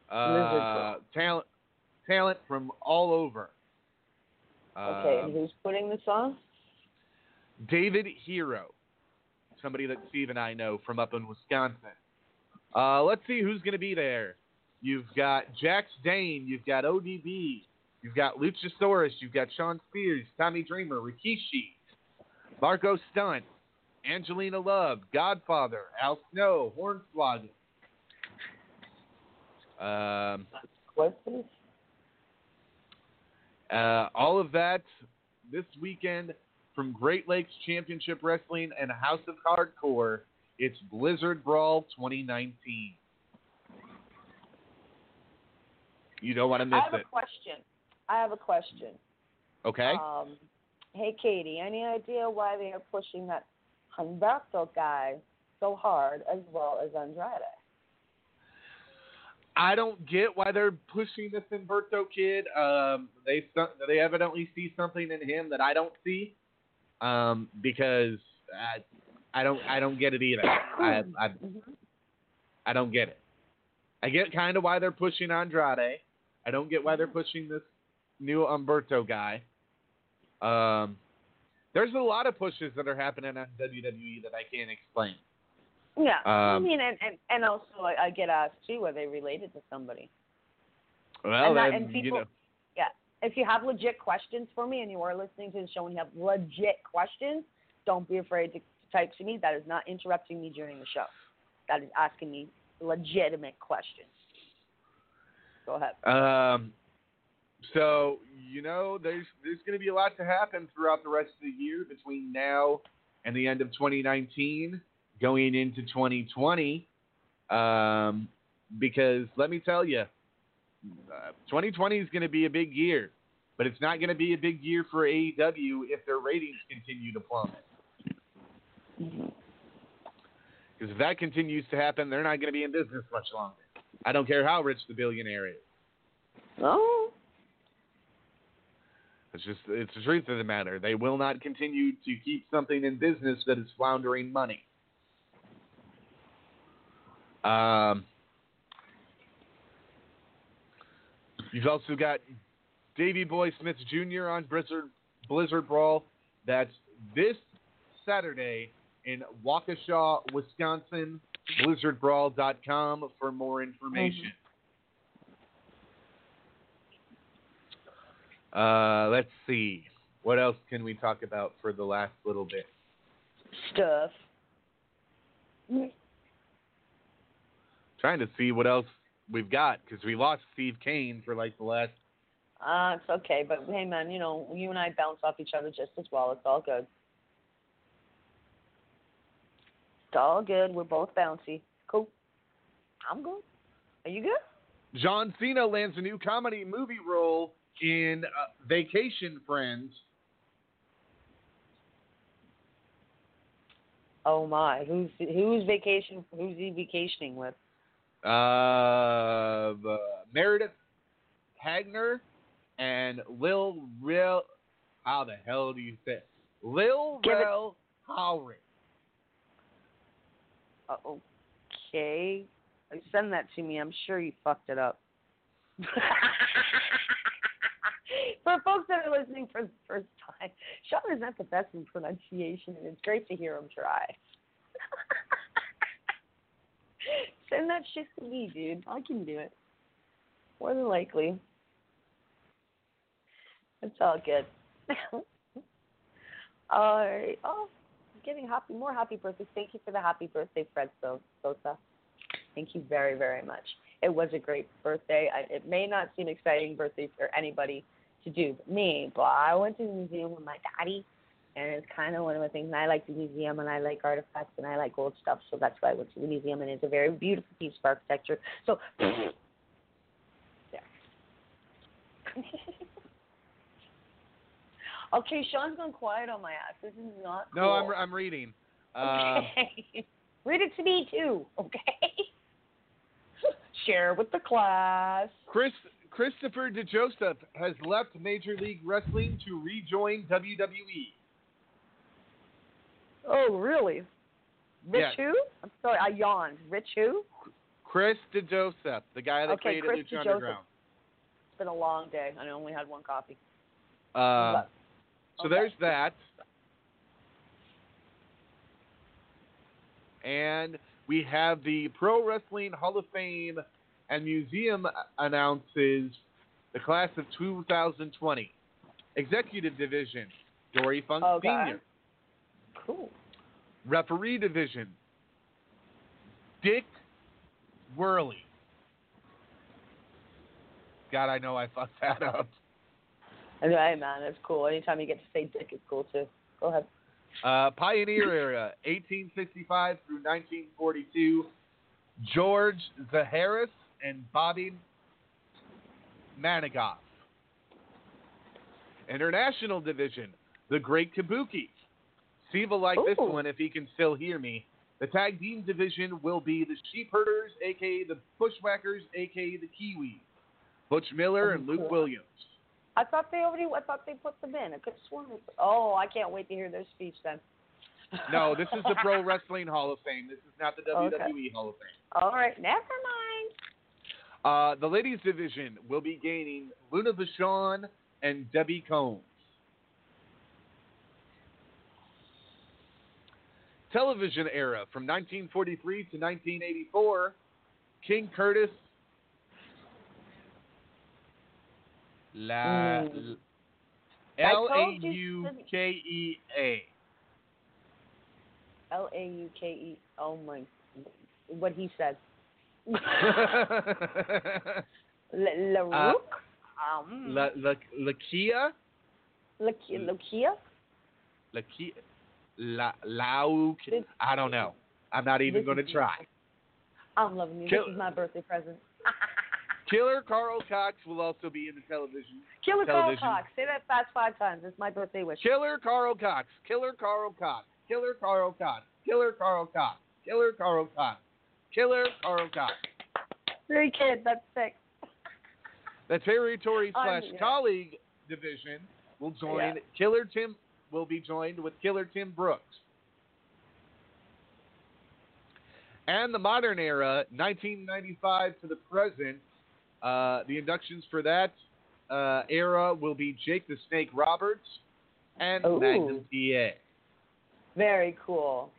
[SPEAKER 3] uh, talent talent from all over.
[SPEAKER 2] okay,
[SPEAKER 3] Um,
[SPEAKER 2] and who's putting this on?
[SPEAKER 3] David Hero, somebody that Steve and I know from up in Wisconsin. Uh, let's see who's going to be there. You've got Jax Dane, you've got ODB, you've got Luchasaurus, you've got Shawn Spears, Tommy Dreamer, Rikishi, Marco Stunt, Angelina Love, Godfather, Al Snow, Hornswoggle. Um, uh, all of that this weekend from Great Lakes Championship Wrestling and House of Hardcore. It's Blizzard Brawl 2019. You don't want to miss it.
[SPEAKER 2] I have
[SPEAKER 3] it.
[SPEAKER 2] a question. I have a question.
[SPEAKER 3] Okay?
[SPEAKER 2] Um, hey, Katie, any idea why they are pushing that Humberto guy so hard as well as Andrade?
[SPEAKER 3] I don't get why they're pushing this Humberto kid. Um, they they evidently see something in him that I don't see. Um, because I, I don't I don't get it either. I I,
[SPEAKER 2] Mm-hmm.
[SPEAKER 3] I don't get it. I get kind of why they're pushing Andrade. I don't get why they're pushing this new Humberto guy. Um, there's a lot of pushes that are happening on WWE that I can't explain.
[SPEAKER 2] Yeah, I
[SPEAKER 3] Um,
[SPEAKER 2] mean, and and, and also I, I get asked too, are they related to somebody?
[SPEAKER 3] Well,
[SPEAKER 2] and, that,
[SPEAKER 3] then
[SPEAKER 2] and people,
[SPEAKER 3] you know.
[SPEAKER 2] yeah. If you have legit questions for me and you are listening to the show and you have legit questions, don't be afraid to type to me. That is not interrupting me during the show. That is asking me legitimate questions. Go ahead.
[SPEAKER 3] Um, so you know, there's there's going to be a lot to happen throughout the rest of the year between now and the end of 2019, going into 2020. Um, because let me tell you, uh, 2020 is going to be a big year, but it's not going to be a big year for AEW if their ratings continue to plummet. Because if that continues to happen, they're not going to be in business much longer. I don't care how rich the billionaire is.
[SPEAKER 2] Oh,
[SPEAKER 3] It's just it's the truth of the matter. They will not continue to keep something in business that is floundering money. Um, you've also got Davy Boy Smith Jr. on Blizzard Blizzard Brawl. That's this Saturday in Waukesha, Wisconsin. BlizzardBrawl.com for more information. Uh, let's see. What else can we talk about for the last little bit?
[SPEAKER 2] Stuff.
[SPEAKER 3] Trying to see what else we've got because we lost Steve Cain for like the last.
[SPEAKER 2] Uh, it's okay, but hey, man, you know, you and I bounce off each other just as well. It's all good. It's all good. We're both bouncy. Cool. I'm good. Are you good?
[SPEAKER 3] John Cena lands a new comedy movie role in uh, Vacation Friends.
[SPEAKER 2] Oh my, who's who's vacation? Who's he vacationing with?
[SPEAKER 3] Uh, the Meredith Hagner and Lil Rel. How the hell do you say? Lil
[SPEAKER 2] Give
[SPEAKER 3] Rel Howry.
[SPEAKER 2] Uh, okay, send that to me. I'm sure you fucked it up. for folks that are listening for the first time, Sean is not the best in pronunciation, and it's great to hear him try. Send that shit to me, dude. I can do it. More than likely. It's all good. all right. Oh, Getting happy. More happy birthdays. Thank you for the happy birthday, Fred So- Sosa. Thank you very, very much. It was a great birthday. I, it may not seem exciting birthday for anybody to do but me, but I went to the museum with my daddy, and it's kind of one of the things. I like the museum, and I like artifacts, and I like old stuff, so that's why I went to the museum. And it's a very beautiful piece of architecture. So, yeah. okay, Sean's gone quiet on my ass. This is not.
[SPEAKER 3] No. I'm I'm reading. Uh,
[SPEAKER 2] Okay. Read it to me too, okay? Share with the class.
[SPEAKER 3] Chris Christopher DeJoseph has left Major League Wrestling to rejoin. WWE.
[SPEAKER 2] Oh, really? Rich who? I'm sorry, I yawned. Rich who?
[SPEAKER 3] Chris DeJoseph, the guy that
[SPEAKER 2] Okay,
[SPEAKER 3] created
[SPEAKER 2] Chris
[SPEAKER 3] Lucha
[SPEAKER 2] DeJoseph.
[SPEAKER 3] Underground.
[SPEAKER 2] It's been a long day. I only had one coffee.
[SPEAKER 3] Um,
[SPEAKER 2] But-
[SPEAKER 3] so
[SPEAKER 2] okay.
[SPEAKER 3] there's that. And we have the Pro Wrestling Hall of Fame and Museum announces the class of 2020. Executive Division, Dory Funk
[SPEAKER 2] Okay.
[SPEAKER 3] Sr.
[SPEAKER 2] Cool.
[SPEAKER 3] Referee Division, Dick Woehrle. God, I know I fucked that up.
[SPEAKER 2] And hey, man, it's cool. Anytime you get to say dick, it's cool too. Go ahead.
[SPEAKER 3] Uh, Pioneer era, 1865 through 1942. George Zaharias and Bobby Managoff. International division, the Great Kabuki. Steve will like this one if he can still hear me. The tag team division will be the Sheep Herders, aka the Bushwhackers, aka the Kiwis. Butch Miller and Luke Williams.
[SPEAKER 2] I thought they already. I thought they put them in. I could have sworn. They, oh, I can't wait to hear their speech then.
[SPEAKER 3] No, this is the Pro Wrestling Hall of Fame. This is not the WWE
[SPEAKER 2] Okay.
[SPEAKER 3] Hall of Fame.
[SPEAKER 2] All right, never mind.
[SPEAKER 3] Uh, the ladies division will be gaining Luna Vachon and Debbie Combs. Television era from 1943 to 1984. King Curtis. La,
[SPEAKER 2] Mm.
[SPEAKER 3] L A U K E A.
[SPEAKER 2] L A U K E. Oh my. What he said.
[SPEAKER 3] Uh,
[SPEAKER 2] La Rook. um.
[SPEAKER 3] La, La, Lakia?
[SPEAKER 2] Lakia. Lakia.
[SPEAKER 3] Lakia? La, Lauk? I don't know. I'm not even going to try.
[SPEAKER 2] I'm loving you.
[SPEAKER 3] Kill-
[SPEAKER 2] This is my birthday present.
[SPEAKER 3] Killer Carl Cox will also be in the television.
[SPEAKER 2] Killer Carl. Cox. Say that fast five times. It's my birthday wish.
[SPEAKER 3] Killer Carl Cox. Killer Carl Cox. Killer Carl Cox. Killer Carl Cox. Killer Carl Cox. Killer Carl Cox.
[SPEAKER 2] Three kids. That's sick.
[SPEAKER 3] The territory slash colleague division will join
[SPEAKER 2] Yeah.
[SPEAKER 3] Killer Tim. Will be joined with Killer Tim Brooks. And the modern era, 1995 to the present, uh, the inductions for that uh, era will be Jake the Snake Roberts and
[SPEAKER 2] Ooh.
[SPEAKER 3] Magnum TA.
[SPEAKER 2] Very cool.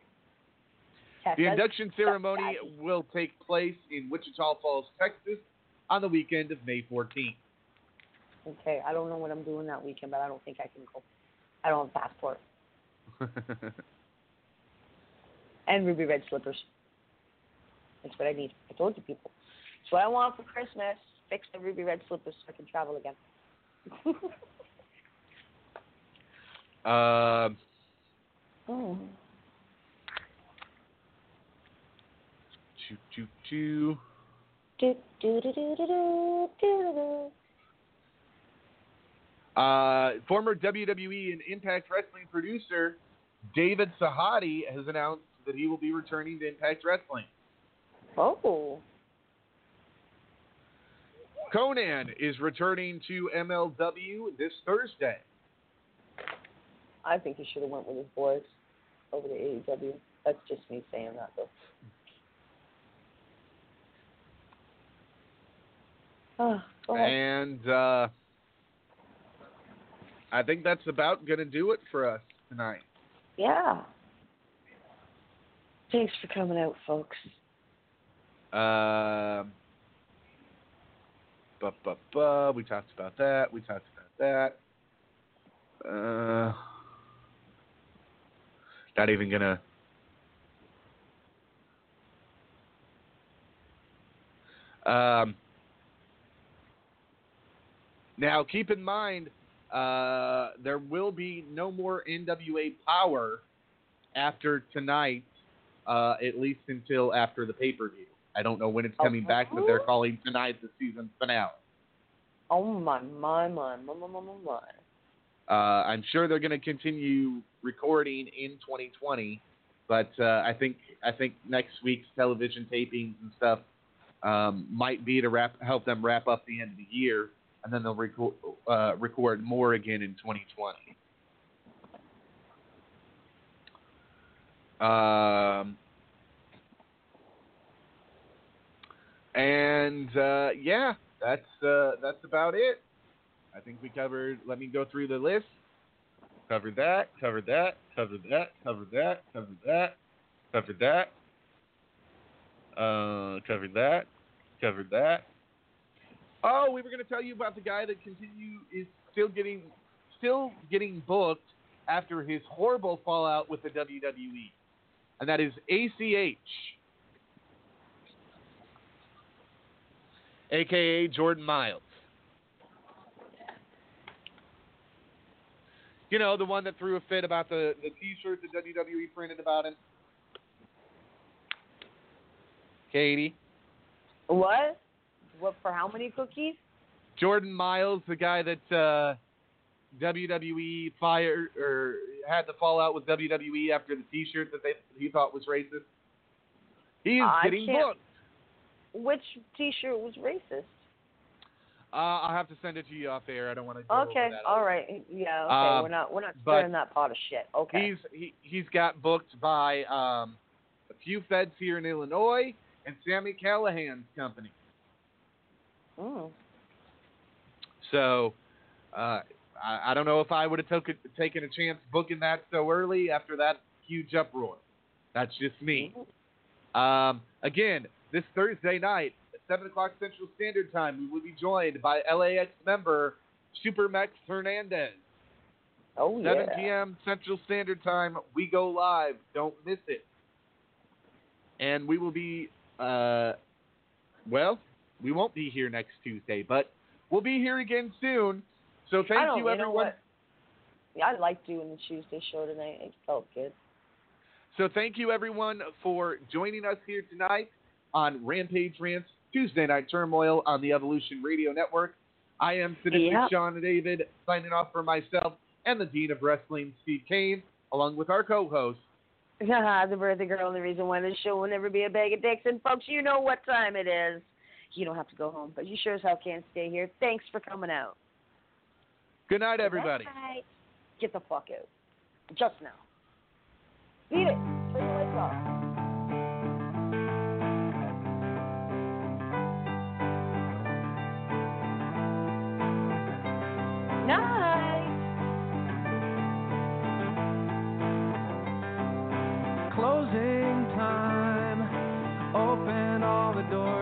[SPEAKER 2] Heck,
[SPEAKER 3] The induction ceremony will take place in Wichita Falls, Texas, on the weekend of May 14th.
[SPEAKER 2] Okay, I don't know what I'm doing that weekend, but I don't think I can go. I don't have a passport. And ruby red slippers. That's what I need. I told you people. What I want for Christmas. Fix the ruby red slippers so I can travel again. Oh.
[SPEAKER 3] choo choo.
[SPEAKER 2] Do, do, do, do, do, do, do, do.
[SPEAKER 3] Uh, former WWE and Impact Wrestling producer David Sahadi has announced that he will be returning to Impact Wrestling.
[SPEAKER 2] Oh.
[SPEAKER 3] Konnan is returning to MLW this Thursday.
[SPEAKER 2] I think he should have went with his boys over to AEW. That's just me saying that though. Oh.
[SPEAKER 3] And uh, I think that's about going to do it for us tonight.
[SPEAKER 2] Yeah. Thanks for coming out, folks.
[SPEAKER 3] Um, bu- bu- bu, we talked about that. We talked about that. Uh, not even gonna. Um, now, keep in mind, uh, there will be no more NWA Power after tonight, uh, at least until after the pay per view. I don't know when it's coming back, but they're calling tonight the season finale.
[SPEAKER 2] Oh my my my my my my my.
[SPEAKER 3] Uh, I'm sure they're going to continue recording in 2020, but uh, I think I think next week's television tapings and stuff um, might be to wrap help them wrap up the end of the year, and then they'll record uh, record more again in 2020. Um, and uh, yeah, that's uh, that's about it. I think we covered. Let me go through the list. Covered that. Covered that. Covered that. Covered that. Covered that. Covered that. Uh, covered that. Covered that. Oh, we were going to tell you about the guy that continue is still getting still getting booked after his horrible fallout with the WWE, and that is ACH, aka Jordan Myles. You know, the one that threw a fit about the, the T-shirt that WWE printed about him. Katie.
[SPEAKER 2] What? What for how many cookies?
[SPEAKER 3] Jordan Myles, the guy that uh, WWE fired or had the fallout with WWE after the T-shirt that they he thought was racist. He is getting booked.
[SPEAKER 2] Which T-shirt was racist?
[SPEAKER 3] Uh, I'll have to send it to you off air. I don't want to.
[SPEAKER 2] Okay, all right, yeah, okay.
[SPEAKER 3] Um,
[SPEAKER 2] we're not we're not stirring that pot of shit. Okay.
[SPEAKER 3] He's he, he's got booked by um, a few feds here in Illinois and Sami Callihan's company.
[SPEAKER 2] Mm.
[SPEAKER 3] So uh, I, I don't know if I would have took, taken a chance booking that so early after that huge uproar. That's just me. Um, again, this Thursday night at 7 o'clock Central Standard Time, we will be joined by LAX member Supermex Hernandez.
[SPEAKER 2] Oh
[SPEAKER 3] 7
[SPEAKER 2] yeah.
[SPEAKER 3] p.m. Central Standard Time, we go live. Don't miss it. And we will be, uh, well, we won't be here next Tuesday, but we'll be here again soon. So thank you,
[SPEAKER 2] know
[SPEAKER 3] everyone.
[SPEAKER 2] Yeah, I liked doing the Tuesday show tonight. It felt good.
[SPEAKER 3] So thank you, everyone, for joining us here tonight on Rampage Rants Tuesday Night Turmoil on the Evolution Radio Network. I am Sadistic
[SPEAKER 2] Yep.
[SPEAKER 3] Sean David, signing off for myself and the Dean of Wrestling, Steve Cain, along with our co-host.
[SPEAKER 2] the birthday girl, the reason why this show will never be a bag of dicks. And folks, you know what time it is. You don't have to go home, but you sure as hell can't stay here. Thanks for coming out.
[SPEAKER 3] Good night, everybody.
[SPEAKER 2] Night. Get the fuck out. Just now. Beat it. Turn the lights off. Night.
[SPEAKER 1] Closing time. Open all the doors